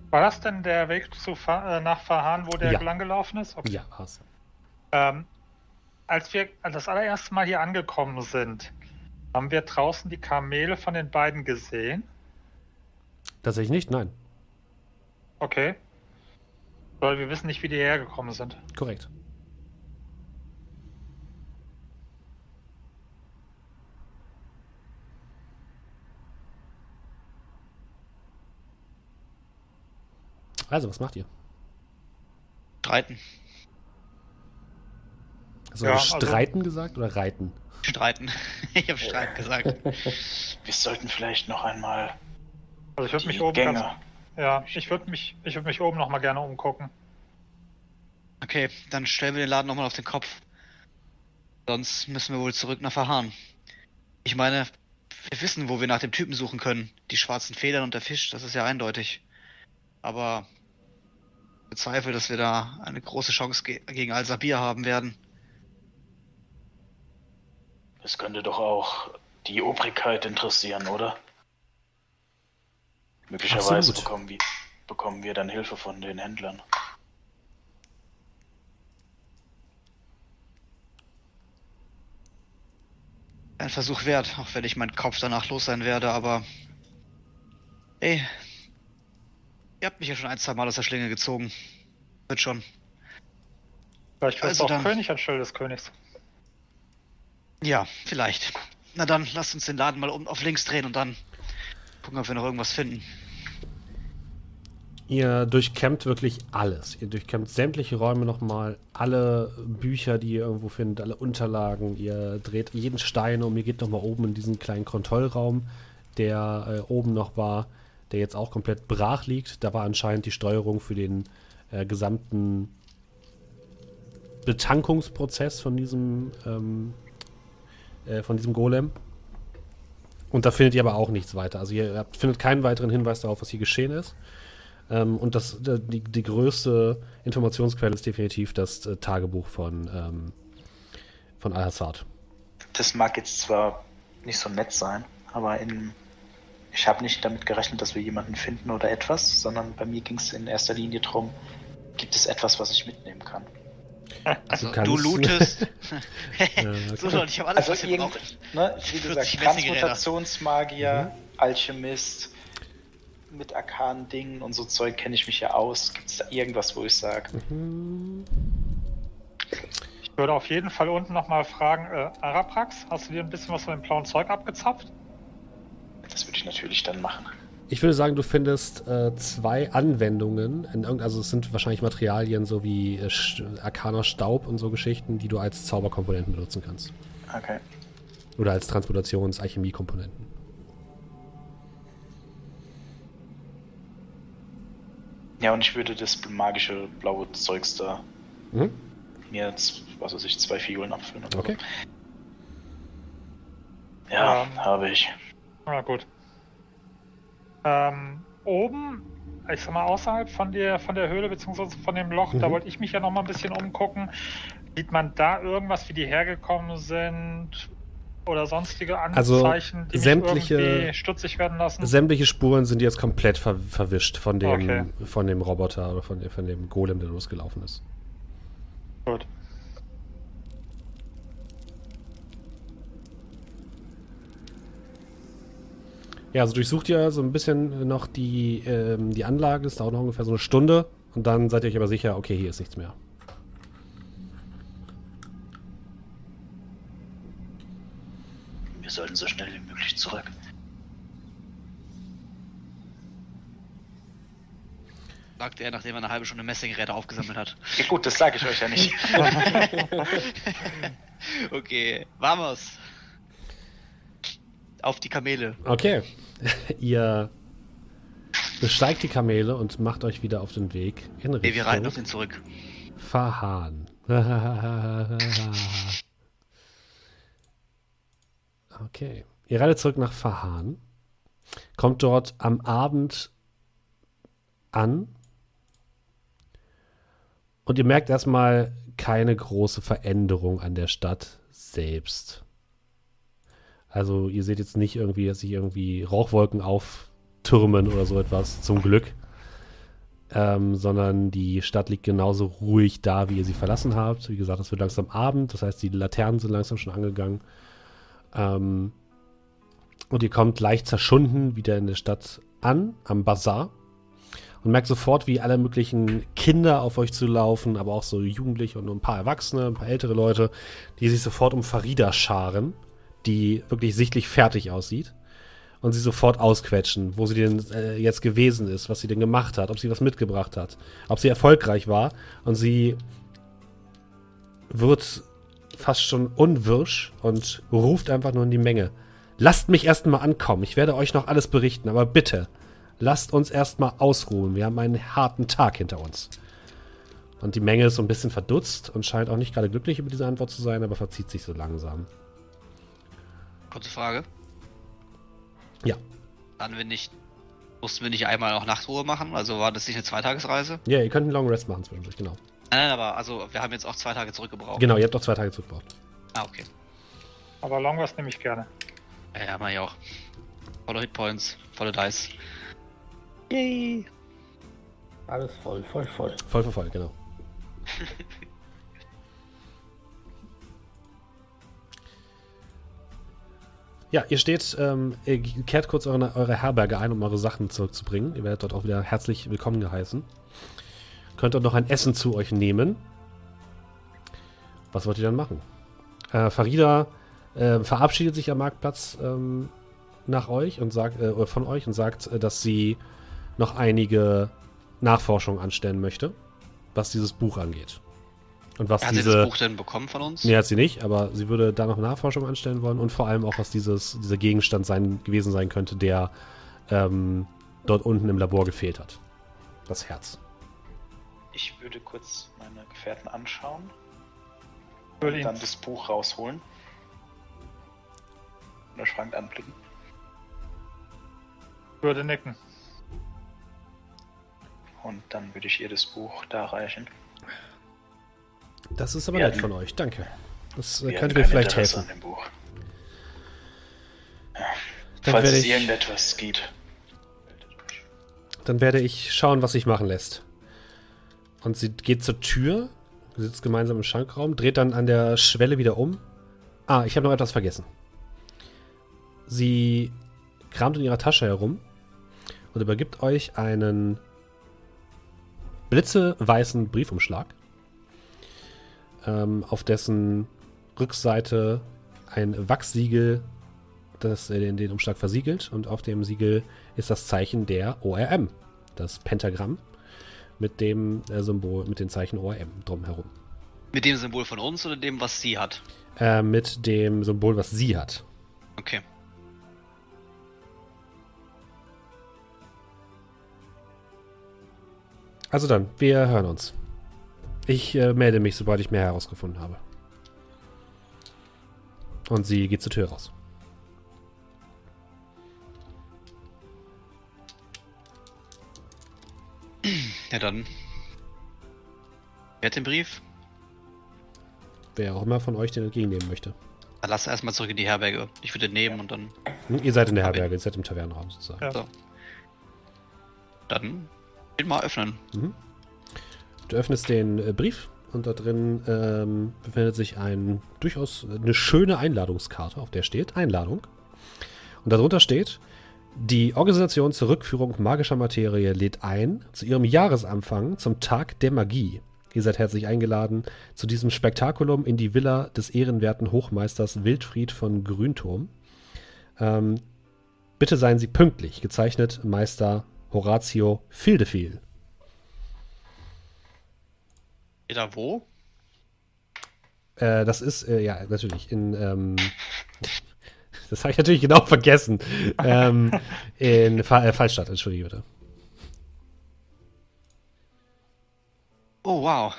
War das denn der Weg zu Fa äh, nach Verhahn, wo der
Ja.
lang gelaufen ist? Okay.
Ja, war's.
Ähm, als wir das allererste Mal hier angekommen sind, haben wir draußen die Kamele von den beiden gesehen.
Tatsächlich nicht, nein.
Okay. Weil wir wissen nicht, wie die hergekommen sind.
Korrekt. Also, was macht ihr?
streiten.
Hast du
Ja,
also
also-
streiten gesagt oder reiten?
Streiten. [LAUGHS] ich habe Streit gesagt. [LAUGHS]
Wir sollten vielleicht noch einmal
Also ich würde mich oben
Gänge.
ganz, ja, ich würde mich, ich würde mich oben noch mal gerne umgucken.
Okay, dann stellen wir den Laden nochmal auf den Kopf. Sonst müssen wir wohl zurück nach Verhahn. Ich meine, wir wissen, wo wir nach dem Typen suchen können. Die schwarzen Federn und der Fisch, das ist ja eindeutig. Aber ich bezweifle, dass wir da eine große Chance ge gegen Al-Sabir haben werden.
Es könnte doch auch die Obrigkeit interessieren, oder? Möglicherweise
Absolut.
bekommen wir, bekommen wir dann Hilfe von den Händlern.
Ein Versuch wert, auch wenn ich meinen Kopf danach los sein werde, aber. Ey. Ihr habt mich ja schon ein, zwei Mal aus der Schlinge gezogen. Wird schon.
Vielleicht wird
Also
es auch
dann-
König anstelle des Königs.
Ja, vielleicht. Na dann, lasst uns den Laden mal um auf links drehen und dann gucken, ob wir noch irgendwas finden.
Ihr durchkämmt wirklich alles. Ihr durchkämmt sämtliche Räume nochmal, alle Bücher, die ihr irgendwo findet, alle Unterlagen. Ihr dreht jeden Stein um. Ihr geht nochmal oben in diesen kleinen Kontrollraum, der äh, oben noch war, der jetzt auch komplett brach liegt. Da war anscheinend die Steuerung für den äh, gesamten Betankungsprozess von diesem, ähm, äh, von diesem Golem. Und da findet ihr aber auch nichts weiter. Also ihr habt, findet keinen weiteren Hinweis darauf, was hier geschehen ist. Ähm, und das, äh, die, die größte Informationsquelle ist definitiv das äh, Tagebuch von, ähm, von Al-Hassad.
Das mag jetzt zwar nicht so nett sein, aber in, ich habe nicht damit gerechnet, dass wir jemanden finden oder etwas, sondern bei mir ging es in erster Linie darum, gibt es etwas, was ich mitnehmen kann.
Also,
Du [LAUGHS]
du.
Ja,
so Leute, ich habe alles,
Also
was
irgend,
brauchen.
ne, wie
40
gesagt. Transmutationsmagier, Alchemist, mit arkanen Dingen und so Zeug kenne ich mich ja aus. Gibt es da irgendwas, wo ich sage,
Ich würde auf jeden Fall unten noch mal fragen, äh, Araprax, hast du dir ein bisschen was von dem blauen Zeug abgezapft?
das würde ich natürlich dann machen.
Ich würde sagen, du findest äh, zwei Anwendungen. In also es sind wahrscheinlich Materialien so wie äh, arkaner Staub und so Geschichten, die du als Zauberkomponenten benutzen kannst.
Okay.
Oder als Transputations-Alchemie-Komponenten.
Ja, und ich würde das magische blaue Zeugs da
Mhm.
mir, was weiß ich, zwei Figuren abfüllen.
Okay.
So. Ja,
Ähm.
habe ich.
Na gut. Ähm, oben, ich sag mal außerhalb von der, von der Höhle beziehungsweise von dem Loch, da
Mhm.
wollte ich mich ja noch mal ein bisschen umgucken. Sieht man da irgendwas, wie die hergekommen sind oder sonstige
Also,
Anzeichen, die
sämtliche-
stutzig werden lassen?
Sämtliche Spuren sind jetzt komplett ver verwischt von dem,
Okay.
von dem Roboter oder von, von dem Golem, der losgelaufen ist.
Gut.
Ja, also durchsucht ihr so ein bisschen noch die, ähm, die Anlage. Das dauert noch ungefähr so eine Stunde. Und dann seid ihr euch aber sicher, okay, hier ist nichts mehr.
Wir sollten so schnell wie möglich zurück.
Sagt er, nachdem er eine halbe Stunde Messingräder aufgesammelt hat.
Ja, gut, das sage ich euch ja nicht. [LAUGHS] [LAUGHS]
okay, vamos. Auf die Kamele.
Okay. [LAUGHS] ihr besteigt die Kamele und macht euch wieder auf den Weg in
Nee, wir reiten auf
Richtung
den zurück.
Fahan. [LAUGHS] okay. Ihr reitet zurück nach Fahan. Kommt dort am Abend an. Und ihr merkt erstmal keine große Veränderung an der Stadt selbst. Also ihr seht jetzt nicht irgendwie, dass sich irgendwie Rauchwolken auftürmen oder so etwas, zum Glück. Ähm, sondern die Stadt liegt genauso ruhig da, wie ihr sie verlassen habt. Wie gesagt, es wird langsam Abend, das heißt, die Laternen sind langsam schon angegangen. Ähm, und ihr kommt leicht zerschunden wieder in der Stadt an, am Bazar. Und merkt sofort, wie alle möglichen Kinder auf euch zulaufen, aber auch so Jugendliche und nur ein paar Erwachsene, ein paar ältere Leute, die sich sofort um Farida scharen, die wirklich sichtlich fertig aussieht und sie sofort ausquetschen, wo sie denn äh, jetzt gewesen ist, was sie denn gemacht hat, ob sie was mitgebracht hat, ob sie erfolgreich war. Und sie wird fast schon unwirsch und ruft einfach nur in die Menge. Lasst mich erst mal ankommen. Ich werde euch noch alles berichten, aber bitte, lasst uns erst mal ausruhen. Wir haben einen harten Tag hinter uns. Und die Menge ist so ein bisschen verdutzt und scheint auch nicht gerade glücklich über diese Antwort zu sein, aber verzieht sich so langsam.
Kurze Frage.
Ja.
Dann wir nicht. Mussten wir nicht einmal auch Nachtruhe machen? Also war das nicht eine Zweitagesreise?
Ja, ihr könnt einen Long Rest machen zwischendurch, genau.
Nein, nein, aber also wir haben jetzt auch zwei Tage zurückgebraucht.
Genau, ihr habt auch zwei Tage zurückgebraucht.
Ah, okay.
Aber Long Rest nehme ich gerne.
Ja, ja, mach ich auch. Volle Hitpoints, volle Dice. Yay!
Alles voll, voll, voll.
Voll, voll, voll, genau. [LAUGHS] Ja, ihr steht, ähm, ihr kehrt kurz eure, eure Herberge ein, um eure Sachen zurückzubringen. Ihr werdet dort auch wieder herzlich willkommen geheißen. Könnt dort noch ein Essen zu euch nehmen. Was wollt ihr dann machen? Äh, Farida äh, verabschiedet sich am Marktplatz ähm, nach euch und sagt, äh, von euch und sagt, äh, dass sie noch einige Nachforschungen anstellen möchte, was dieses Buch angeht. Und was
Hat sie
diese.
das Buch denn bekommen von uns?
Nee, hat sie nicht, aber sie würde da noch Nachforschung anstellen wollen und vor allem auch, was dieses, dieser Gegenstand sein, gewesen sein könnte, der ähm, dort unten im Labor gefehlt hat. Das Herz.
Ich würde kurz meine Gefährten anschauen,
Würde ihn
dann das Buch rausholen. Und der Schrank anblicken.
würde nicken.
Und dann würde ich ihr das Buch da reichen.
Das ist aber
Ja,
nett von euch, danke. Das äh, könnte mir vielleicht
Interesse
helfen.
Buch.
Dann
Falls
werde,
es
ich,
irgendetwas gibt.
dann werde ich schauen, was sich machen lässt. Und sie geht zur Tür, sitzt gemeinsam im Schrankraum, dreht dann an der Schwelle wieder um. Ah, ich habe noch etwas vergessen. Sie kramt in ihrer Tasche herum und übergibt euch einen blitzeweißen Briefumschlag, ähm, auf dessen Rückseite ein Wachssiegel das äh, den, den Umschlag versiegelt und auf dem Siegel ist das Zeichen der ORM, das Pentagramm mit dem äh, Symbol, mit den Zeichen ORM drumherum.
Mit dem Symbol von uns oder dem, was sie hat?
Äh, mit dem Symbol, was sie hat.
Okay.
Also dann, wir hören uns. Ich äh, melde mich, sobald ich mehr herausgefunden habe. Und sie geht zur Tür raus.
Ja, dann. Wer hat den Brief?
Wer auch immer von euch den entgegennehmen möchte.
Dann lass erstmal zurück in die Herberge. Ich würde den nehmen und dann.
Hm, Ihr seid in der Herberge, ihr seid im Tavernenraum sozusagen.
Ja.
So. Dann. Den mal öffnen.
Du öffnest den äh, Brief und da drin ähm, befindet sich ein durchaus eine schöne Einladungskarte, auf der steht Einladung. Und darunter steht, die Organisation zur Rückführung magischer Materie lädt ein zu ihrem Jahresanfang zum Tag der Magie. Ihr seid herzlich eingeladen zu diesem Spektakulum in die Villa des ehrenwerten Hochmeisters Wildfried von Grünturm. Ähm, bitte seien Sie pünktlich, gezeichnet Meister Horatio Fildefiel.
Jeder wo?
Äh, das ist, äh, ja, natürlich, in, ähm, das habe ich natürlich genau vergessen. ähm, in Fa äh, Fallstadt, entschuldige bitte.
Oh, wow.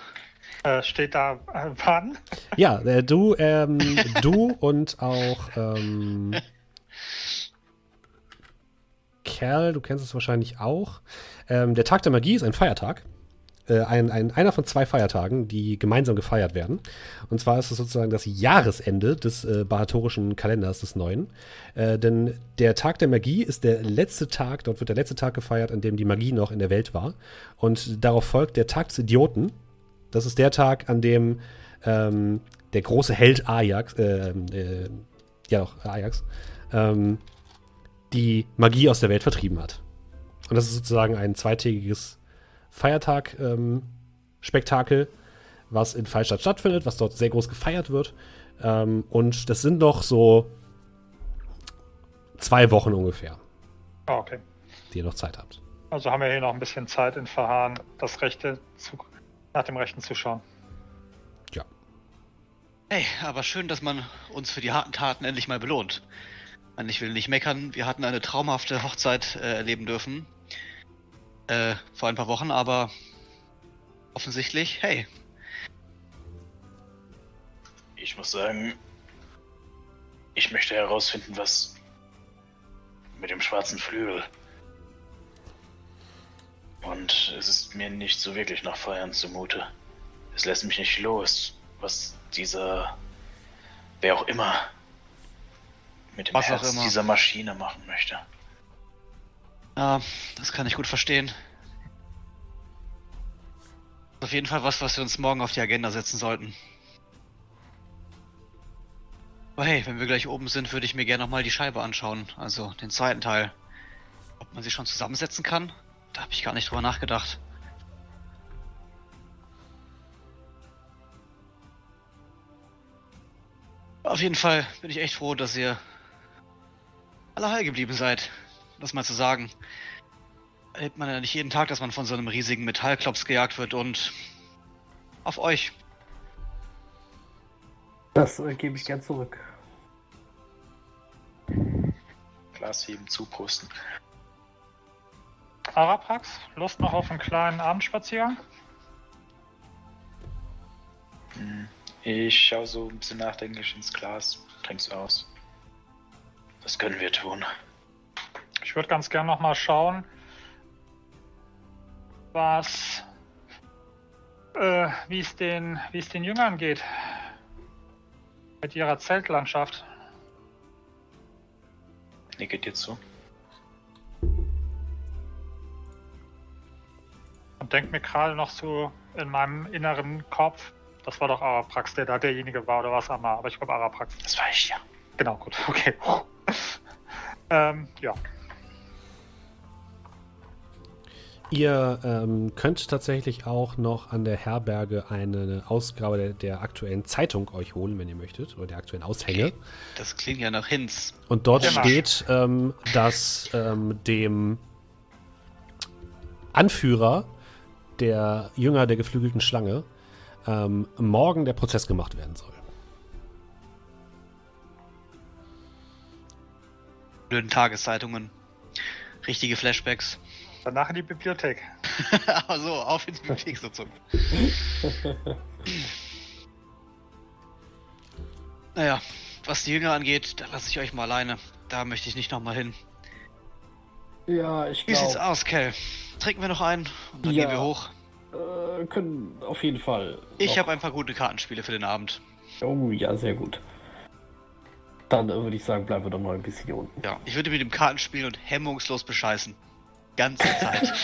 Äh, steht da äh, wann?
Ja, äh, du, ähm, du und auch, ähm, Kerl, du kennst es wahrscheinlich auch. Ähm, der Tag der Magie ist ein Feiertag. Äh, ein, ein, einer von zwei Feiertagen, die gemeinsam gefeiert werden. Und zwar ist es sozusagen das Jahresende des äh, bahatorischen Kalenders des Neuen. Äh, denn der Tag der Magie ist der letzte Tag, dort wird der letzte Tag gefeiert, an dem die Magie noch in der Welt war. Und darauf folgt der Tag des Idioten. Das ist der Tag, an dem ähm, der große Held Ajax, äh, äh, ja doch, Ajax, ähm, die Magie aus der Welt vertrieben hat. Und das ist sozusagen ein zweitägiges Feiertag-Spektakel, was in Fallstadt stattfindet, was dort sehr groß gefeiert wird. Ähm, und das sind noch so zwei Wochen ungefähr,
Ah, okay.
die ihr noch Zeit habt.
Also haben wir hier noch ein bisschen Zeit in Verharren, das Rechte zu, nach dem Rechten zu schauen.
Ja.
Hey, aber schön, dass man uns für die harten Taten endlich mal belohnt. Und Ich will nicht meckern, wir hatten eine traumhafte Hochzeit äh, erleben dürfen. Äh, vor ein paar Wochen, aber offensichtlich, hey,
Ich muss sagen, ich möchte herausfinden, was mit dem schwarzen Flügel. Und es ist mir nicht so wirklich nach Feiern zumute. Es lässt mich nicht los, was dieser, wer auch immer, mit dem
Was auch
Herz
immer.
dieser Maschine machen möchte.
Ja, das kann ich gut verstehen. Auf jeden Fall was, was wir uns morgen auf die Agenda setzen sollten. Aber hey, wenn wir gleich oben sind, würde ich mir gerne nochmal die Scheibe anschauen. Also den zweiten Teil. Ob man sie schon zusammensetzen kann? Da habe ich gar nicht drüber nachgedacht. Auf jeden Fall bin ich echt froh, dass ihr alle heil geblieben seid. Das mal zu sagen. Erlebt man ja nicht jeden Tag, dass man von so einem riesigen Metallklops gejagt wird und auf euch.
Das äh, gebe ich gern zurück.
Glas heben, zuposten.
Araprax, Lust noch auf einen kleinen Abendspaziergang?
Ich schaue so ein bisschen nachdenklich ins Glas, trink's aus.
Das können wir tun.
Ich würde ganz gern noch mal schauen, was, äh, wie es den, wie es den Jüngern geht mit ihrer Zeltlandschaft.
Nicke dir zu.
Und denk mir gerade noch so in meinem inneren Kopf, das war doch Araprax, der da derjenige war, oder was Amma, aber ich glaube Araprax.
Das war ich ja.
Genau, gut, okay. [LAUGHS] ähm, ja.
Ihr ähm, könnt tatsächlich auch noch an der Herberge eine Ausgabe der, der aktuellen Zeitung euch holen, wenn ihr möchtet, oder der aktuellen Aushänge.
Das klingt ja nach Hinz.
Und dort
Genau.
steht, ähm, dass ähm, dem Anführer der Jünger der geflügelten Schlange ähm, morgen der Prozess gemacht werden soll.
Blöden Tageszeitungen. Richtige Flashbacks.
Danach in die Bibliothek. [LAUGHS]
Aber so, auf in die Bibliothekssitzung. [LAUGHS] naja, was die Jünger angeht, da lasse ich euch mal alleine. Da möchte ich nicht nochmal hin.
Ja, ich
Wie sieht's
glaube,
aus, Kell? Trinken wir noch einen und dann
Ja.
gehen wir hoch.
äh, können auf jeden Fall.
Ich habe ein paar gute Kartenspiele für den Abend.
Oh ja, sehr gut. Dann äh, würde ich sagen, bleiben wir doch mal ein bisschen hier unten.
Ja, ich würde mit dem Kartenspielen und hemmungslos bescheißen. Ganze Zeit. [LAUGHS]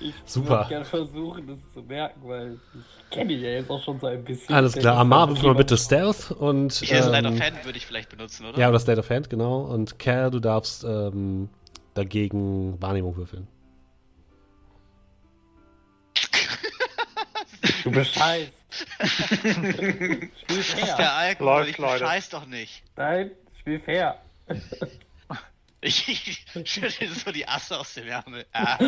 Ich
Super.
würde gerne versuchen, das zu merken, weil ich kenne ihn ja jetzt auch schon so ein bisschen.
Alles klar,
ist
Amar, würfel mal bitte Stealth und.
Ich als leider
ähm,
Fan würde ich vielleicht benutzen, oder?
Ja, oder State of Hand, genau. Und Cal, du darfst ähm, dagegen Wahrnehmung würfeln.
Du bescheißt. [LAUGHS] spiel
Das ist
fair.
der Alkohol,
Läuft,
ich
Leute.
bescheiß doch nicht.
Nein, spiel fair.
Ich, schüttel so die Asse aus dem Ärmel. Ah, [LAUGHS]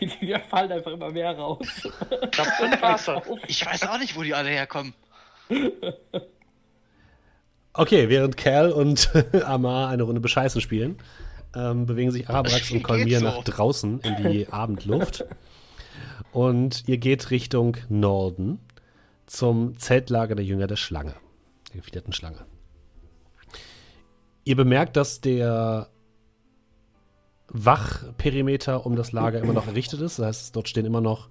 die, die fallen einfach immer mehr raus.
Ich
weiß auch nicht, wo die alle herkommen.
Okay, während Cal und [LAUGHS] Amar eine Runde Bescheißen spielen, ähm, bewegen sich Arabrax [LAUGHS] und Kolmir
so.
nach draußen in die Abendluft. Und ihr geht Richtung Norden zum Zeltlager der Jünger der Schlange, der gefiederten Schlange. Ihr bemerkt, dass der Wachperimeter um das Lager immer noch errichtet ist. Das heißt, dort stehen immer noch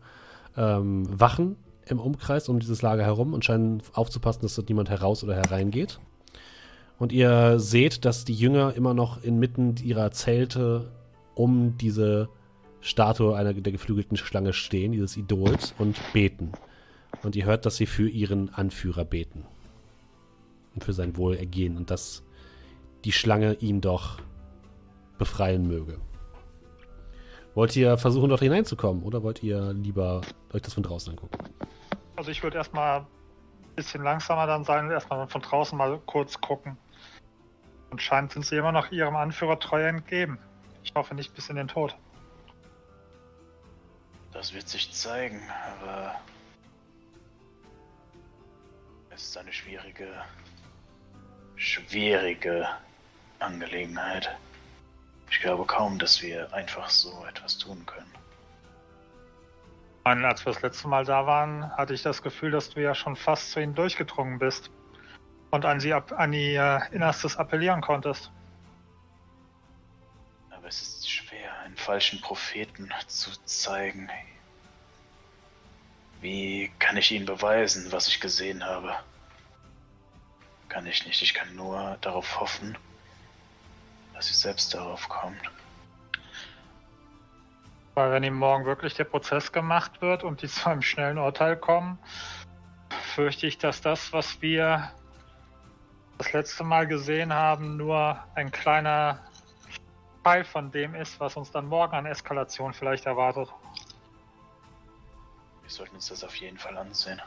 ähm, Wachen im Umkreis um dieses Lager herum und scheinen aufzupassen, dass dort niemand heraus oder hereingeht. Und ihr seht, dass die Jünger immer noch inmitten ihrer Zelte um diese Statue einer der geflügelten Schlange stehen, dieses Idols, und beten. Und ihr hört, dass sie für ihren Anführer beten. Und für sein Wohlergehen und dass die Schlange ihn doch befreien möge. Wollt ihr versuchen, dort hineinzukommen oder wollt ihr lieber euch das von draußen angucken?
Also ich würde erstmal ein bisschen langsamer dann sein und erstmal von draußen mal kurz gucken. Anscheinend sind sie immer noch ihrem Anführer treu entgeben. Ich hoffe nicht bis in den Tod.
Das wird sich zeigen, aber es ist eine schwierige, schwierige Angelegenheit. Ich glaube kaum, dass wir einfach so etwas tun können.
Meine, als wir das letzte Mal da waren, hatte ich das Gefühl, dass du ja schon fast zu ihnen durchgedrungen bist und an, sie ab, an ihr Innerstes appellieren konntest.
Aber es ist schwer, einen falschen Propheten zu zeigen. Wie kann ich Ihnen beweisen, was ich gesehen habe? Kann ich nicht. Ich kann nur darauf hoffen, dass sie selbst darauf kommt.
Weil wenn ihm morgen wirklich der Prozess gemacht wird und die zu einem schnellen Urteil kommen, fürchte ich, dass das, was wir das letzte Mal gesehen haben, nur ein kleiner Teil von dem ist, was uns dann morgen an Eskalation vielleicht erwartet.
Wir sollten uns das auf jeden Fall ansehen.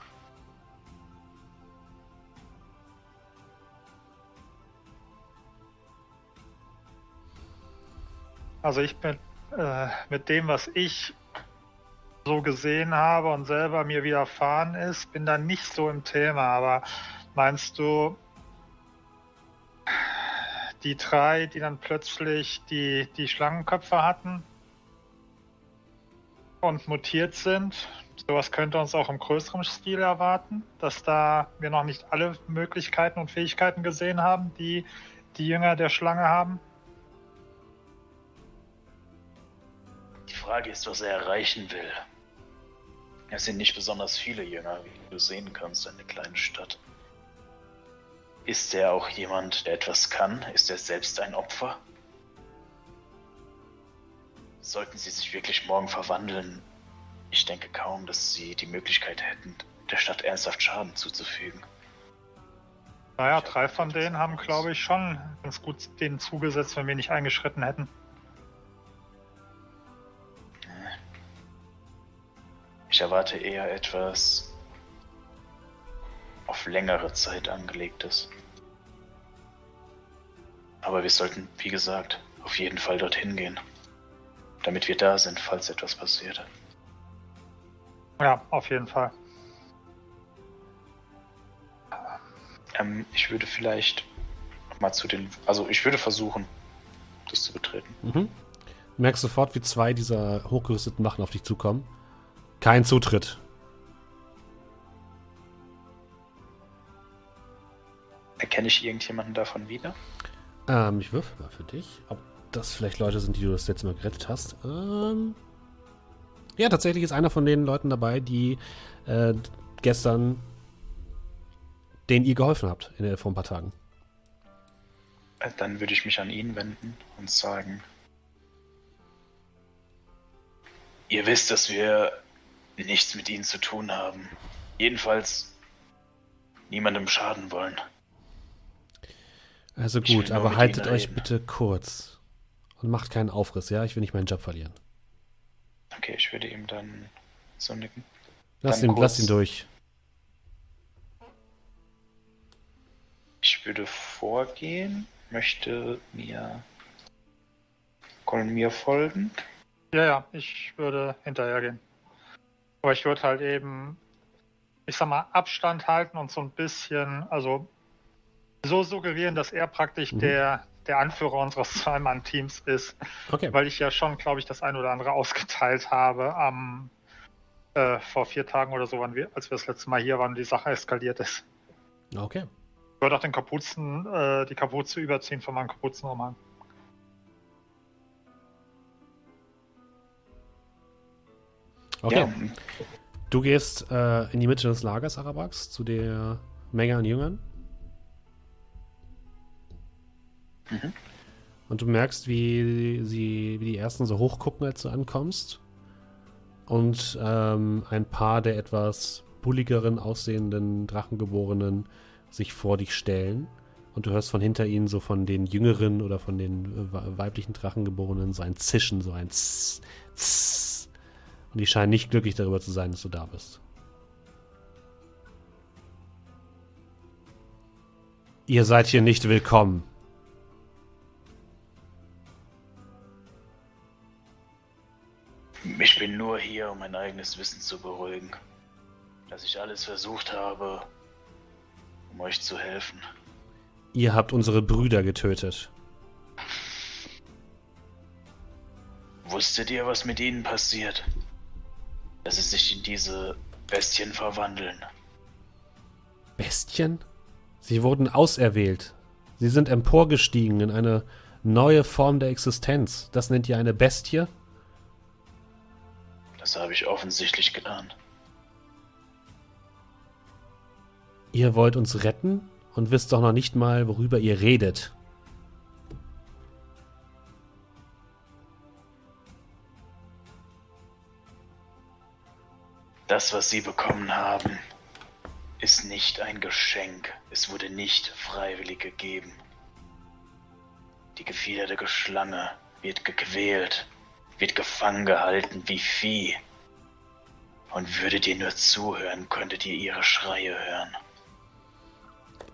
Also ich bin äh, mit dem, was ich so gesehen habe und selber mir widerfahren ist, bin da nicht so im Thema. Aber meinst du, die drei, die dann plötzlich die, die Schlangenköpfe hatten und mutiert sind, sowas könnte uns auch im größeren Stil erwarten, dass da wir noch nicht alle Möglichkeiten und Fähigkeiten gesehen haben, die die Jünger der Schlange haben?
Frage ist, was er erreichen will. Es sind nicht besonders viele Jünger, wie du sehen kannst, eine kleine Stadt. Ist er auch jemand, der etwas kann? Ist er selbst ein Opfer? Sollten sie sich wirklich morgen verwandeln, ich denke kaum, dass sie die Möglichkeit hätten, der Stadt ernsthaft Schaden zuzufügen.
Naja, drei von denen haben, glaube ich, schon ganz gut denen zugesetzt, wenn wir nicht eingeschritten hätten.
Ich erwarte eher etwas auf längere Zeit angelegtes. Aber wir sollten, wie gesagt, auf jeden Fall dorthin gehen. Damit wir da sind, falls etwas passiert.
Ja, auf jeden Fall.
Ähm, ich würde vielleicht mal zu den. Also, ich würde versuchen, das zu betreten.
Mhm. Du merkst sofort, wie zwei dieser hochgerüsteten Wachen auf dich zukommen. Kein Zutritt.
Erkenne ich irgendjemanden davon wieder?
Ähm, ich würfel mal für dich, ob das vielleicht Leute sind, die du das letzte Mal gerettet hast. Ähm, ja, tatsächlich ist einer von den Leuten dabei, die äh, gestern denen ihr geholfen habt in, vor ein paar Tagen.
Äh, Dann würde ich mich an ihn wenden und sagen, ihr wisst, dass wir nichts mit ihnen zu tun haben. Jedenfalls niemandem schaden wollen.
Also gut, aber haltet euch
reden.
bitte kurz. Und macht keinen Aufriss, ja? Ich will nicht meinen Job verlieren.
Okay, ich würde ihm dann so nicken.
Lass
Dann
ihn, lass ihn durch.
Ich würde vorgehen, möchte mir Colin mir folgen.
Ja, ja, ich würde hinterhergehen. Aber ich würde halt eben, ich sag mal, Abstand halten und so ein bisschen, also so suggerieren, dass er praktisch
Mhm.
der, der Anführer unseres [LAUGHS] Zweimann-Teams ist.
Okay.
Weil ich ja schon, glaube ich, das ein oder andere ausgeteilt habe am äh, vor vier Tagen oder so, wir, als wir das letzte Mal hier waren und die Sache eskaliert ist.
Okay.
Ich würde auch den Kapuzen, äh, die Kapuze überziehen von meinem Kapuzenumhang.
Okay.
Ja,
Du gehst äh, in die Mitte des Lagers, Arabax, zu der Menge an Jüngern.
Mhm.
Und du merkst, wie, sie, wie die ersten so hochgucken, als du ankommst. Und ähm, ein paar der etwas bulligeren aussehenden Drachengeborenen sich vor dich stellen. Und du hörst von hinter ihnen so von den jüngeren oder von den äh, we- weiblichen Drachengeborenen so ein Zischen, so ein Tss. Und die scheinen nicht glücklich darüber zu sein, dass du da bist. Ihr seid hier nicht willkommen.
Ich bin nur hier, um mein eigenes Wissen zu beruhigen. Dass ich alles versucht habe, um euch zu helfen.
Ihr habt unsere Brüder getötet.
Wusstet ihr, was mit ihnen passiert? Dass sie sich in diese Bestien verwandeln.
Bestien? Sie wurden auserwählt. Sie sind emporgestiegen in eine neue Form der Existenz. Das nennt ihr eine Bestie?
Das habe ich offensichtlich getan.
Ihr wollt uns retten und wisst doch noch nicht mal, worüber ihr redet.
Das, was sie bekommen haben, ist nicht ein Geschenk. Es wurde nicht freiwillig gegeben. Die gefiederte Schlange wird gequält, wird gefangen gehalten wie Vieh. Und würdet ihr nur zuhören, könntet ihr ihre Schreie hören.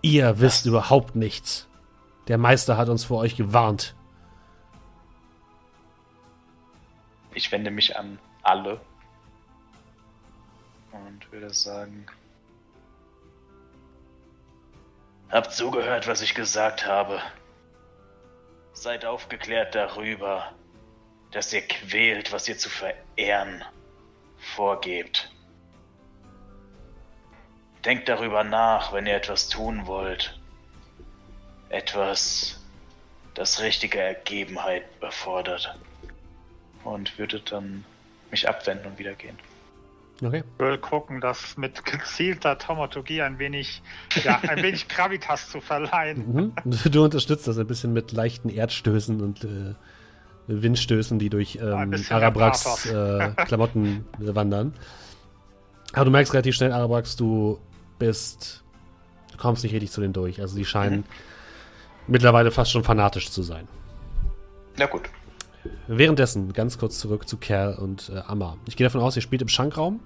Ihr wisst überhaupt nichts. Der Meister hat uns vor euch gewarnt.
Ich wende mich an alle und würde sagen,
Habt zugehört, was ich gesagt habe. Seid aufgeklärt darüber, dass ihr quält, was ihr zu verehren vorgebt. Denkt darüber nach, wenn ihr etwas tun wollt. Etwas, das richtige Ergebenheit erfordert.
und würde dann mich abwenden und wieder gehen.
Okay.
Ich will gucken, das mit gezielter Taumaturgie ein wenig, ja, ein wenig [LAUGHS] Gravitas zu verleihen.
Mhm. Du unterstützt das ein bisschen mit leichten Erdstößen und äh, Windstößen, die durch ähm, Arabrax äh, Klamotten [LAUGHS] wandern. Aber du merkst relativ schnell, Arabrax, du bist. Du kommst nicht richtig zu denen durch. Also die scheinen mittlerweile fast schon fanatisch zu sein.
Na gut.
Währenddessen, ganz kurz zurück zu Kerl und äh, Amma. Ich gehe davon aus, ihr spielt im Schankraum.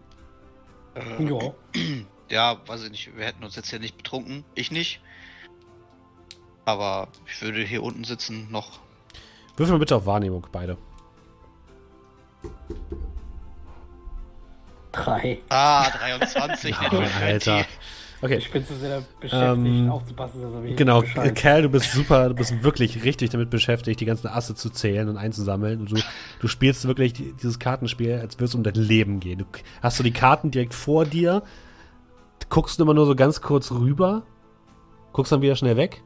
Äh,
Ja. [CLEARS THROAT]
Ja, weiß ich nicht. Wir hätten uns jetzt hier nicht betrunken. Ich nicht. Aber ich würde hier unten sitzen noch.
Würfel mal bitte auf Wahrnehmung, beide.
Drei.
Ah, 23.
Oh,
den
Alter. Okay.
Ich bin zu sehr beschäftigt,
Ähm,
aufzupassen, dass er mich
Genau. Cal, du bist super, du bist wirklich richtig damit beschäftigt, die ganzen Asse zu zählen und einzusammeln. Und du, du spielst wirklich die, dieses Kartenspiel, als würde es um dein Leben gehen. Du hast so die Karten direkt vor dir, guckst immer nur so ganz kurz rüber, guckst dann wieder schnell weg,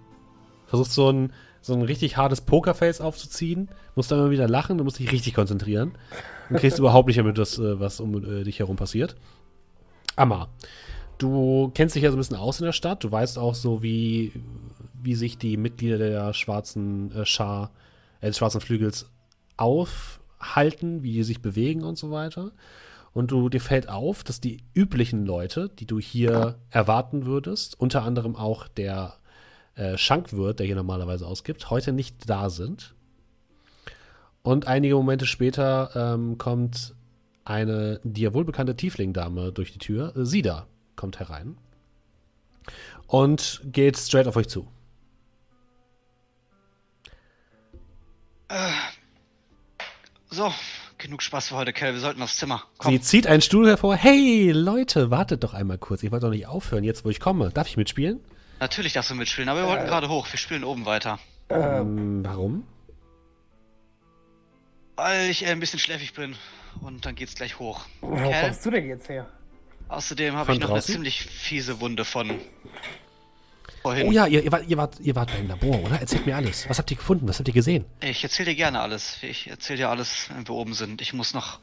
versuchst so ein, so ein richtig hartes Pokerface aufzuziehen, musst dann immer wieder lachen, du musst dich richtig konzentrieren und kriegst überhaupt nicht mehr mit, was, äh, was um äh, dich herum passiert. Amma, du kennst dich ja so ein bisschen aus in der Stadt. Du weißt auch so, wie, wie sich die Mitglieder der schwarzen äh, Schar, äh, des schwarzen Flügels aufhalten, wie die sich bewegen und so weiter. Und du, dir fällt auf, dass die üblichen Leute, die du hier erwarten würdest, unter anderem auch der äh, Schankwirt, der hier normalerweise ausgibt, heute nicht da sind. Und einige Momente später ähm, kommt eine dir wohlbekannte Tiefling-Dame durch die Tür. Äh, Sida kommt herein und geht straight auf euch zu.
So, genug Spaß für heute, Kell. Wir sollten aufs Zimmer. Komm.
Sie zieht einen Stuhl hervor. Hey, Leute, wartet doch einmal kurz. Ich wollte doch nicht aufhören, jetzt wo ich komme. Darf ich mitspielen?
Natürlich darfst du mitspielen, aber wir wollten gerade hoch. Wir spielen oben weiter.
Ähm, warum?
Weil ich äh, ein bisschen schläfrig bin. Und dann geht's gleich hoch.
Wo
Kerl?
kommst du denn jetzt her?
Außerdem habe ich noch
draußen?
eine ziemlich fiese Wunde von vorhin.
Oh ja, ihr, ihr, wart, ihr, wart, ihr wart beim Labor, oder? Erzählt mir alles. Was habt ihr gefunden? Was habt ihr gesehen?
Ich erzähle dir gerne alles. Ich erzähle dir alles, wenn wir oben sind. Ich muss noch.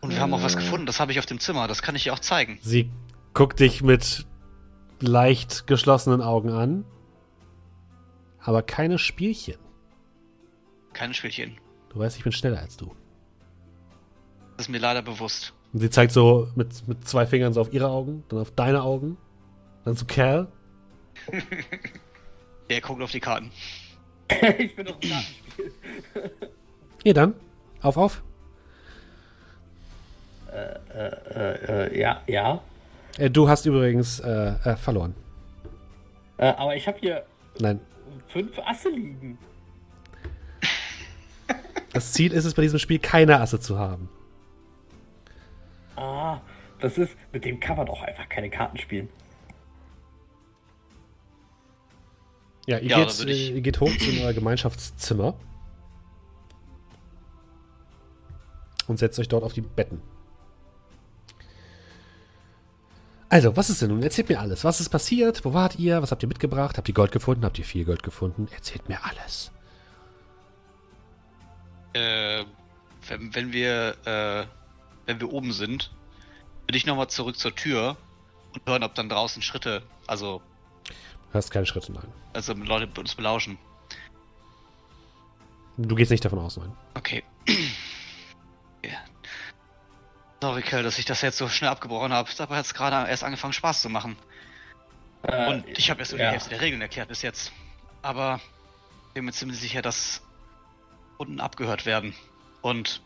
Und wir haben auch was gefunden. Das habe ich auf dem Zimmer. Das kann ich dir auch zeigen.
Sie guckt dich mit leicht geschlossenen Augen an. Aber keine Spielchen.
Keine Spielchen.
Du weißt, ich bin schneller als du.
Das ist mir leider bewusst.
Und sie zeigt so mit, mit zwei Fingern so auf ihre Augen, dann auf deine Augen, dann zu Cal. [LAUGHS]
Der guckt auf die Karten. [LAUGHS]
ich bin doch im Kartenspiel. [LAUGHS]
Ihr dann. Auf, auf.
Äh, äh, ja, ja.
Äh, du hast übrigens äh, äh, verloren.
Äh, aber ich habe hier
Nein.
fünf Asse liegen.
Das Ziel ist es bei diesem Spiel, keine Asse zu haben.
Ah, das ist. Mit dem kann man doch einfach keine Karten spielen.
Ja, ihr,
Ja,
geht,
ich-
ihr geht hoch zu euer Gemeinschaftszimmer. Und setzt euch dort auf die Betten. Also, was ist denn nun? Erzählt mir alles. Was ist passiert? Wo wart ihr? Was habt ihr mitgebracht? Habt ihr Gold gefunden? Habt ihr viel Gold gefunden? Erzählt mir alles.
Äh, wenn, wenn wir, äh, wenn wir oben sind, würde ich nochmal zurück zur Tür und hören, ob dann draußen Schritte, also,
Hörst keine Schritte, nein.
also Leute uns belauschen.
Du gehst nicht davon aus, nein.
Okay. [CLEARS THROAT] Ja. Sorry, Kel, dass ich das jetzt so schnell abgebrochen habe. Dabei hat es gerade erst angefangen, Spaß zu machen.
Äh,
Und ich habe erst nur
ja.
die Hälfte der Regeln erklärt bis jetzt. Aber ich bin mir ziemlich sicher, dass unten abgehört werden. Und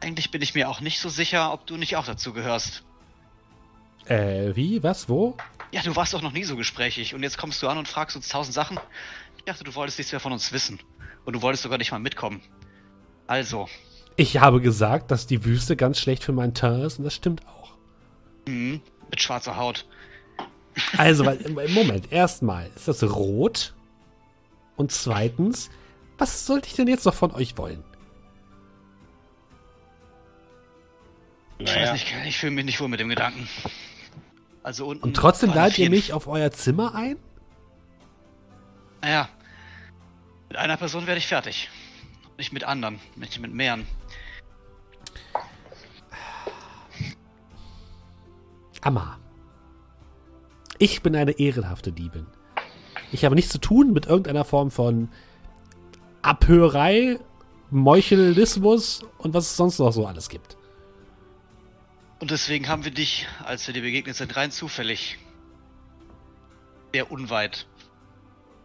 eigentlich bin ich mir auch nicht so sicher, ob du nicht auch dazu gehörst.
Äh, wie? Was? Wo?
Ja, du warst doch noch nie so gesprächig und jetzt kommst du an und fragst uns tausend Sachen. Ich dachte, du wolltest nichts mehr von uns wissen. Und du wolltest sogar nicht mal mitkommen. Also,
Ich habe gesagt, dass die Wüste ganz schlecht für meinen Teint ist und das stimmt auch.
mhm, mit schwarzer Haut.
Also, weil, im [LAUGHS] Moment, erstmal ist das rot. Und zweitens, was sollte ich denn jetzt noch von euch wollen?
Ich weiß nicht, ich fühle mich nicht wohl mit dem Gedanken. Also unten.
Und trotzdem ladet ihr mich auf euer Zimmer ein?
Naja. Mit einer Person werde ich fertig. Nicht mit anderen, nicht mit mehreren.
Amma. Ich bin eine ehrenhafte Diebin. Ich habe nichts zu tun mit irgendeiner Form von Abhörerei, Meuchelismus und was es sonst noch so alles gibt.
Und deswegen haben wir dich, als wir dir begegnet sind, rein zufällig sehr unweit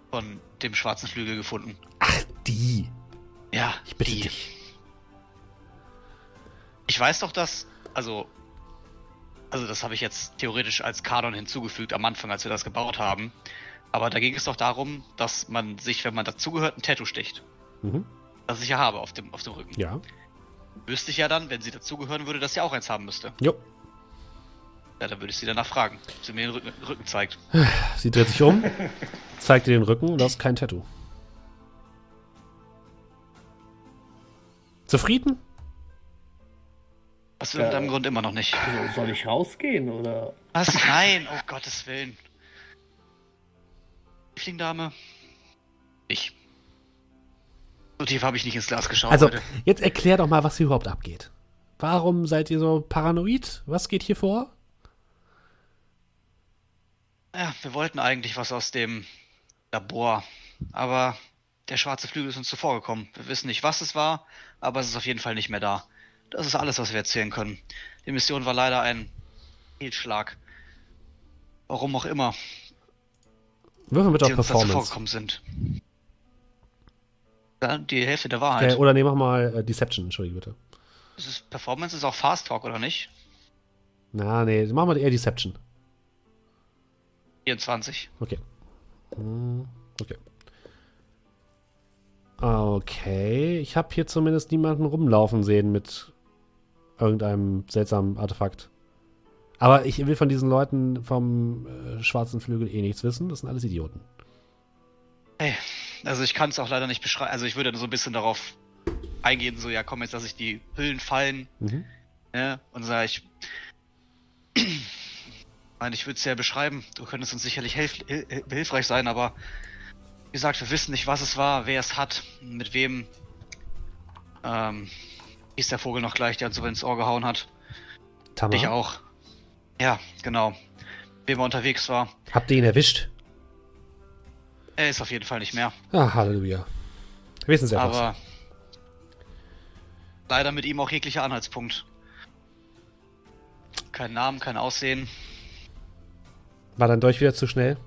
von dem schwarzen Flügel gefunden.
Ach, die.
Ja,
Ich bitte
die.
dich.
Ich weiß doch, dass, also, also das habe ich jetzt theoretisch als Kanon hinzugefügt am Anfang, als wir das gebaut haben. Aber da ging es doch darum, dass man sich, wenn man dazugehört, ein Tattoo sticht.
Mhm.
Das ich ja habe auf dem, auf dem Rücken.
Ja.
Wüsste ich ja dann, wenn sie dazugehören würde, dass sie auch eins haben müsste.
Jo.
Ja, dann würde ich sie danach fragen, ob sie mir den Rücken, Rücken zeigt.
Sie dreht sich um, [LAUGHS] zeigt dir den Rücken und du hast kein Tattoo. Zufrieden?
Aus irgendeinem
Äh.
Grund immer noch nicht.
Also, soll ich rausgehen oder?
Was? Nein, oh Gottes Willen. Lieblingdame? Ich. So tief habe ich nicht ins Glas geschaut
Also,
heute.
jetzt erklär doch mal, was hier überhaupt abgeht. Warum seid ihr so paranoid? Was geht hier vor?
Ja, wir wollten eigentlich was aus dem Labor, aber der schwarze Flügel ist uns zuvor gekommen. Wir wissen nicht, was es war, aber es ist auf jeden Fall nicht mehr da. Das ist alles, was wir erzählen können. Die Mission war leider ein Fehlschlag. Warum auch immer,
Würfel mit
da
Performance.
zuvorgekommen sind. Die Hälfte der Wahrheit.
Äh, oder nee, mach mal äh, Deception, entschuldige bitte.
Ist es Performance ist auch Fast Talk, oder nicht?
Na, nee, mach mal eher Deception.
24.
Okay. Hm, Okay. Okay, ich habe hier zumindest niemanden rumlaufen sehen mit irgendeinem seltsamen Artefakt. Aber ich will von diesen Leuten vom äh, schwarzen Flügel eh nichts wissen. Das sind alles Idioten.
Hey, also ich kann es auch leider nicht beschreiben. Also ich würde so ein bisschen darauf eingehen, so ja, komm jetzt, dass ich die Hüllen fallen,
Mhm.
ne? Und sag ich. [CLEARS THROAT] ich meine, ich würde es ja beschreiben. Du könntest uns sicherlich hilf hil hilfreich sein, aber wie gesagt, wir wissen nicht, was es war, wer es hat, mit wem. Ähm, hieß der Vogel noch gleich, der uns so ins Ohr gehauen hat.
Tamara,
Ich auch. Ja, genau. Wem er unterwegs war.
habt ihr ihn erwischt?
Er ist auf jeden Fall nicht mehr.
Ah, Halleluja. Wissen Sie?
Aber leider mit ihm auch jeglicher Anhaltspunkt. Kein Namen, kein Aussehen.
War dann Dolch wieder zu schnell?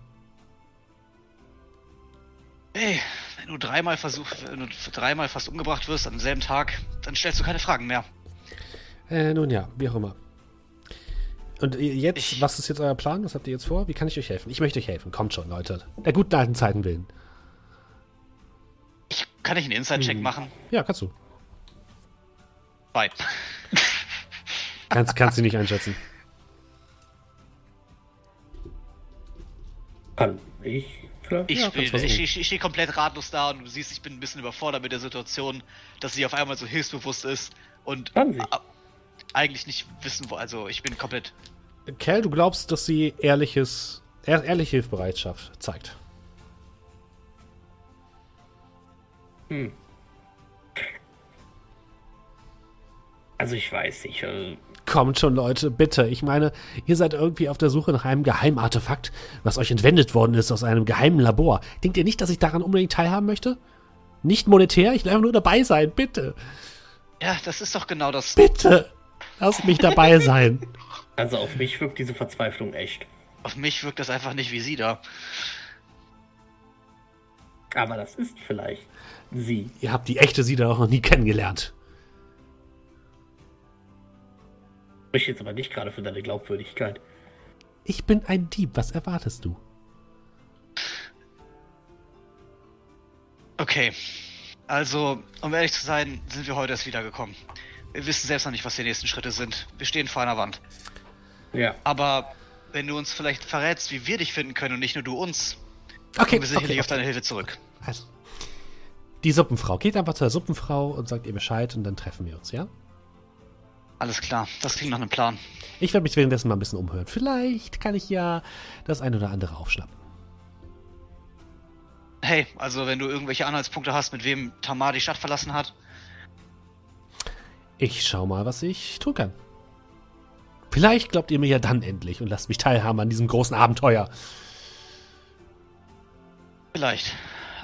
Ey, wenn du dreimal versuchst, wenn du dreimal fast umgebracht wirst am selben Tag, dann stellst du keine Fragen mehr.
Äh, nun ja, wie auch immer. Und jetzt,
Ich-
was ist jetzt euer Plan? Was habt ihr jetzt vor? Wie kann ich euch helfen? Ich möchte euch helfen. Kommt schon, Leute. Der guten alten Zeiten willen.
Ich kann ich einen Inside-Check
Hm.
machen?
Ja, kannst du.
Zwei. [LAUGHS]
Kannst, kannst du nicht einschätzen.
Kann ich vielleicht?
Ich,
Ja,
ich, ich, ich stehe komplett ratlos da und du siehst, ich bin ein bisschen überfordert mit der Situation, dass sie auf einmal so hilfsbewusst ist und eigentlich nicht wissen, wo. Also ich bin komplett.
Cal, du glaubst, dass sie ehrliches, ehr, ehrliche Hilfsbereitschaft zeigt.
Hm. Also ich weiß nicht. äh,
Kommt schon, Leute, bitte. Ich meine, ihr seid irgendwie auf der Suche nach einem Geheimartefakt, was euch entwendet worden ist aus einem geheimen Labor. Denkt ihr nicht, dass ich daran unbedingt teilhaben möchte? Nicht monetär, ich will einfach nur dabei sein, bitte.
Ja, das ist doch genau das.
Bitte. Lasst mich dabei [LAUGHS] sein.
Also auf mich wirkt diese Verzweiflung echt.
Auf mich wirkt das einfach nicht wie sie da.
Aber das ist vielleicht sie.
Ihr habt die echte Sieder auch noch nie kennengelernt.
Spricht jetzt aber nicht gerade für deine Glaubwürdigkeit.
Ich bin ein Dieb, was erwartest du?
Okay. Also, um ehrlich zu sein, sind wir heute erst wiedergekommen. Wir wissen selbst noch nicht, was die nächsten Schritte sind. Wir stehen vor einer Wand.
Ja.
Aber wenn du uns vielleicht verrätst, wie wir dich finden können und nicht nur du uns,
Okay,
kommen wir sicherlich
okay,
auf deine
okay.
Hilfe zurück.
Also, die Suppenfrau. Geht einfach zur Suppenfrau und sagt ihr Bescheid und dann treffen wir uns, ja?
Alles klar, das klingt nach einem Plan.
Ich werde mich währenddessen mal ein bisschen umhören. Vielleicht kann ich ja das ein oder andere aufschnappen.
Hey, also wenn du irgendwelche Anhaltspunkte hast, mit wem Tamar die Stadt verlassen hat,
Ich schau mal, was ich tun kann. Vielleicht glaubt ihr mir ja dann endlich und lasst mich teilhaben an diesem großen Abenteuer.
vielleicht.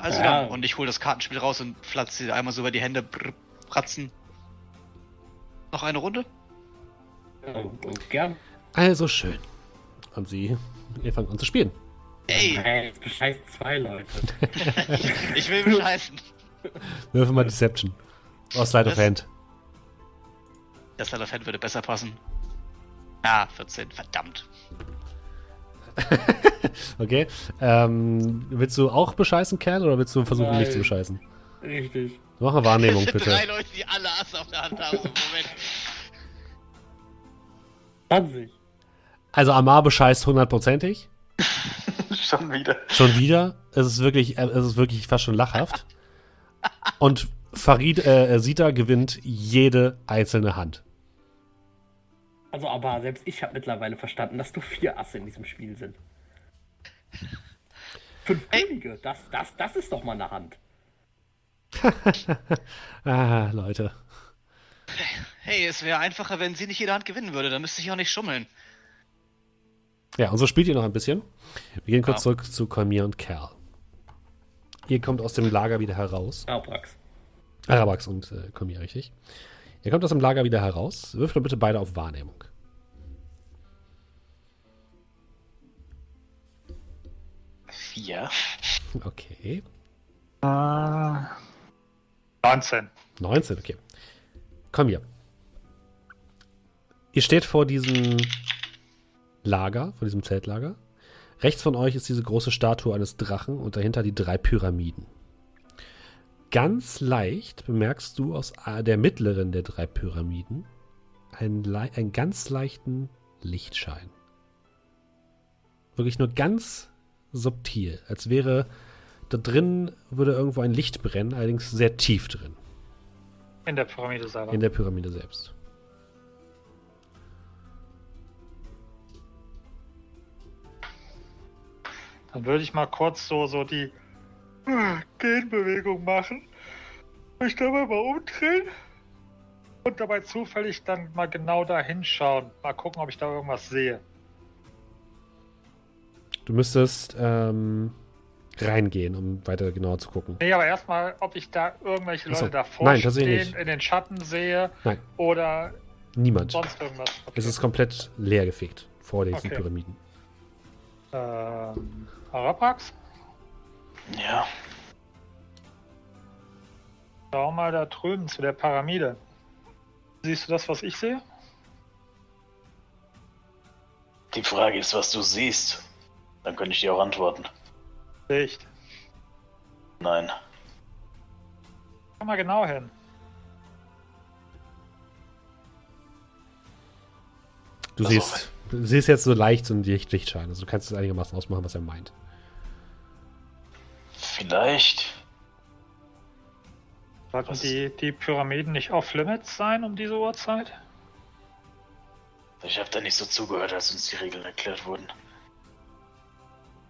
Also
Ja.
dann, und ich hole das Kartenspiel raus und flatze sie einmal so über die Hände, brr, bratzen. Noch eine Runde?
Gern.
Also schön. Und sie, ihr fangt an zu spielen.
Ey,
Hey, bescheißen zwei Leute. [LAUGHS]
ich will bescheißen.
Würfel mal Deception. Aus Light of? Hand.
Das Sleight of Hand würde besser passen. Ah, 14, verdammt. [LAUGHS]
Okay. Ähm, willst du auch bescheißen, Kerl, oder willst du versuchen, nicht zu
Nein.
bescheißen?
Richtig.
Mach eine Wahrnehmung, [LAUGHS] bitte.
drei Leute, die alle Ass auf der Hand haben. Moment.
20.
Also Amar bescheißt hundertprozentig. [LAUGHS]
Schon wieder.
Schon wieder. Es ist wirklich, äh, es ist wirklich fast schon lachhaft. Und Farid, äh, Sita gewinnt jede einzelne Hand.
Also, aber selbst ich habe mittlerweile verstanden, dass nur vier Asse in diesem Spiel sind. Fünf Könige, das, das, das ist doch mal eine Hand. [LAUGHS]
Ah, Leute.
Hey, es wäre einfacher, wenn sie nicht jede Hand gewinnen würde. Dann müsste ich auch nicht schummeln.
Ja, und so spielt ihr noch ein bisschen. Wir gehen kurz
Ja.
zurück zu Kolmir und Kerl. Ihr kommt aus dem Lager wieder heraus.
Arabrax.
Arabax und äh, Kolmir, richtig. Ihr kommt aus dem Lager wieder heraus. Wirft doch bitte beide auf Wahrnehmung.
Vier.
Okay.
Äh, 19.
19, okay. Komm hier. Ihr steht vor diesem Lager, vor diesem Zeltlager. Rechts von euch ist diese große Statue eines Drachen und dahinter die drei Pyramiden. Ganz leicht bemerkst du aus der mittleren der drei Pyramiden einen, einen ganz leichten Lichtschein. Wirklich nur ganz subtil, als wäre da drin würde irgendwo ein Licht brennen, allerdings sehr tief drin.
In der Pyramide selber.
In der Pyramide selbst.
Dann würde ich mal kurz so, so die äh, Genbewegung machen. Mich dabei mal umdrehen. Und dabei zufällig dann mal genau da hinschauen. Mal gucken, ob ich da irgendwas sehe.
Du müsstest ähm, reingehen, um weiter genauer zu gucken.
Nee, aber erstmal, ob ich da irgendwelche
Ach so.
Leute davor
Nein,
stehen, in den Schatten sehe
Nein,
oder
niemand.
sonst irgendwas. Okay.
Es ist komplett leergefegt vor diesen
Okay.
Pyramiden.
ähm, Araprax?
Ja,
Schau mal da drüben zu der Pyramide. Siehst du das, was ich sehe?
die Frage ist, was du siehst. Dann könnte ich dir auch antworten.
Licht.
Nein.
Schau mal genau hin.
Du
Also,
siehst, du siehst jetzt so leicht so einen Licht Lichtschein. Also du kannst es einigermaßen ausmachen, was er meint.
Vielleicht.
Sollten
Was?
die, die Pyramiden nicht off-limits sein um diese Uhrzeit?
Ich habe da nicht so zugehört, als uns die Regeln erklärt wurden.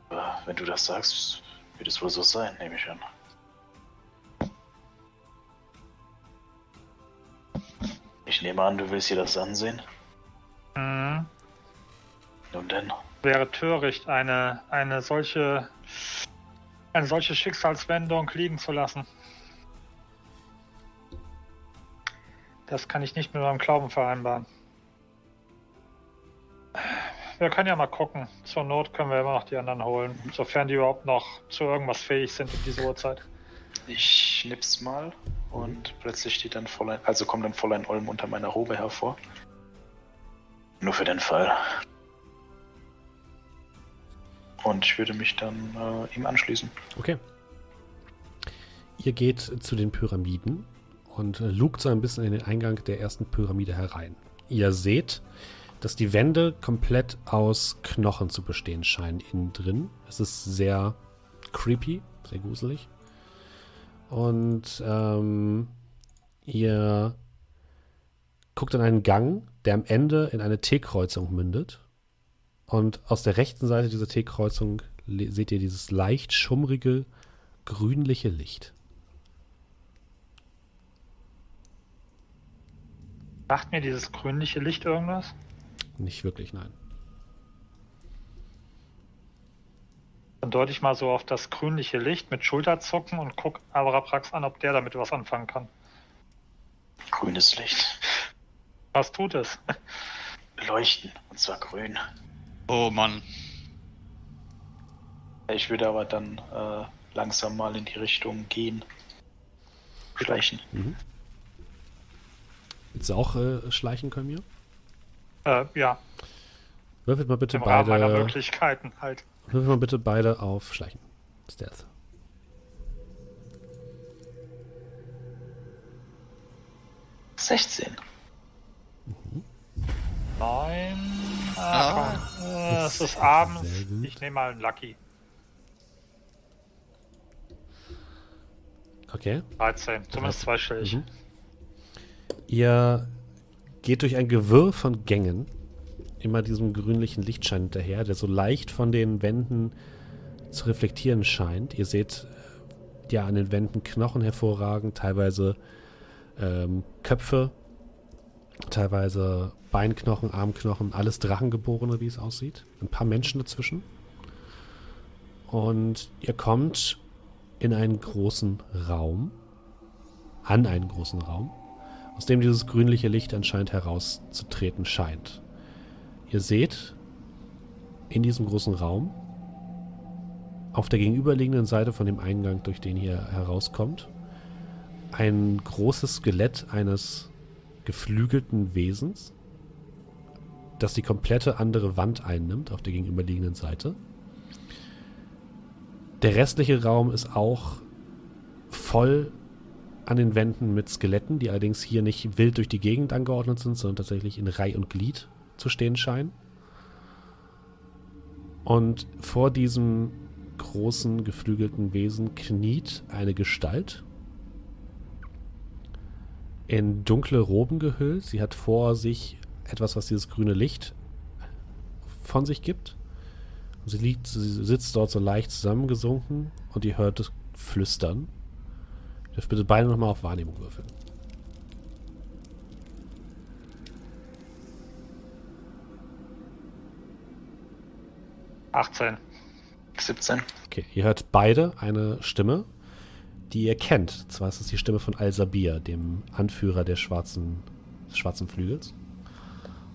Aber wenn du das sagst, wird es wohl so sein, nehme ich an. Ich nehme an, du willst dir das ansehen.
Mhm.
Nun denn,
Wäre töricht, eine, eine solche eine solche Schicksalswendung liegen zu lassen. Das kann ich nicht mit meinem Glauben vereinbaren. Wir können ja mal gucken. Zur Not können wir immer noch die anderen holen, sofern die überhaupt noch zu irgendwas fähig sind in dieser Uhrzeit.
Ich schnips mal und plötzlich steht dann Fräulein, also kommt dann Fräulein Olm unter meiner Robe hervor.
nur für den Fall.
Und ich würde mich dann äh, ihm anschließen.
Okay. Ihr geht zu den Pyramiden und äh, lugt so ein bisschen in den Eingang der ersten Pyramide herein. Ihr seht, dass die Wände komplett aus Knochen zu bestehen scheinen innen drin. Es ist sehr creepy, sehr gruselig. Und ähm, ihr guckt in einen Gang, der am Ende in eine T-Kreuzung mündet. Und aus der rechten Seite dieser T-Kreuzung seht ihr dieses leicht schummrige, grünliche Licht.
Macht mir dieses grünliche Licht irgendwas?
Nicht wirklich, nein.
Dann deute ich mal so auf das grünliche Licht mit Schulterzucken und guck Avraprax an, ob der damit was anfangen kann.
Grünes Licht.
Was tut es?
Leuchten, und zwar grün.
Oh Mann.
Ich würde aber dann äh, langsam mal in die Richtung gehen. Schleichen.
Willst du auch äh, schleichen können mir?
Äh, ja,
Würfelt mal bitte
im Rahmen meiner
beide.
Möglichkeiten halt.
Würfelt mal bitte beide auf Schleichen. Stealth.
Sechzehn.
Neun, Ah. Äh, es ist abends. Ich nehme mal einen Lucky.
Okay.
13. Zumindest zweistellig.
Mhm. Ihr geht durch ein Gewirr von Gängen immer diesem grünlichen Lichtschein hinterher, der so leicht von den Wänden zu reflektieren scheint. Ihr seht ja an den Wänden Knochen hervorragen, teilweise ähm, Köpfe, teilweise Beinknochen, Armknochen, alles Drachengeborene, wie es aussieht. Ein paar Menschen dazwischen. Und ihr kommt in einen großen Raum, an einen großen Raum, aus dem dieses grünliche Licht anscheinend herauszutreten scheint. Ihr seht in diesem großen Raum auf der gegenüberliegenden Seite von dem Eingang, durch den ihr herauskommt, ein großes Skelett eines geflügelten Wesens, das die komplette andere Wand einnimmt auf der gegenüberliegenden Seite. Der restliche Raum ist auch voll an den Wänden mit Skeletten, die allerdings hier nicht wild durch die Gegend angeordnet sind, sondern tatsächlich in Reih und Glied zu stehen scheinen. Und vor diesem großen geflügelten Wesen kniet eine Gestalt in dunkle Roben gehüllt. Sie hat vor sich etwas, was dieses grüne Licht von sich gibt. Sie liegt, sie sitzt dort so leicht zusammengesunken und ihr hört es flüstern. Ihr dürft bitte beide nochmal auf Wahrnehmung würfeln.
18.
17.
Okay, ihr hört beide eine Stimme, die ihr kennt. Zwar ist es die Stimme von Al-Sabir, dem Anführer der schwarzen, des schwarzen Flügels.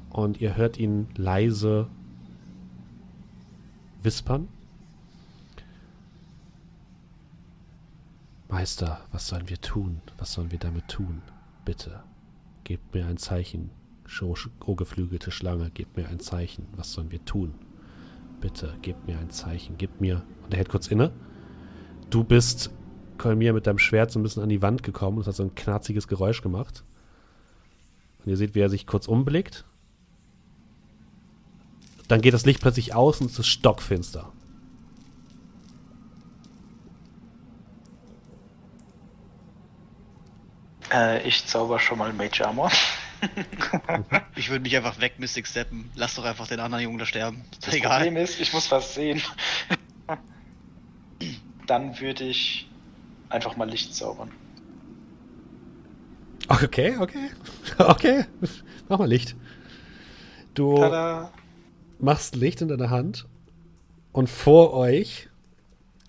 Und ihr hört ihn leise wispern. Meister, was sollen wir tun? Was sollen wir damit tun? Bitte, gebt mir ein Zeichen. O geflügelte Schlange, gebt mir ein Zeichen. Was sollen wir tun? Bitte, gebt mir ein Zeichen. Gib mir. Und er hält kurz inne. Du bist, Kolmir, mit deinem Schwert so ein bisschen an die Wand gekommen. Das hat so ein knarziges Geräusch gemacht. Und ihr seht, wie er sich kurz umblickt. Dann geht das Licht plötzlich aus und es ist stockfinster.
Äh, ich zauber schon mal Mage Armor. [LAUGHS]
Ich würde mich einfach weg Mystic steppen. Lass doch einfach den anderen Jungen da sterben. Ist
Das
egal.
Problem ist, ich muss was sehen. [LAUGHS] Dann würde ich einfach mal Licht zaubern.
Okay, okay. [LAUGHS] Okay. Mach mal Licht. Du
Tada!
machst Licht in deiner Hand und vor euch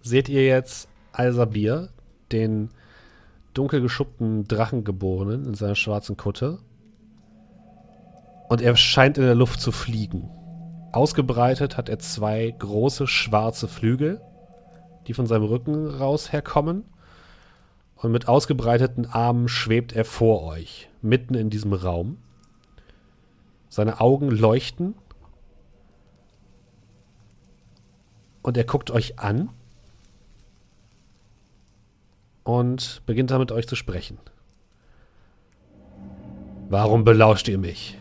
seht ihr jetzt Alsabir, den dunkel geschuppten Drachengeborenen in seiner schwarzen Kutte. Und er scheint in der Luft zu fliegen. Ausgebreitet hat er zwei große schwarze Flügel, die von seinem Rücken raus herkommen. Und mit ausgebreiteten Armen schwebt er vor euch, mitten in diesem Raum. Seine Augen leuchten Und er guckt euch an und beginnt damit euch zu sprechen. Warum belauscht ihr mich?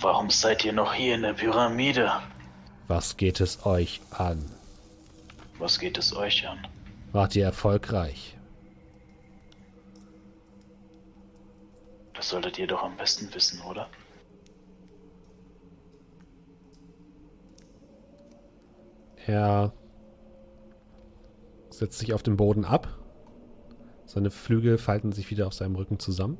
Warum seid ihr noch hier in der Pyramide?
Was geht es euch an?
Was geht es euch an?
Wart ihr erfolgreich?
Das solltet ihr doch am besten wissen, oder?
Er setzt sich auf den Boden ab. Seine Flügel falten sich wieder auf seinem Rücken zusammen.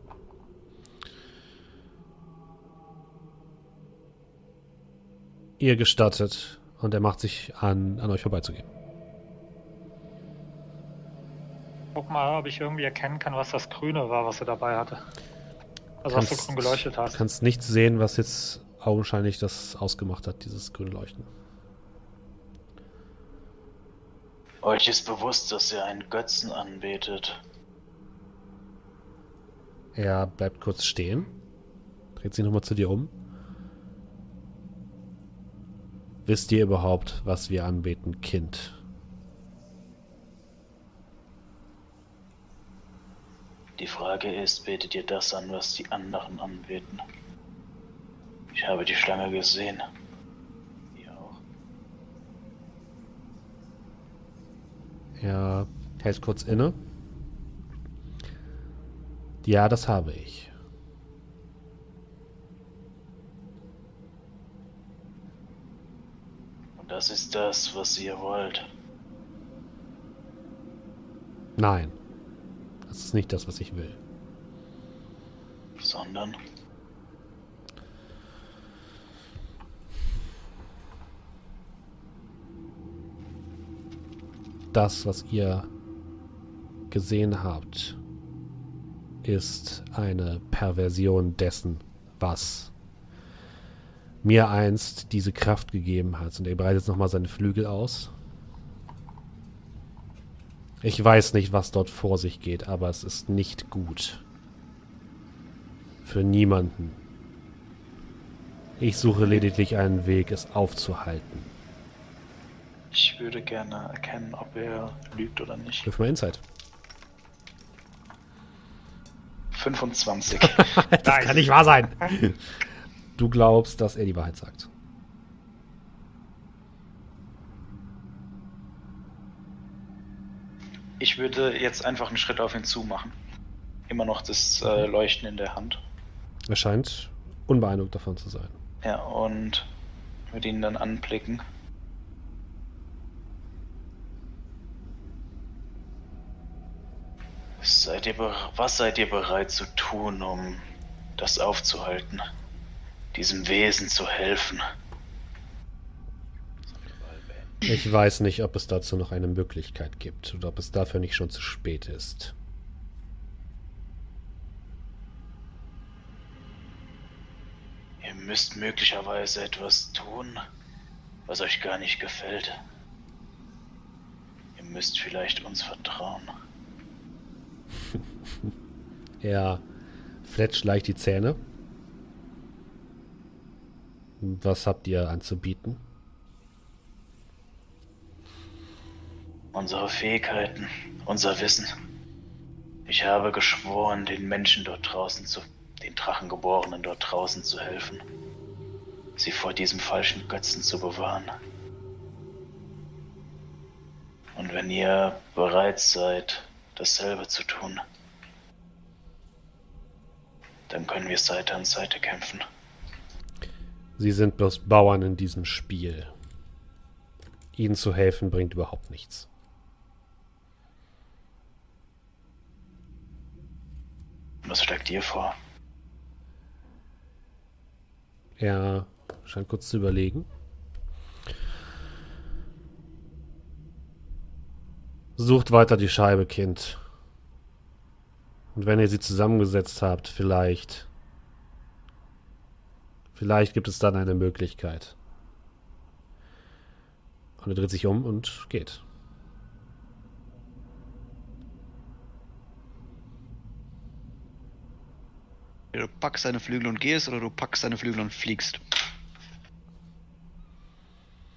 Ihr gestattet und er macht sich an, an euch vorbeizugehen.
Guck mal, ob ich irgendwie erkennen kann, was das Grüne war, was er dabei hatte. Also was so grün geleuchtet
Du
hat.
kannst nicht sehen, was jetzt augenscheinlich das ausgemacht hat, dieses grüne Leuchten.
Euch ist bewusst, dass ihr einen Götzen anbetet.
Er bleibt kurz stehen, dreht sich nochmal zu dir um. Wisst ihr überhaupt, was wir anbeten, Kind?
Die Frage ist, betet ihr das an, was die anderen anbeten? Ich habe die Schlange gesehen. Ihr auch.
Er hält kurz inne. Ja, das habe ich.
Und das ist das, was ihr wollt.
Nein. Das ist nicht das, was ich will.
Sondern
Das, was ihr gesehen habt, ist eine Perversion dessen, was mir einst diese Kraft gegeben hat. Und er breitet nochmal seine Flügel aus. Ich weiß nicht, was dort vor sich geht, aber es ist nicht gut. Für niemanden. Ich suche lediglich einen Weg, es aufzuhalten.
Ich würde gerne erkennen, ob er lügt oder nicht.
Wirf mal Insight.
25. [LAUGHS]
das kann nicht wahr sein. [LAUGHS] Du glaubst, dass er die Wahrheit sagt.
Ich würde jetzt einfach einen Schritt auf ihn zu machen. Immer noch das äh, Leuchten in der Hand.
Er scheint unbeeindruckt davon zu sein.
Ja, und würde ihn dann anblicken.
seid ihr was seid ihr bereit zu tun, um das aufzuhalten? Diesem Wesen zu helfen?
Ich weiß nicht, ob es dazu noch eine Möglichkeit gibt oder ob es dafür nicht schon zu spät ist.
Ihr müsst möglicherweise etwas tun, was euch gar nicht gefällt. Ihr müsst vielleicht uns vertrauen. [LAUGHS]
Er fletscht leicht die Zähne. Was habt ihr anzubieten?
Unsere Fähigkeiten, unser Wissen. Ich habe geschworen, den Menschen dort draußen zu, den Drachengeborenen dort draußen zu helfen. Sie vor diesem falschen Götzen zu bewahren. Und wenn ihr bereit seid, dasselbe zu tun, dann können wir Seite an Seite kämpfen.
Sie sind bloß Bauern in diesem Spiel. Ihnen zu helfen bringt überhaupt nichts.
Was schlägt ihr vor?
Er scheint kurz zu überlegen. Sucht weiter die Scheibe, Kind. Und wenn ihr sie zusammengesetzt habt, vielleicht. Vielleicht gibt es dann eine Möglichkeit. Und er dreht sich um und geht.
Du packst deine Flügel und gehst oder du packst deine Flügel und fliegst.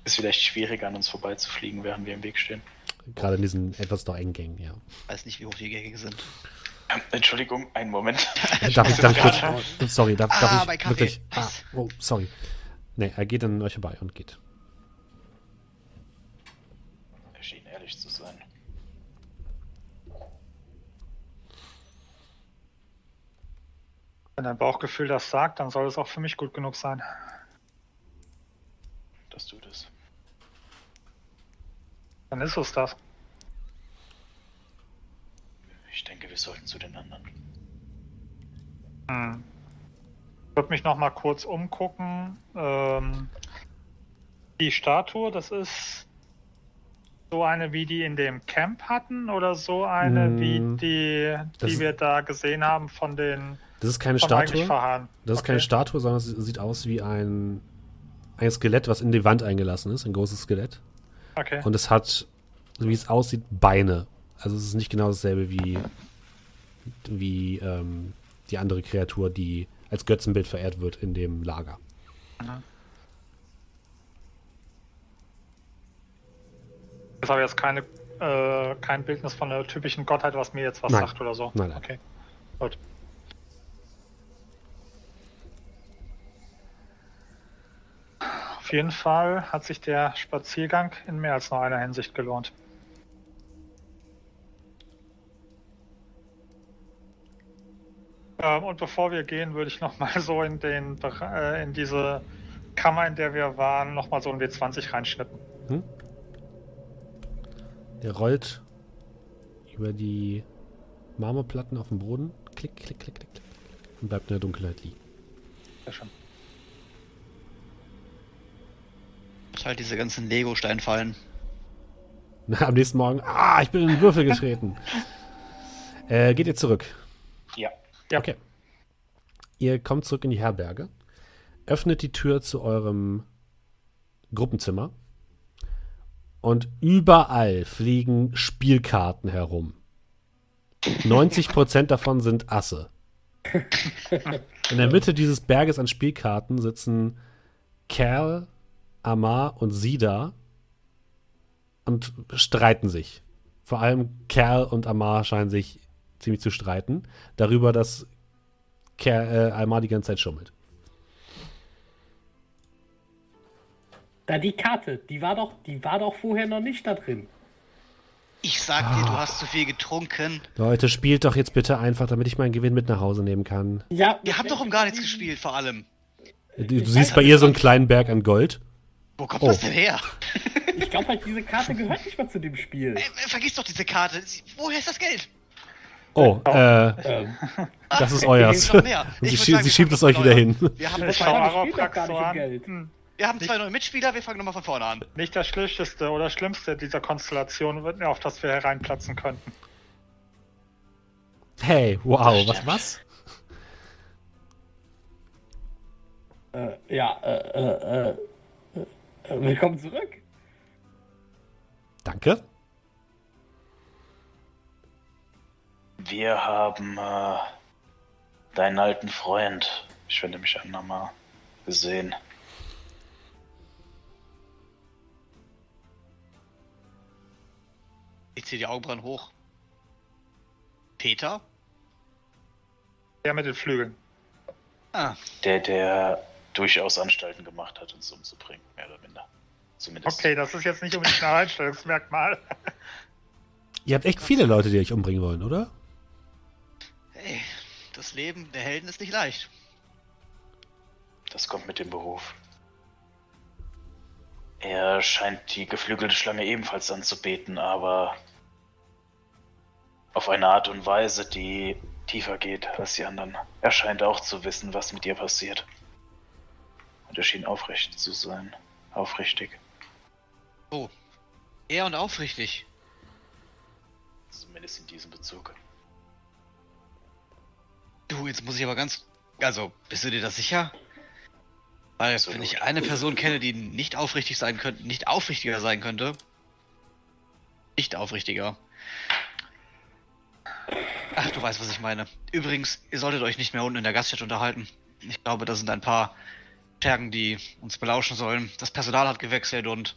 Ist vielleicht schwieriger, an uns vorbeizufliegen, während wir im Weg stehen.
Gerade in diesen etwas engen Gängen, ja.
Weiß nicht, wie hoch die Gänge sind.
Ähm, Entschuldigung, einen Moment.
Darf ich, darf ich kurz. Oh, [LAUGHS] sorry, darf,
Ah,
darf ich wirklich. Ah, oh, sorry. Nee, er geht an euch vorbei und geht.
Er schien ehrlich zu sein.
Wenn dein Bauchgefühl das sagt, dann soll es auch für mich gut genug sein.
Das tut es.
Dann ist es das.
Ich denke, wir sollten zu den anderen.
Hm. Ich würde mich noch mal kurz umgucken. Ähm, die Statue, das ist so eine, wie die in dem Camp hatten oder so eine,
Mm,
wie die, die wir da gesehen haben von den
Das ist keine Statue. Das ist keine Statue, sondern es sieht aus wie ein, ein Skelett, was in die Wand eingelassen ist. Ein großes Skelett.
Okay.
Und es hat, so wie es aussieht, Beine. Also es ist nicht genau dasselbe wie, wie ähm, die andere Kreatur, die als Götzenbild verehrt wird in dem Lager.
Das habe jetzt keine, äh, kein Bildnis von der typischen Gottheit, was mir jetzt was
Nein.
sagt oder so.
Nein, nein.
Okay. Gut. Auf jeden Fall hat sich der Spaziergang in mehr als nur einer Hinsicht gelohnt. Ähm, und bevor wir gehen, würde ich noch mal [LAUGHS] so in den äh, in diese Kammer, in der wir waren, noch mal so ein W20 reinschnippen.
Hm? Der rollt über die Marmorplatten auf dem Boden. Klick, klick, klick, klick, klick. Und bleibt in der Dunkelheit liegen.
Sehr schön.
Und halt diese ganzen Lego-Steinfallen. [LAUGHS]
Am nächsten Morgen, ah, ich bin in den Würfel [LAUGHS] getreten. äh, geht ihr zurück?
Ja.
Ja.
Okay. Ihr kommt zurück in die Herberge, öffnet die Tür zu eurem Gruppenzimmer und überall fliegen Spielkarten herum. 90% davon sind Asse. [LAUGHS] In der Mitte dieses Berges an Spielkarten sitzen Kerl, Amar und Sida und streiten sich. Vor allem Kerl und Amar scheinen sich ziemlich zu streiten darüber, dass Kerl, äh, Amar die ganze Zeit schummelt.
Da die Karte, die war doch, die war doch vorher noch nicht da drin.
Ich sag dir, du hast zu viel getrunken.
Leute, spielt doch jetzt bitte einfach, damit ich meinen Gewinn mit nach Hause nehmen kann.
Ja,
Wir haben doch um gar nichts gespielt, vor allem.
Du, du siehst bei ihr so einen kleinen Berg an Gold.
Wo kommt
Oh.
das denn her?
Ich glaube [LAUGHS] halt, diese Karte gehört nicht mal zu dem Spiel.
Ey, ey, vergiss doch diese Karte. Woher ist das Geld?
Oh, äh,
Ähm,
das ist euers. [LAUGHS] sie, schie
sagen,
sie schiebt es euch wieder hin.
Wir haben.
Hm.
wir haben zwei neue Mitspieler, wir fangen nochmal von vorne an.
Nicht das Schlechteste oder Schlimmste dieser Konstellation, wird mir auf das wir hereinplatzen könnten.
Hey, wow, was, was?
äh, ja, äh, äh, äh, äh, willkommen zurück.
Danke.
Wir haben äh, deinen alten Freund, ich wende mich an Nama, gesehen.
Ich ziehe die Augenbrauen hoch. Peter?
Der mit den Flügeln.
Ah,
Der, der durchaus Anstalten gemacht hat, uns umzubringen, mehr oder minder. Zumindest.
Okay, das ist jetzt nicht unbedingt ein Alleinstellungsmerkmal.
Ihr habt echt viele Leute, die euch umbringen wollen, oder?
hey, das Leben der Helden ist nicht leicht.
Das kommt mit dem Beruf. Er scheint die geflügelte Schlange ebenfalls anzubeten, aber auf eine Art und Weise, die tiefer geht als die anderen. Er scheint auch zu wissen, was mit ihr passiert. Und er schien aufrecht zu sein. Aufrichtig.
Oh, ehr und aufrichtig.
Zumindest in diesem Bezug.
Du, jetzt muss ich aber ganz. Also, bist du dir das sicher? Weil,
Absolut.
wenn ich eine Person kenne, die nicht aufrichtig sein könnte, nicht aufrichtiger sein könnte. Nicht aufrichtiger. Ach, du weißt, was ich meine. Übrigens, ihr solltet euch nicht mehr unten in der Gaststätte unterhalten. Ich glaube, da sind ein paar Schergen, die uns belauschen sollen. Das Personal hat gewechselt und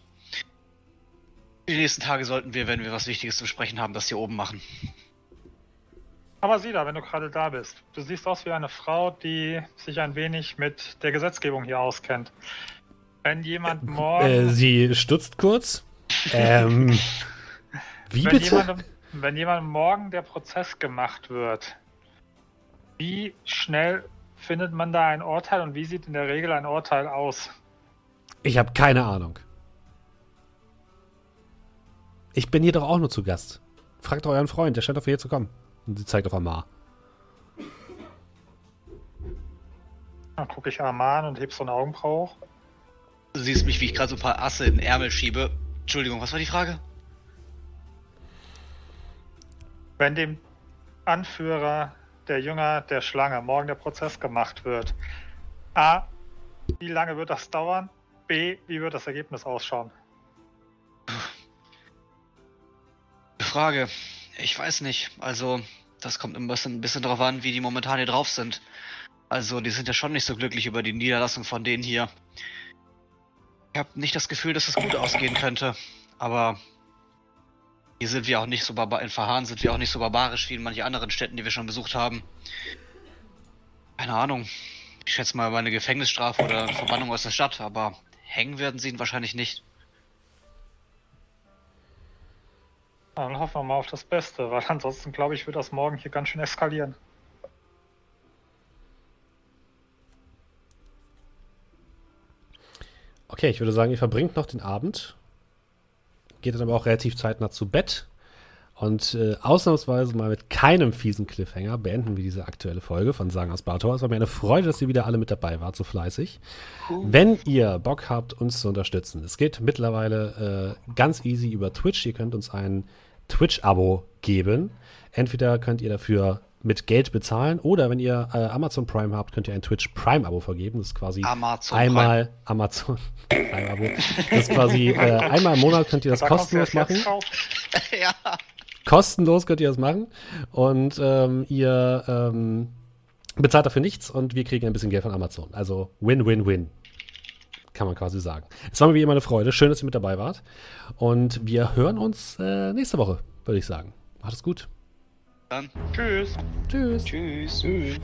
die nächsten Tage sollten wir, wenn wir was Wichtiges zu besprechen haben, das hier oben machen.
Aber sieh da, wenn du gerade da bist. Du siehst aus wie eine Frau, die sich ein wenig mit der Gesetzgebung hier auskennt. Wenn jemand morgen.
Äh, sie stutzt kurz. Ähm, wie
wenn,
bitte?
jemandem, wenn jemandem morgen der Prozess gemacht wird, wie schnell findet man da ein Urteil und wie sieht in der Regel ein Urteil aus?
Ich habe keine Ahnung. Ich bin hier doch auch nur zu Gast. Fragt euren Freund, der scheint auf hier zu kommen. Und sie zeigt auf Amar.
Dann gucke ich Arman und heb so eine Augenbraue hoch.
Du siehst mich, wie ich gerade so ein paar Asse in den Ärmel schiebe. Entschuldigung, was war die Frage?
Wenn dem Anführer der Jünger der Schlange morgen der Prozess gemacht wird, A, wie lange wird das dauern? B, wie wird das Ergebnis ausschauen?
Frage. Ich weiß nicht. Also, das kommt ein bisschen, ein bisschen darauf an, wie die momentan hier drauf sind. Also, die sind ja schon nicht so glücklich über die Niederlassung von denen hier. Ich habe nicht das Gefühl, dass es gut ausgehen könnte. Aber Hier sind wir auch nicht so barbar in Verharren sind wir auch nicht so barbarisch wie in manchen anderen Städten, die wir schon besucht haben. Keine Ahnung. Ich schätze mal über eine Gefängnisstrafe oder eine Verbannung aus der Stadt, aber hängen werden sie ihn wahrscheinlich nicht.
Dann hoffen wir mal auf das Beste, weil ansonsten glaube ich, wird das morgen hier ganz schön eskalieren.
Okay, ich würde sagen, ihr verbringt noch den Abend, geht dann aber auch relativ zeitnah zu Bett. Und äh, ausnahmsweise mal mit keinem fiesen Cliffhanger beenden wir diese aktuelle Folge von Sagen aus Bartor. Es war mir eine Freude, dass ihr wieder alle mit dabei wart, so fleißig. Wenn ihr Bock habt, uns zu unterstützen, es geht mittlerweile äh, ganz easy über Twitch. Ihr könnt uns ein Twitch-Abo geben. Entweder könnt ihr dafür mit Geld bezahlen oder wenn ihr äh, Amazon Prime habt, könnt ihr ein Twitch Prime-Abo vergeben. Das ist quasi
Amazon
einmal Amazon [LAUGHS] Prime-Abo. Das ist quasi [LAUGHS] äh, einmal im Monat könnt ihr das
Da
kostenlos machen. [LAUGHS]
ja.
Kostenlos könnt ihr das machen. Und ähm, ihr ähm, bezahlt dafür nichts und wir kriegen ein bisschen Geld von Amazon. Also Win-Win-Win. Kann man quasi sagen. Es war mir wie immer eine Freude. Schön, dass ihr mit dabei wart. Und wir hören uns äh, nächste Woche, würde ich sagen. Macht es gut.
Dann.
Tschüss.
Tschüss.
Tschüss.
Tschüss.